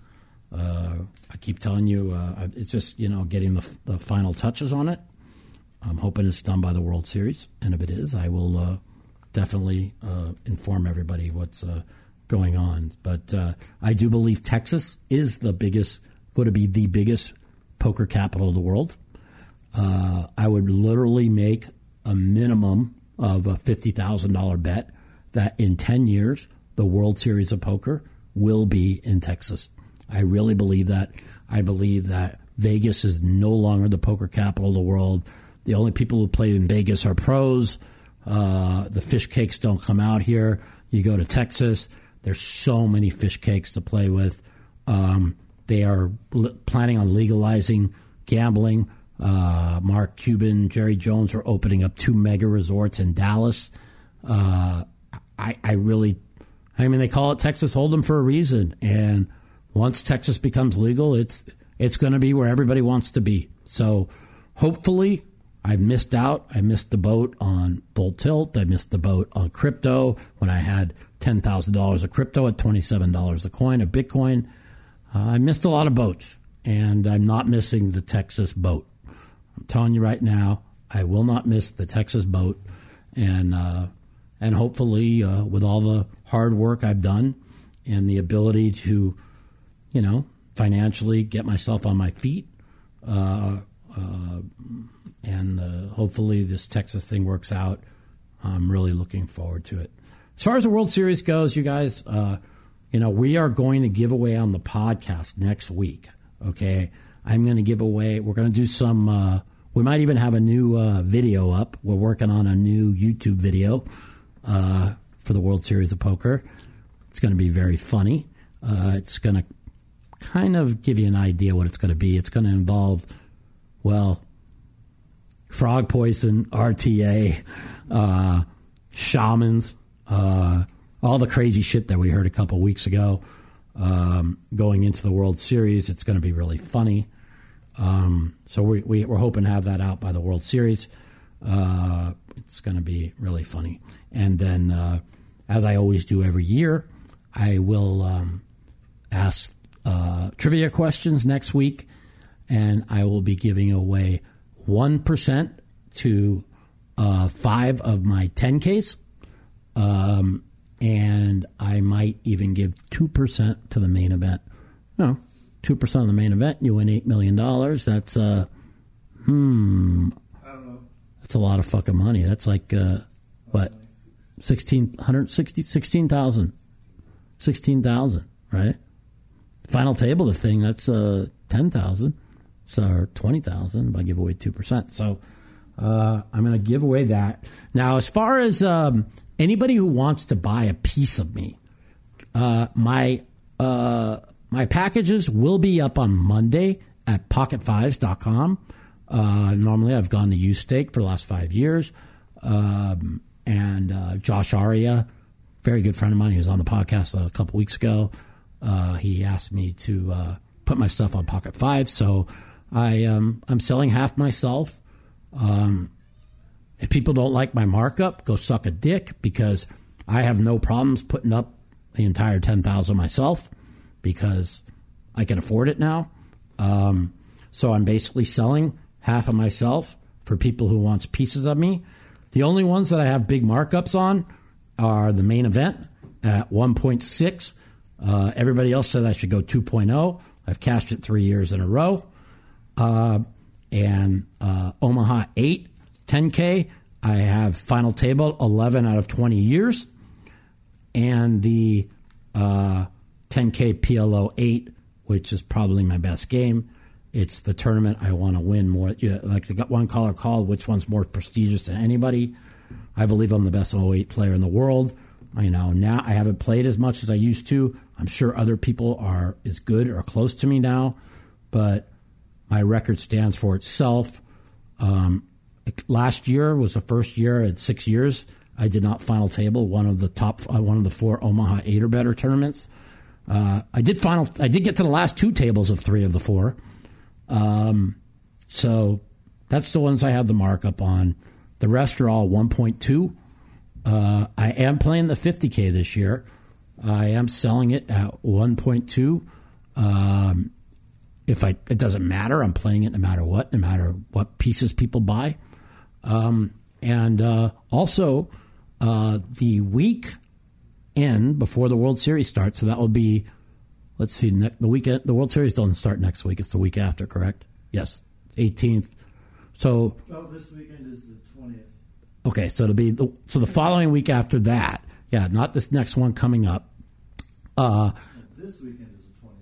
Uh, I keep telling you, uh, it's just you know getting the, the final touches on it. I'm hoping it's done by the World Series, and if it is, I will uh, definitely inform everybody what's going on. But I do believe Texas is the biggest, going to be the biggest poker capital of the world. Uh, I would literally make a minimum of a $50,000 bet that in 10 years, the World Series of Poker will be in Texas. I really believe that. I believe that Vegas is no longer the poker capital of the world. The only people who play in Vegas are pros. Uh, the fish cakes don't come out here. You go to Texas, there's so many fish cakes to play with. Um, they are l- planning on legalizing gambling. Uh, Mark Cuban, Jerry Jones are opening up two mega resorts in Dallas. Uh, I, I really, I mean, they call it Texas Hold'em for a reason. And once Texas becomes legal, it's it's going to be where everybody wants to be. So hopefully, I missed out. I missed the boat on Full Tilt. I missed the boat on crypto when I had ten thousand dollars of crypto at twenty seven dollars a coin of Bitcoin. Uh, I missed a lot of boats, and I'm not missing the Texas boat. I'm telling you right now, I will not miss the Texas boat, and uh, and hopefully, uh, with all the hard work I've done and the ability to, you know, financially get myself on my feet, uh, uh, and uh, hopefully this Texas thing works out. I'm really looking forward to it. As far as the World Series goes, you guys, uh, you know, we are going to give away on the podcast next week. Okay, I'm going to give away. We're going to do some. Uh, we might even have a new uh, video up. We're working on a new YouTube video uh, for the World Series of Poker. It's going to be very funny. Uh, it's going to kind of give you an idea what it's going to be. It's going to involve, well, frog poison, RTA, uh, shamans, uh, all the crazy shit that we heard a couple weeks ago. Um, going into the World Series, it's going to be really funny. Um, so we, we, are hoping to have that out by the World Series. Uh, it's going to be really funny. And then, uh, as I always do every year, I will um, ask uh, trivia questions next week, and I will be giving away 1% to uh, five of my 10Ks. Um, and I might even give 2% to the main event. No, 2% of the main event, you win $8 million. That's, uh, hmm, that's a lot of fucking money. That's like, uh, what, 1660 16,000. 16,000, right? Final table, the thing, that's uh, 10,000. So 20,000 if I give away 2%. So uh, I'm going to give away that. Now, as far as um, anybody who wants to buy a piece of me, uh, my uh, my packages will be up on Monday at pocketfives.com. Uh, normally, I've gone to UStake for the last five years. Um, and uh, Josh Arieh, very good friend of mine, he was on the podcast a couple weeks ago. Uh, he asked me to uh, put my stuff on Pocket Five, so I um, I'm selling half myself. Um, if people don't like my markup, go suck a dick because I have no problems putting up the entire ten thousand myself because I can afford it now. Um, so I'm basically selling half of myself for people who wants pieces of me. The only ones that I have big markups on are the main event at 1.6. Uh, everybody else said I should go 2.0. I've cashed it three years in a row. Uh, and uh, Omaha 8, 10K. I have final table 11 out of 20 years. And the uh, 10K PLO 8, which is probably my best game. It's the tournament I want to win more. Yeah, like the one caller called, which one's more prestigious than anybody? I believe I'm the best O8 player in the world. I know now I haven't played as much as I used to. I'm sure other people are as good or close to me now, but my record stands for itself. Um, last year was the first year at six years I did not final table one of the top uh, one of the four Omaha eight or better tournaments. Uh, I did final. I did get to the last two tables of three of the four. Um, so that's the ones I have the markup on. The rest are all 1.2. Uh, I am playing the 50K this year. I am selling it at 1.2. Um, if I, it doesn't matter. I'm playing it no matter what, no matter what pieces people buy. Um, and uh, also, uh, the week end before the World Series starts, so that will be let's see, ne- the weekend, the World Series doesn't start next week. It's the week after, correct? Yes, 18th. So. Oh, this weekend is the 20th. Okay, so it'll be the, so the following week after that. Yeah, not this next one coming up. Uh, this weekend is the 20th.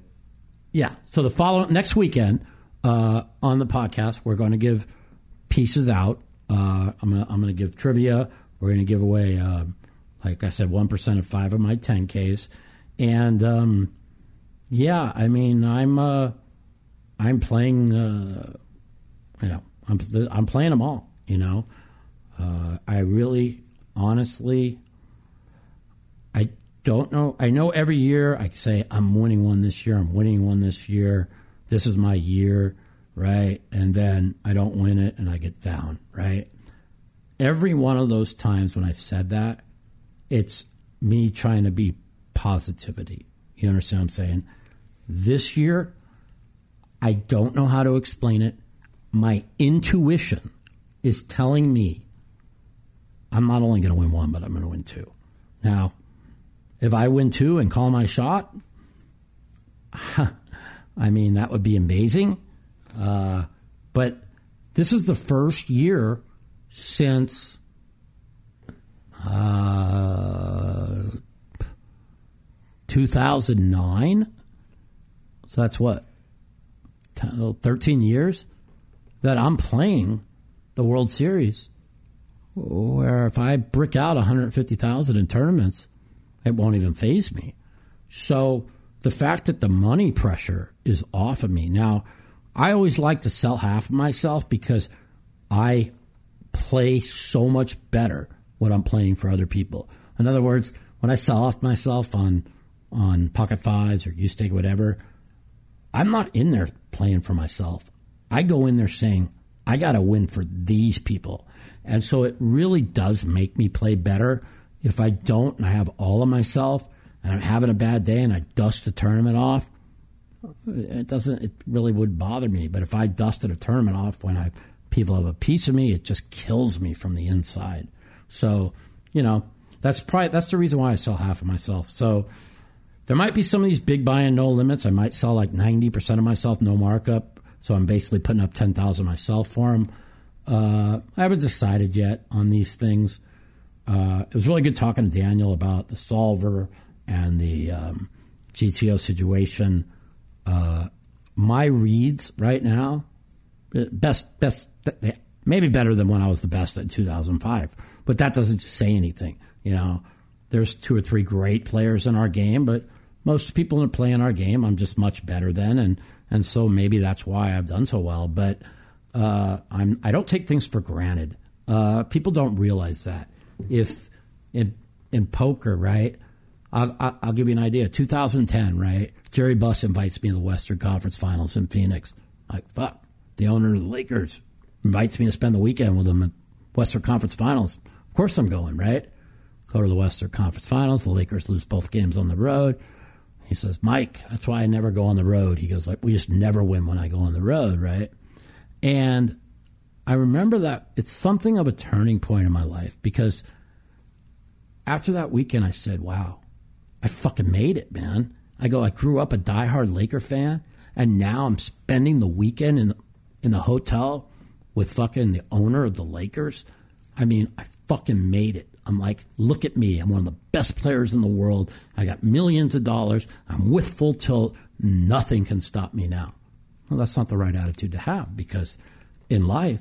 Yeah, so the following next weekend uh, on the podcast, we're going to give pieces out. Uh, I'm gonna, I'm going to give trivia. We're going to give away, uh, like I said, one percent of five of my 10ks, and um, yeah, I mean, I'm uh, I'm playing, uh, you know, I'm I'm playing them all. You know, uh, I really, honestly, I don't know. I know every year I say I'm winning one this year. I'm winning one this year. This is my year, right? And then I don't win it, and I get down, right? Every one of those times when I've said that, it's me trying to be positivity. You understand what I'm saying? This year, I don't know how to explain it. My intuition is telling me I'm not only going to win one, but I'm going to win two. Now, if I win two and call my shot, (laughs) I mean, that would be amazing. Uh, but this is the first year since uh, 2009 so that's what, 13 years that I'm playing the World Series. Where if I brick out 150,000 in tournaments, it won't even phase me. So the fact that the money pressure is off of me. Now, I always like to sell half of myself because I play so much better when I'm playing for other people. In other words, when I sell off myself on on Pocket Fives or UStake, whatever, I'm not in there playing for myself. I go in there saying, I got to win for these people. And so it really does make me play better. If I don't and I have all of myself and I'm having a bad day and I dust the tournament off, it doesn't, it really would bother me. But if I dusted a tournament off when I, people have a piece of me, it just kills me from the inside. So, you know, that's probably, that's the reason why I sell half of myself. So, there might be some of these big buy and no limits. I might sell like 90% of myself, no markup. So I'm basically putting up 10,000 myself for them. Uh, I haven't decided yet on these things. Uh, it was really good talking to Daniel about the solver and the um, GTO situation. Uh, my reads right now, uh, best, best, maybe better than when I was the best in 2005, but that doesn't say anything. You know, there's two or three great players in our game, but most people that play in our game, I'm just much better than, and and so maybe that's why I've done so well. But uh, I'm I don't take things for granted. Uh, people don't realize that. If in in poker, right? I'll, I'll I'll give you an idea. 2010, right? Jerry Buss invites me to the Western Conference Finals in Phoenix. Like fuck, the owner of the Lakers invites me to spend the weekend with him at Western Conference Finals. Of course, I'm going. Right? Go to the Western Conference Finals. The Lakers lose both games on the road. He says, Mike, that's why I never go on the road. He goes, like, we just never win when I go on the road, right? And I remember that it's something of a turning point in my life because after that weekend, I said, wow, I fucking made it, man. I go, I grew up a diehard Laker fan, and now I'm spending the weekend in, in the hotel with fucking the owner of the Lakers. I mean, I fucking made it. I'm like, look at me. I'm one of the best players in the world. I got millions of dollars. I'm with full tilt. Nothing can stop me now. Well, that's not the right attitude to have because in life,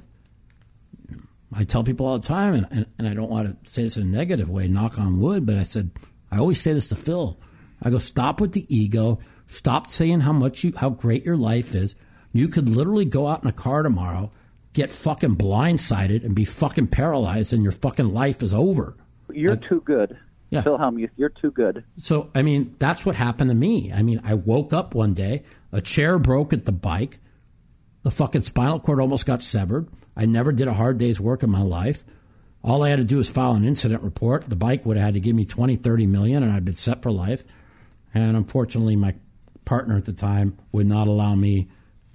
I tell people all the time, and, and, and I don't want to say this in a negative way, knock on wood, but I said, I always say this to Phil. I go, stop with the ego. Stop saying how much you, how great your life is. You could literally go out in a car tomorrow, get fucking blindsided, and be fucking paralyzed, and your fucking life is over. You're too good. Yeah. Phil Hellmuth, you're too good. So, I mean, that's what happened to me. I mean, I woke up one day, a chair broke at the bike, the fucking spinal cord almost got severed. I never did a hard day's work in my life. All I had to do was file an incident report. The bike would have had to give me 20, 30 million, and I'd been set for life. And unfortunately, my partner at the time would not allow me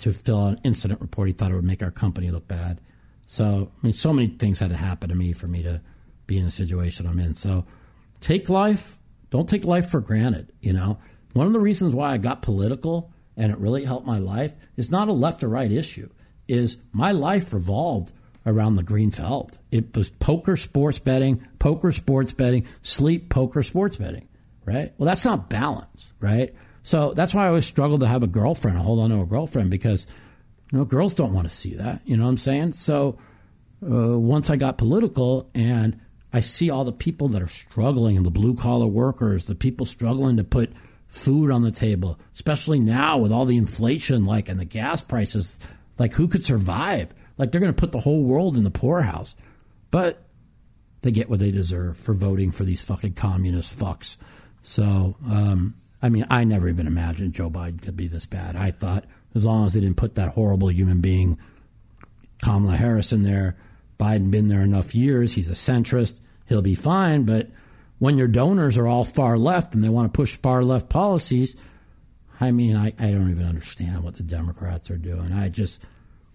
to fill out an incident report. He thought it would make our company look bad. So, I mean, so many things had to happen to me for me to be in the situation I'm in. So, take life, don't take life for granted. You know, one of the reasons why I got political and it really helped my life is not a left or right issue. Is my life revolved around the green felt. It was poker, sports betting, poker, sports betting, sleep, poker, sports betting. Right. Well, that's not balance. Right. So that's why I always struggle to have a girlfriend, hold on to a girlfriend because you know girls don't want to see that. You know what I'm saying? So uh, once I got political and I see all the people that are struggling and the blue collar workers, the people struggling to put food on the table, especially now with all the inflation, like and the gas prices, like who could survive? Like they're going to put the whole world in the poorhouse, but they get what they deserve for voting for these fucking communist fucks. So, um, I mean, I never even imagined Joe Biden could be this bad. I thought as long as they didn't put that horrible human being Kamala Harris in there, Biden been there enough years. He's a centrist. He'll be fine. But when your donors are all far left and they want to push far left policies, I mean, I, I don't even understand what the Democrats are doing. I just,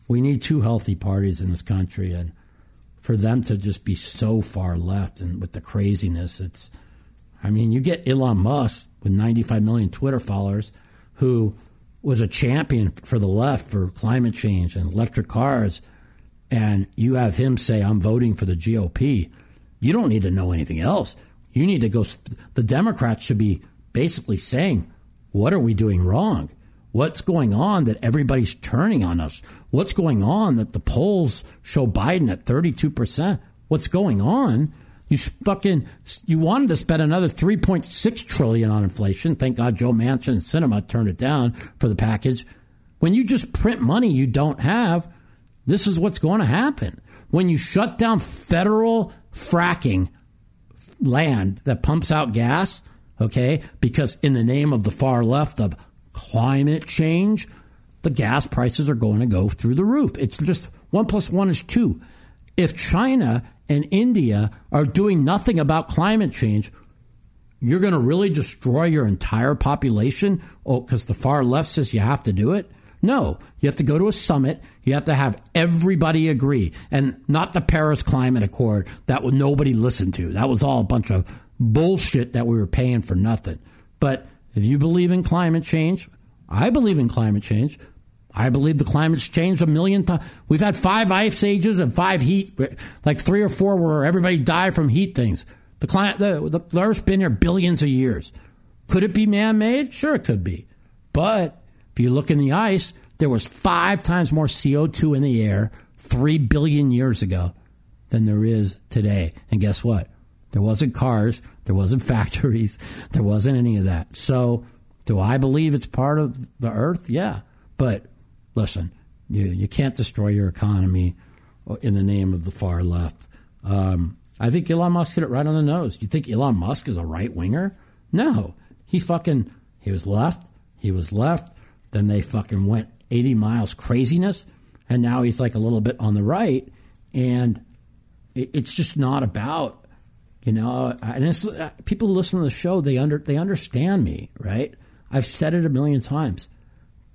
we need two healthy parties in this country. And for them to just be so far left and with the craziness, it's, I mean, you get Elon Musk with 95 million Twitter followers who was a champion for the left for climate change and electric cars and you have him say, I'm voting for the GOP, you don't need to know anything else. You need to go. The Democrats should be basically saying, What are we doing wrong? What's going on that everybody's turning on us? What's going on that the polls show Biden at 32%? What's going on? You fucking you wanted to spend another 3.6 trillion on inflation. Thank God Joe Manchin and Sinema turned it down for the package. When you just print money you don't have, this is what's going to happen. When you shut down federal fracking land that pumps out gas, okay, because in the name of the far left of climate change, the gas prices are going to go through the roof. It's just one plus one is two. If China and India are doing nothing about climate change, you're going to really destroy your entire population? Oh, because the far left says you have to do it? No, you have to go to a summit. You have to have everybody agree, and not the Paris Climate Accord that nobody listened to. That was all a bunch of bullshit that we were paying for nothing. But if you believe in climate change, I believe in climate change. I believe the climate's changed a million times. We've had five ice ages and five heat, like three or four where everybody died from heat things. The climate, the, the, Earth's been here billions of years. Could it be man-made? Sure, it could be. But if you look in the ice, there was five times more CO2 in the air three billion years ago than there is today. And guess what? There wasn't cars, there wasn't (laughs) factories, there wasn't any of that. So Do I believe it's part of the earth? Yeah. But listen, you, you can't destroy your economy in the name of the far left. Um, I think Elon Musk hit it right on the nose. You think Elon Musk is a right winger? No. He fucking, he was left. He was left. Then they fucking went 80 miles craziness. And now he's like a little bit on the right. And it, it's just not about, you know, and it's, uh, people listen to the show, they under, they understand me, right? I've said it a million times.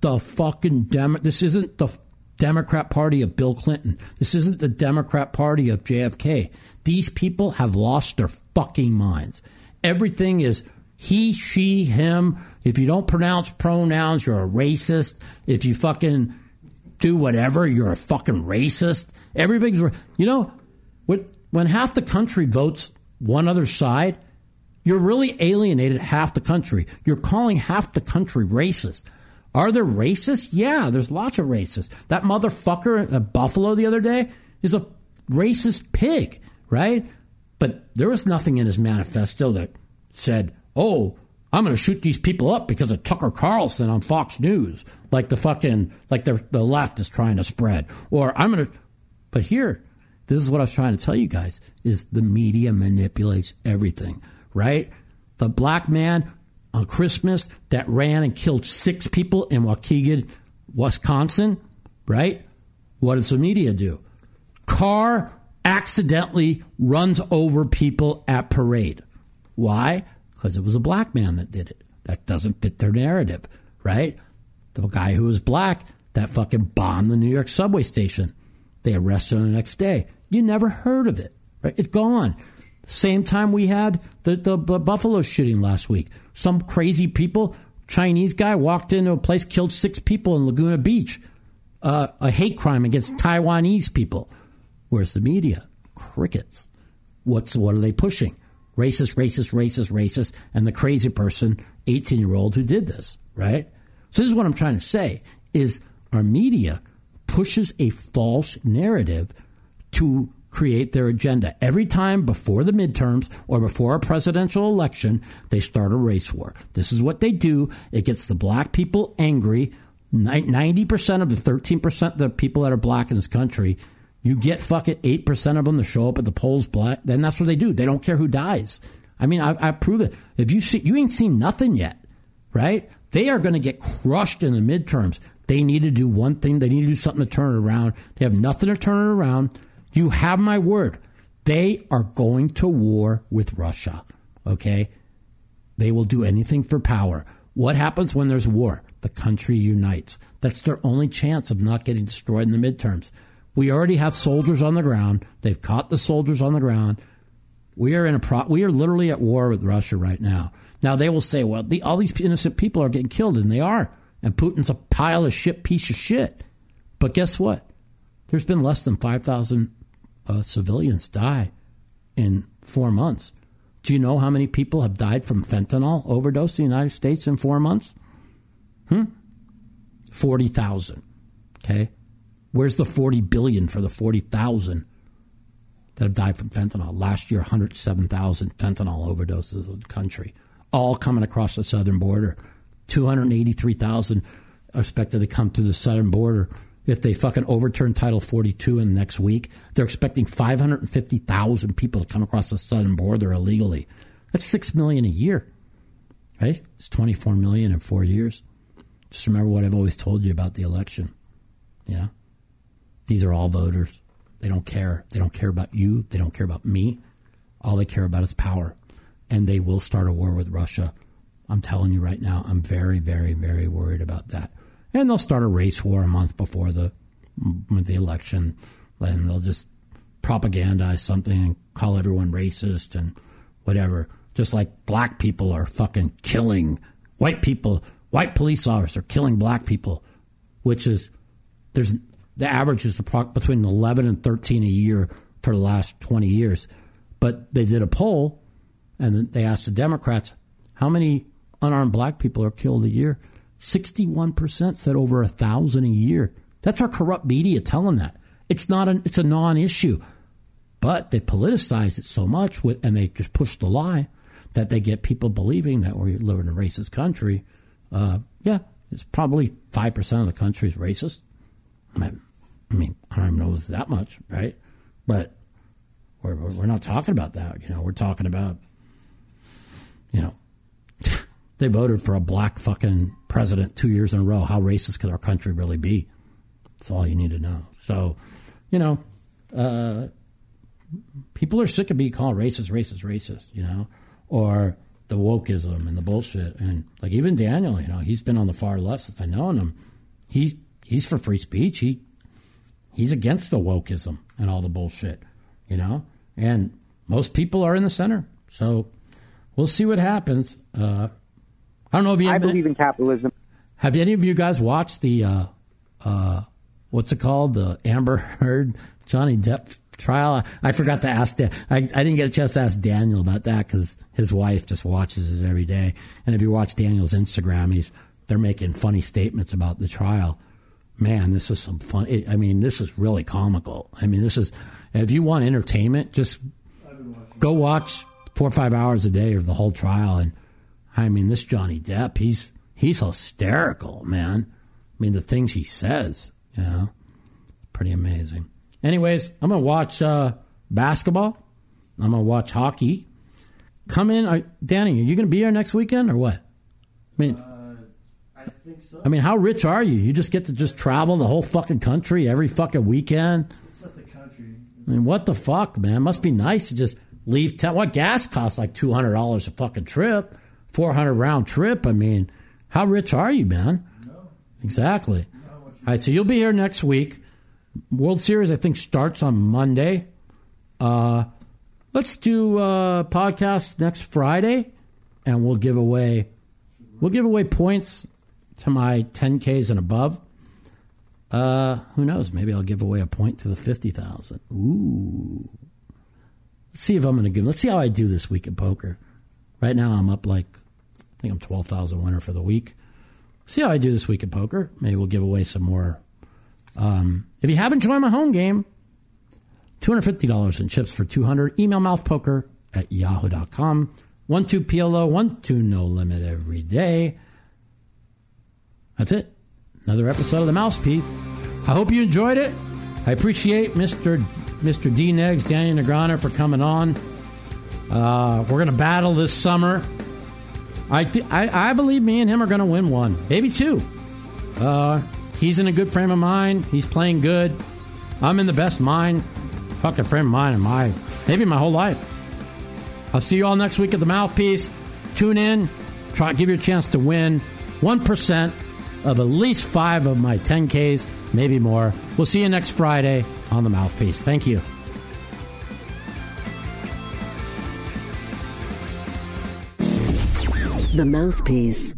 The fucking Dem- this isn't the Democrat Party of Bill Clinton. This isn't the Democrat Party of JFK. These people have lost their fucking minds. Everything is he, she, him. If you don't pronounce pronouns, you're a racist. If you fucking do whatever, you're a fucking racist. Everybody's, you know, when half the country votes one other side, you're really alienated half the country. You're calling half the country racist. Are there racists? Yeah, there's lots of racists. That motherfucker at Buffalo the other day is a racist pig, right? But there was nothing in his manifesto that said, oh, I'm going to shoot these people up because of Tucker Carlson on Fox News, like the fucking, like the, the left is trying to spread. Or I'm going to, but here, this is what I was trying to tell you guys, is the media manipulates everything, right? The black man on Christmas that ran and killed six people in Waukesha, Wisconsin, right? What does the media do? Car accidentally runs over people at parade. Why? Because it was a black man that did it. That doesn't fit their narrative, right? The guy who was black that fucking bombed the New York subway station. They arrested him the next day. You never heard of it, right? It's gone. Same time we had the, the, the Buffalo shooting last week. Some crazy people, Chinese guy walked into a place, killed six people in Laguna Beach. Uh, a hate crime against Taiwanese people. Where's the media? Crickets. What's what are they pushing? Racist, racist, racist, racist, and the crazy person, 18 year old who did this, right? So this is what I'm trying to say is our media pushes a false narrative to create their agenda. Every time before the midterms or before a presidential election, they start a race war. This is what they do. It gets the black people angry. 90% of the 13% of the people that are black in this country, you get fucking 8% of them to show up at the polls black, then that's what they do. They don't care who dies. I mean, I, I prove it. If you see, you ain't seen nothing yet, right? They are going to get crushed in the midterms. They need to do one thing. They need to do something to turn it around. They have nothing to turn it around. You have my word. They are going to war with Russia. Okay? They will do anything for power. What happens when there's war? The country unites. That's their only chance of not getting destroyed in the midterms. We already have soldiers on the ground. They've caught the soldiers on the ground. We are in a pro- we are literally at war with Russia right now. Now they will say, well, the, all these innocent people are getting killed, and they are. And Putin's a pile of shit, piece of shit. But guess what? There's been less than 5,000 uh, civilians die in four months. Do you know how many people have died from fentanyl overdose in the United States in four months? Hmm? 40,000. Okay? Where's the 40 billion for the 40,000 that have died from fentanyl? Last year, 107,000 fentanyl overdoses in the country, all coming across the southern border. 283,000 are expected to come to the southern border if they fucking overturn Title 42 in the next week, they're expecting 550,000 people to come across the southern border illegally. That's 6 million a year. Right? It's 24 million in 4 years. Just remember what I've always told you about the election. You know? These are all voters. They don't care. They don't care about you. They don't care about me. All they care about is power. And they will start a war with Russia. I'm telling you right now, I'm very, very, very worried about that and they'll start a race war a month before the the election, and they'll just propagandize something and call everyone racist and whatever. Just like black people are fucking killing white people, white police officers are killing black people, which is there's the average is between 11 and 13 a year for the last 20 years. But they did a poll and they asked the Democrats how many unarmed black people are killed a year. 61% said over a thousand a year. That's our corrupt media telling that. It's not an, it's a non-issue. But they politicized it so much with, and they just pushed the lie that they get people believing that we live in a racist country. Uh, yeah, it's probably 5% of the country is racist. I mean, I don't even know if that much, right? But we're we're not talking about that. You know, we're talking about, you know, they voted for a black fucking president two years in a row. How racist could our country really be? That's all you need to know. So, you know, uh, people are sick of being called racist, racist, racist, you know, or the wokeism and the bullshit. And like even Daniel, you know, he's been on the far left since I known him. He he's for free speech. He he's against the wokeism and all the bullshit, you know. And most people are in the center. So we'll see what happens. Uh, I don't know if you I believe in capitalism. have any of you guys watched the uh, uh, what's it called the Amber Heard Johnny Depp trial? I, I forgot to ask that. I, I didn't get a chance to ask Daniel about that because his wife just watches it every day. And if you watch Daniel's Instagram, he's they're making funny statements about the trial. Man, this is some fun. I mean, this is really comical. I mean, this is if you want entertainment, just go watch four or five hours a day of the whole trial. And I mean, this Johnny Depp, he's he's hysterical, man. I mean, the things he says, you know, pretty amazing. Anyways, I'm gonna watch uh, basketball. I'm gonna watch hockey. Come in, uh, Danny. Are you gonna be here next weekend or what? I mean, I think so. I mean, how rich are you? You just get to just travel the whole fucking country every fucking weekend. It's not the country. I mean, what the fuck, man? Must be nice to just leave town. What gas costs like two hundred dollars a fucking trip, four hundred round trip. I mean, how rich are you, man? No. Exactly. All right, so you'll be here next week. World Series, I think, starts on Monday. Uh, let's do a podcast next Friday, and we'll give away we'll give away points to my 10ks and above. Uh, who knows? Maybe I'll give away a point to the 50,000. Ooh. Let's see if I'm going to give. Let's see how I do this week at poker. Right now, I'm up like think I'm 12,000 winner for the week. See how I do this week at poker. Maybe we'll give away some more. Um, if you haven't joined my home game, $250 in chips for 200 Email mouthpoker at yahoo.com. One two PLO, one two no limit every day. That's it. Another episode of the Mouthpiece. I hope you enjoyed it. I appreciate Mr. Mr. D Negs, Daniel Negreanu for coming on. Uh, we're gonna battle this summer. I, th- I I believe me and him are gonna win one, maybe two. Uh, he's in a good frame of mind. He's playing good. I'm in the best mind, fucking frame of mind in my maybe my whole life. I'll see you all next week at the Mouthpiece. Tune in. Try give you a chance to win one percent of at least five of my 10Ks, maybe more. We'll see you next Friday on the Mouthpiece. Thank you. The Mouthpiece.